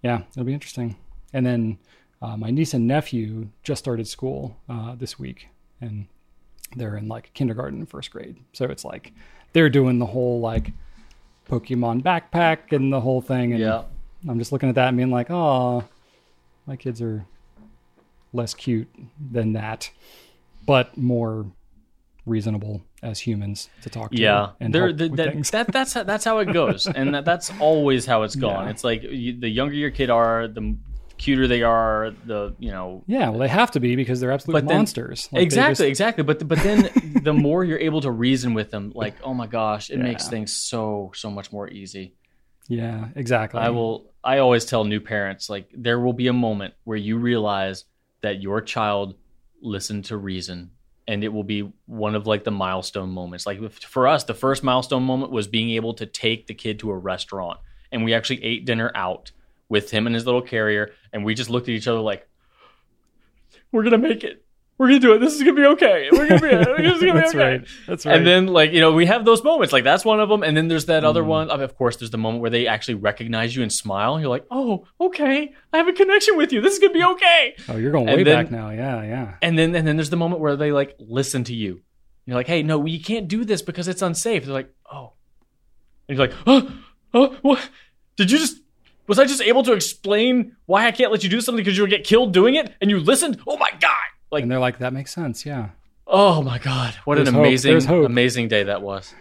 yeah it'll be interesting. And then uh, my niece and nephew just started school uh, this week and they're in like kindergarten and first grade. So it's like they're doing the whole like pokemon backpack and the whole thing and Yeah. i'm just looking at that and being like oh my kids are less cute than that but more reasonable as humans to talk to Yeah, and There- help the- that, things. that that's that's how it goes, and that, that's always how it's gone. Yeah. It's like you, the younger your kid are, the cuter they are. The you know yeah well they have to be because they're absolute But then- monsters Like, exactly just- exactly. But but then the more you're able to reason with them, like oh my gosh, it makes things so so much more easy. yeah exactly I will. I always tell new parents like there will be a moment where you realize that your child listened to reason, and it will be one of like the milestone moments. Like for us, the first milestone moment was being able to take the kid to a restaurant, and we actually ate dinner out with him and his little carrier, and we just looked at each other like, "We're gonna make it. We're gonna do it. This is gonna be okay. We're gonna be. This is gonna be that's okay." right that's right And then, like, you know, we have those moments. Like, that's one of them. And then there's that Mm. other one. Of course, there's the moment where they actually recognize you and smile. You're like, oh, okay. I have a connection with you. This is to be okay. oh you're going and way then- back now yeah yeah And then, and then there's the moment where they, like, listen to you. You're like, hey, no, you can't do this because it's unsafe. They're like, oh. And you're like, oh, oh, what? Did you just. Was I just able to explain why I can't let you do something because you'll get killed doing it? And you listened? Oh my God. Like, and they're like that makes sense yeah oh my God. What There's an hope. amazing, amazing day that was.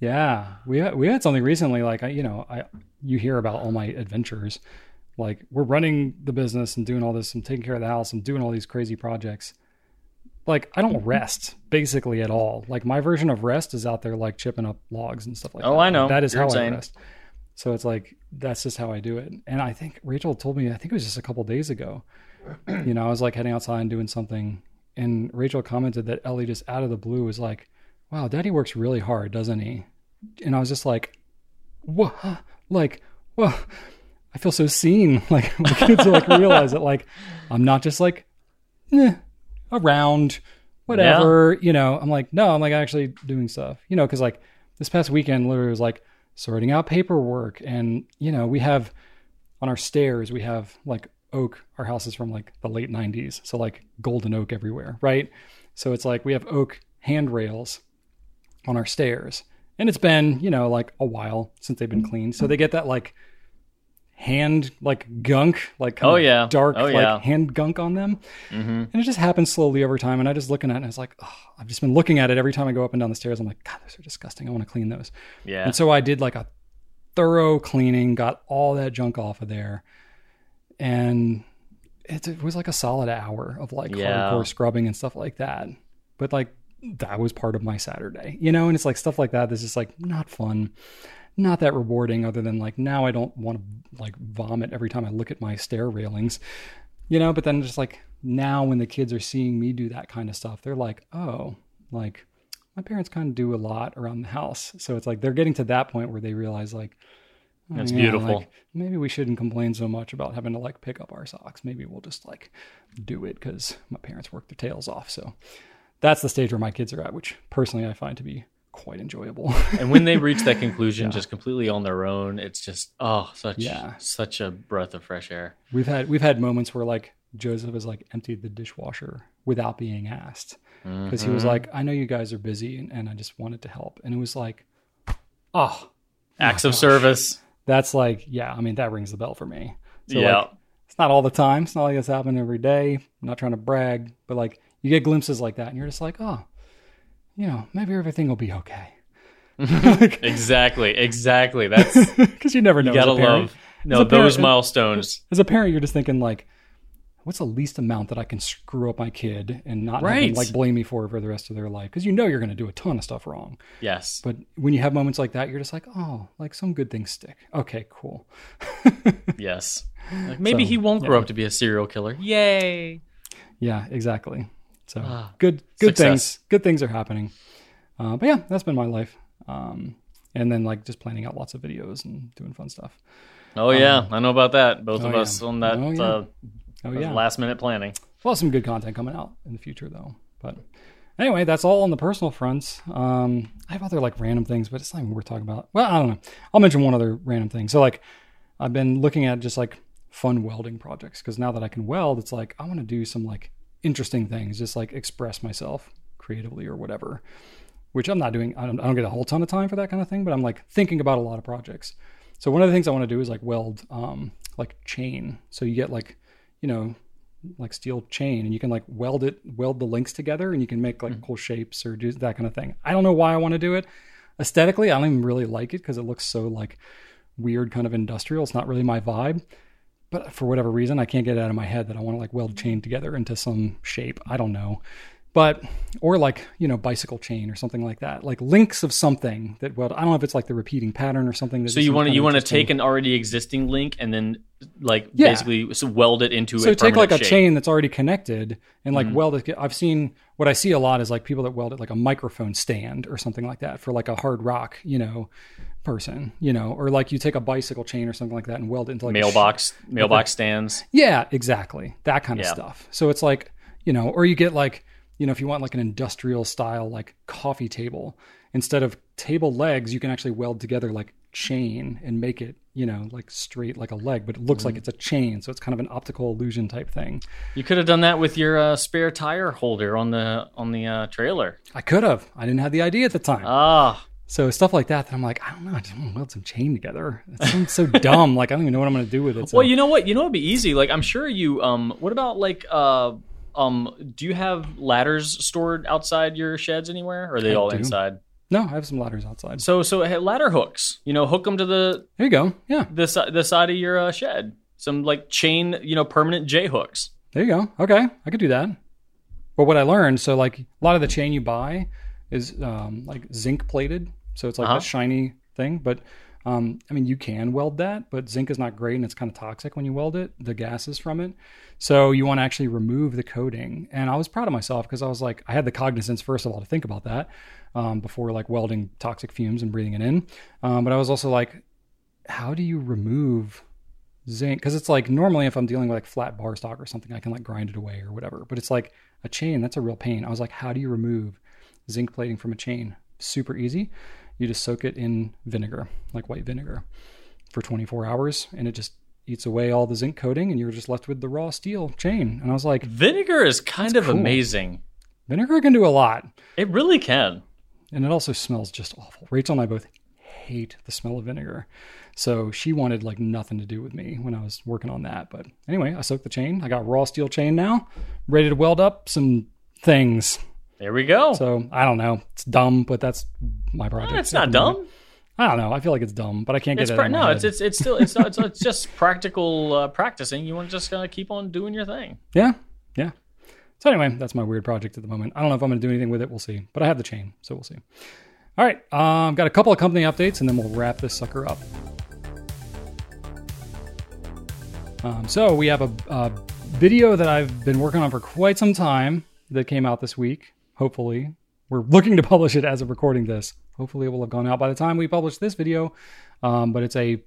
Yeah, we had, we had something recently. Like I, you know, I you hear about all my adventures. Like we're running the business and doing all this and taking care of the house and doing all these crazy projects. like I don't mm-hmm. rest basically at all. Like my version of rest is out there like chipping up logs and stuff like Oh, that. I know. That is You're how insane. I rest. So it's like that's just how I do it. And I think Rachel told me I think it was just a couple days ago. you know, I was like heading outside and doing something, and Rachel commented that Ellie just out of the blue was like, "Wow, Daddy works really hard, doesn't he?" And I was just like, "What?" Like, well, I feel so seen. Like my kids will like realize that like I'm not just like eh, around whatever you know i'm like no i'm like actually doing stuff you know because like this past weekend literally was like sorting out paperwork and you know we have on our stairs we have like oak our house is from like the late 90s so like golden oak everywhere right so it's like we have oak handrails on our stairs and it's been you know like a while since they've been cleaned so they get that like hand like gunk like kind Oh, of yeah. dark Oh, like yeah. hand gunk on them Mm-hmm. and it just happens slowly over time. And I just looking at it, and I was like, oh, I've just been looking at it every time I go up and down the stairs. I'm like, God, those are disgusting. I want to clean those. Yeah. And so I did like a thorough cleaning, got all that junk off of there, and it, it was like a solid hour of like Yeah. hardcore scrubbing and stuff like that. But like that was part of my Saturday, you know. And it's like stuff like that that's just like not fun. Not that rewarding, other than like now I don't want to like vomit every time I look at my stair railings you know but then just like now when the kids are seeing me do that kind of stuff they're like oh like my parents kind of do a lot around the house so it's like they're getting to that point where they realize like That's yeah, beautiful. like, maybe we shouldn't complain so much about having to like pick up our socks maybe we'll just like do it because my parents work their tails off so that's the stage where my kids are at which personally i find to be quite enjoyable and when they reach that conclusion just completely on their own, it's just oh, such Yeah. such a breath of fresh air. We've had we've had moments where like Joseph has like emptied the dishwasher without being asked because he was Mm-hmm. like, "I know you guys are busy, and, and I just wanted to help." And it was like, oh, Acts of service. That's like, yeah. I mean, that rings the bell for me. So yeah. like, it's not all the time. It's not like it's happening every day. I'm not trying to brag, but like you get glimpses like that, and you're just like, oh, you know, maybe everything will be okay. exactly. Exactly. That's Because you never know. you gotta love. No, those milestones. as a parent, you're just thinking like, what's the least amount that I can screw up my kid and not have them, like blame me for it for the rest of their life? Because you know you're going to do a ton of stuff wrong. Yes. But when you have moments like that, you're just like, oh, like some good things stick. Okay, cool. Yes. Like maybe So, he won't grow up to be a serial killer. Yay. Yeah, exactly. So Ah, good, good success. things. Good things are happening. Uh, but yeah, that's been my life. Um, and then like just planning out lots of videos and doing fun stuff. Oh yeah, I know about that. Both oh, of yeah. us on that Oh, yeah. uh, Oh yeah. last minute planning. Well, some good content coming out in the future, though. But anyway, that's all on the personal fronts. Um, I have other like random things, but it's not even worth talking about. Well, I don't know. I'll mention one other random thing. So, like, I've been looking at just like fun welding projects because now that I can weld, it's like I want to do some like interesting things, just like express myself creatively or whatever. Which I'm not doing. I don't, I don't get a whole ton of time for that kind of thing, but I'm like thinking about a lot of projects. So one of the things I want to do is like weld um, like chain. So you get like, you know, like steel chain and you can like weld it weld the links together and you can make like mm. cool shapes or do that kind of thing. I don't know why i want to do it. Aesthetically i don't even really like it because it looks so like weird kind of industrial. It's not really my vibe. But for whatever reason i can't get it out of my head that i want to like weld chain together into some shape. I don't know but or like you know bicycle chain or something like that like links of something that weld i don't know if it's like the repeating pattern or something that So you want to you want to take an already existing link and then like Yeah. basically so weld it into so a take like a shape. Mm-hmm. chain that's already connected and like weld it i've seen what i see a lot is like people that weld it like a microphone stand or something like that for like a hard rock you know person you know or like you take a bicycle chain or something like that and weld it into like a sh- mailbox mailbox stands. yeah exactly that kind of Yeah. stuff so it's like you know or you get like you know if you want like an industrial style like coffee table instead of table legs you can actually weld together like chain and make it you know like straight like a leg but it looks Mm-hmm. like it's a chain so it's kind of an optical illusion type thing You could have done that with your uh, spare tire holder on the on the uh, trailer. I could have. I didn't have the idea at the time. Ah, so stuff like that that I'm like, I don't know, I just want to weld some chain together. That sounds so dumb. Like I don't even know what I'm going to do with it. So. well, you know what? You know it'd be easy. Like I'm sure you. Um, what about like uh, um, do you have ladders stored outside your sheds anywhere, or are they I all do. inside? no, I have some ladders outside. So so ladder hooks. You know, hook them to the There you go. Yeah, the the side of your uh, shed. Some like chain, you know, permanent J hooks. there you go. Okay, I could do that. But what I learned, so like a lot of the chain you buy is um, like zinc plated, so it's like Uh-huh. a shiny thing. But um, I mean, you can weld that, but zinc is not great and it's kind of toxic when you weld it. The gases from it, so you want to actually remove the coating. And I was proud of myself because I was like, I had the cognizance first of all to think about that um, before like welding toxic fumes and breathing it in. Um, but I was also like, how do you remove zinc because it's like normally if i'm dealing with like flat bar stock or something i can like grind it away or whatever but it's like a chain that's a real pain i was like how do you remove zinc plating from a chain super easy you just soak it in vinegar like white vinegar for 24 hours and it just eats away all the zinc coating and you're just left with the raw steel chain and i was like Vinegar is kind of cool. amazing. vinegar can do a lot It really can. and it also smells just awful. Rachel and I both hate the smell of vinegar. So she wanted like nothing to do with me when I was working on that. But anyway, I soaked the chain. I got raw steel chain now, ready to weld up some things. There we go. So I don't know. It's dumb, but that's my project. it's not dumb. I don't know. I feel like it's dumb, but I can't get It's it. pra- out of my no, head. it's, it's it's still it's not, it's, it's just practical uh, practicing. You want to just kind of keep on doing your thing. Yeah, yeah. So anyway, that's my weird project at the moment. I don't know if I'm going to do anything with it. We'll see. But I have the chain, so we'll see. All right, um, I've got a couple of company updates, and then we'll wrap this sucker up. Um, so we have a, a video that I've been working on for quite some time that came out this week. Hopefully, we're looking to publish it as of recording this. Hopefully, it will have gone out by the time we publish this video. Um, but it's a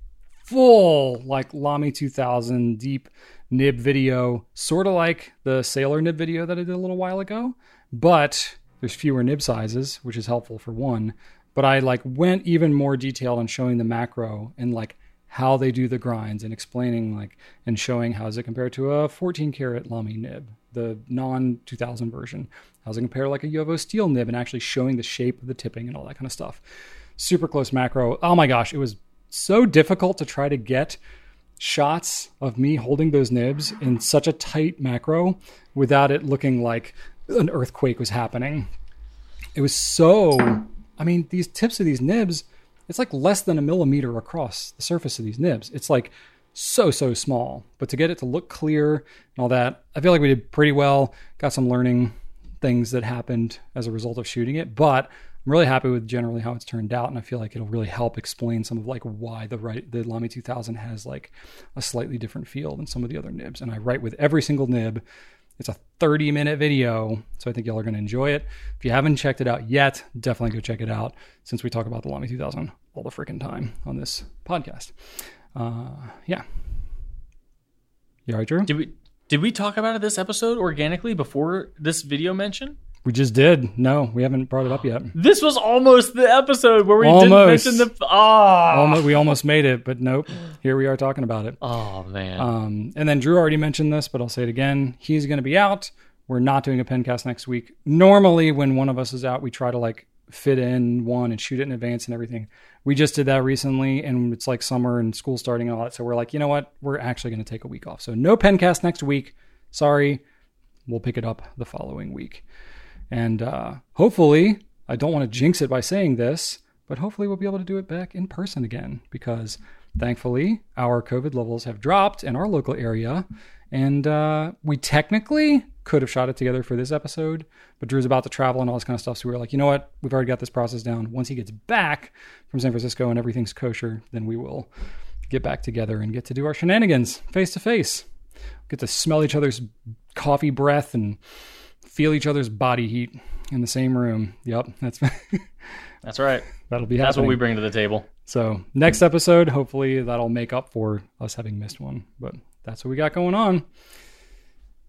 full like Lamy 2000 deep nib video, sort of like the Sailor nib video that I did a little while ago, but there's fewer nib sizes, which is helpful for one. But I like went even more detailed on showing the macro and like how they do the grinds and explaining like and showing how is it compared to a 14 karat Lamy nib, the non 2000 version. How does it compare like a JoWo steel nib and actually showing the shape of the tipping and all that kind of stuff. Super close macro. Oh my gosh, it was so difficult to try to get shots of me holding those nibs in such a tight macro without it looking like an earthquake was happening. It was so, I mean, these tips of these nibs, it's like less than a millimeter across the surface of these nibs. It's like so, so small. But to get it to look clear and all that, I feel like we did pretty well. Got some learning things that happened as a result of shooting it. But I'm really happy with generally how it's turned out, and I feel like it'll really help explain some of like why the right the Lamy 2000 has like a slightly different feel than some of the other nibs. And I write with every single nib. It's a 30 minute video, so I think y'all are going to enjoy it. If you haven't checked it out yet, definitely go check it out. Since we talk about the Lamy 2000 all the freaking time on this podcast, uh, yeah. You all right, Drew? Did we did we talk about it this episode organically before this video mention? We just did. No, we haven't brought it up yet. This was almost the episode where we Almost. didn't mention the ah. Almost, we almost made it, but nope. Here we are talking about it. Oh man. Um, and then Drew already mentioned this, but I'll say it again. He's going to be out. We're not doing a pencast next week. Normally, when one of us is out, we try to like fit in one and shoot it in advance and everything. We just did that recently, and it's like summer and school starting and all that. So we're like, you know what? We're actually going to take a week off. So no pencast next week. Sorry. We'll pick it up the following week. And uh, hopefully, I don't want to jinx it by saying this, but hopefully we'll be able to do it back in person again because thankfully our COVID levels have dropped in our local area. And uh, we technically could have shot it together for this episode, but Drew's about to travel and all this kind of stuff. So we were like, you know what? We've already got this process down. Once he gets back from San Francisco and everything's kosher, then we will get back together and get to do our shenanigans face to face. Get to smell each other's coffee breath and feel each other's body heat in the same room. Yep, that's That's right. that'll be That's what we bring to the table. So next episode, hopefully that'll make up for us having missed one. But that's what we got going on.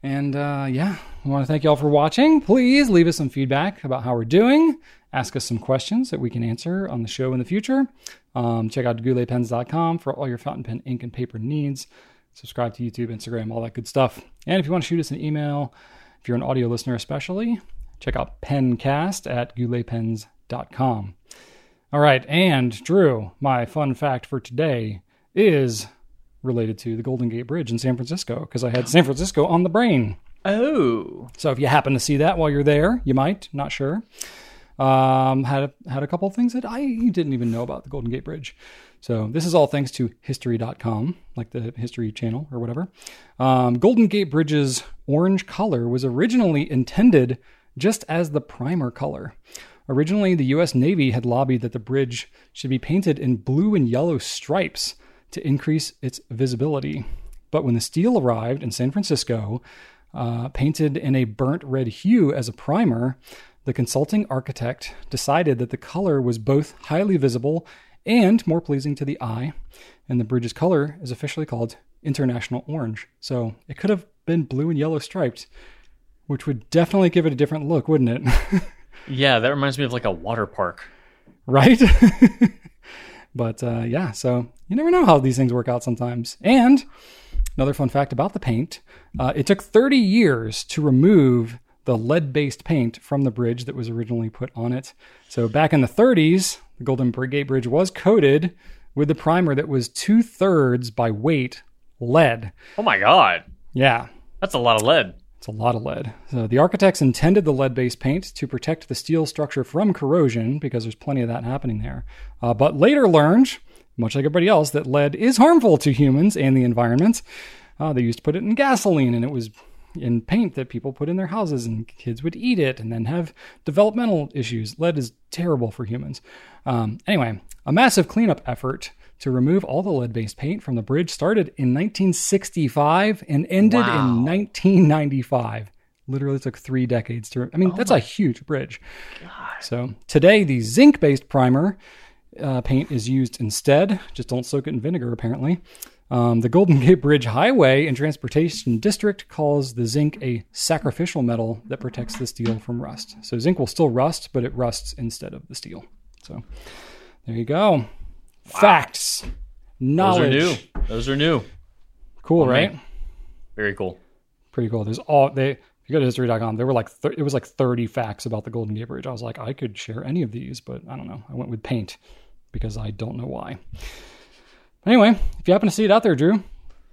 And uh, yeah, I want to thank y'all for watching. Please leave us some feedback about how we're doing. Ask us some questions that we can answer on the show in the future. Um, check out gouletpens.com for all your fountain pen, ink, and paper needs. Subscribe to YouTube, Instagram, all that good stuff. And if you want to shoot us an email, if you're an audio listener especially, check out pencast at gouletpens.com. All right, and Drew, my fun fact for today is related to the Golden Gate Bridge in San Francisco because I had San Francisco on the brain. Oh. So if you happen to see that while you're there, you might, not sure. Um, had a, had a couple of things that I didn't even know about the Golden Gate Bridge. So this is all thanks to History.com, like the History Channel or whatever. Um, Golden Gate Bridge's orange color was originally intended just as the primer color. Originally, the U.S. Navy had lobbied that the bridge should be painted in blue and yellow stripes to increase its visibility. But when the steel arrived in San Francisco, uh, painted in a burnt red hue as a primer, the consulting architect decided that the color was both highly visible and more pleasing to the eye, and the bridge's color is officially called International Orange. So it could have been blue and yellow striped, which would definitely give it a different look, wouldn't it? Yeah, that reminds me of like a water park. right? but uh, yeah, so you never know how these things work out sometimes. And another fun fact about the paint uh, it took 30 years to remove the lead based paint from the bridge that was originally put on it. So back in the 30s, the Golden Gate Bridge was coated with the primer that was two thirds by weight lead. Oh my god, Yeah, that's a lot of lead. It's a lot of lead. So the architects intended the lead based paint to protect the steel structure from corrosion because there's plenty of that happening there. Uh, but later learned, much like everybody else, that lead is harmful to humans and the environment. Uh, they used to put it in gasoline and it was in paint that people put in their houses and kids would eat it and then have developmental issues. Lead is terrible for humans. Um, anyway, a massive cleanup effort to remove all the lead based paint from the bridge started in 1965 and ended Wow. in 1995. Literally took three decades to. I mean, that's a huge bridge. So today, the zinc based primer uh, paint is used instead. Just don't soak it in vinegar, apparently. Um, the Golden Gate Bridge Highway and Transportation District calls the zinc a sacrificial metal that protects the steel from rust. So zinc will still rust, but it rusts instead of the steel. So there you go. Facts, knowledge. Those are new. Those are new. Cool, man. right? Very cool. Pretty cool. There's all they. If you go to history.com, there were like thir- it was like 30 facts about the Golden Gate Bridge. I was like, I could share any of these, but I don't know. I went with paint because I don't know why. Anyway, if you happen to see it out there, Drew,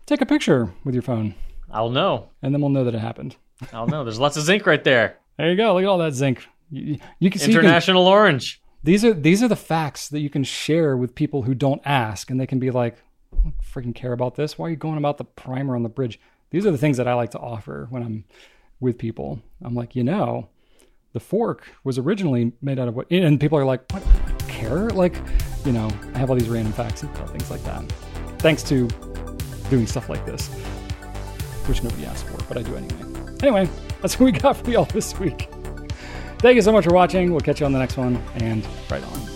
take a picture with your phone, I'll know. and then we'll know that it happened. I'll know. There's lots of zinc right there. There you go. Look at all that zinc. You, you can see you can- International orange. These are these are the facts that you can share with people who don't ask, and they can be like, I don't freaking care about this. Why are you going about the primer on the bridge? These are the things that I like to offer when I'm with people. I'm like, you know, the fork was originally made out of what? And people are like, what? Care? Like, you know, I have all these random facts and things like that. Thanks to doing stuff like this, which nobody asked for, but I do anyway. Anyway, that's what we got for y'all this week. Thank you so much for watching. We'll catch you on the next one, and right on.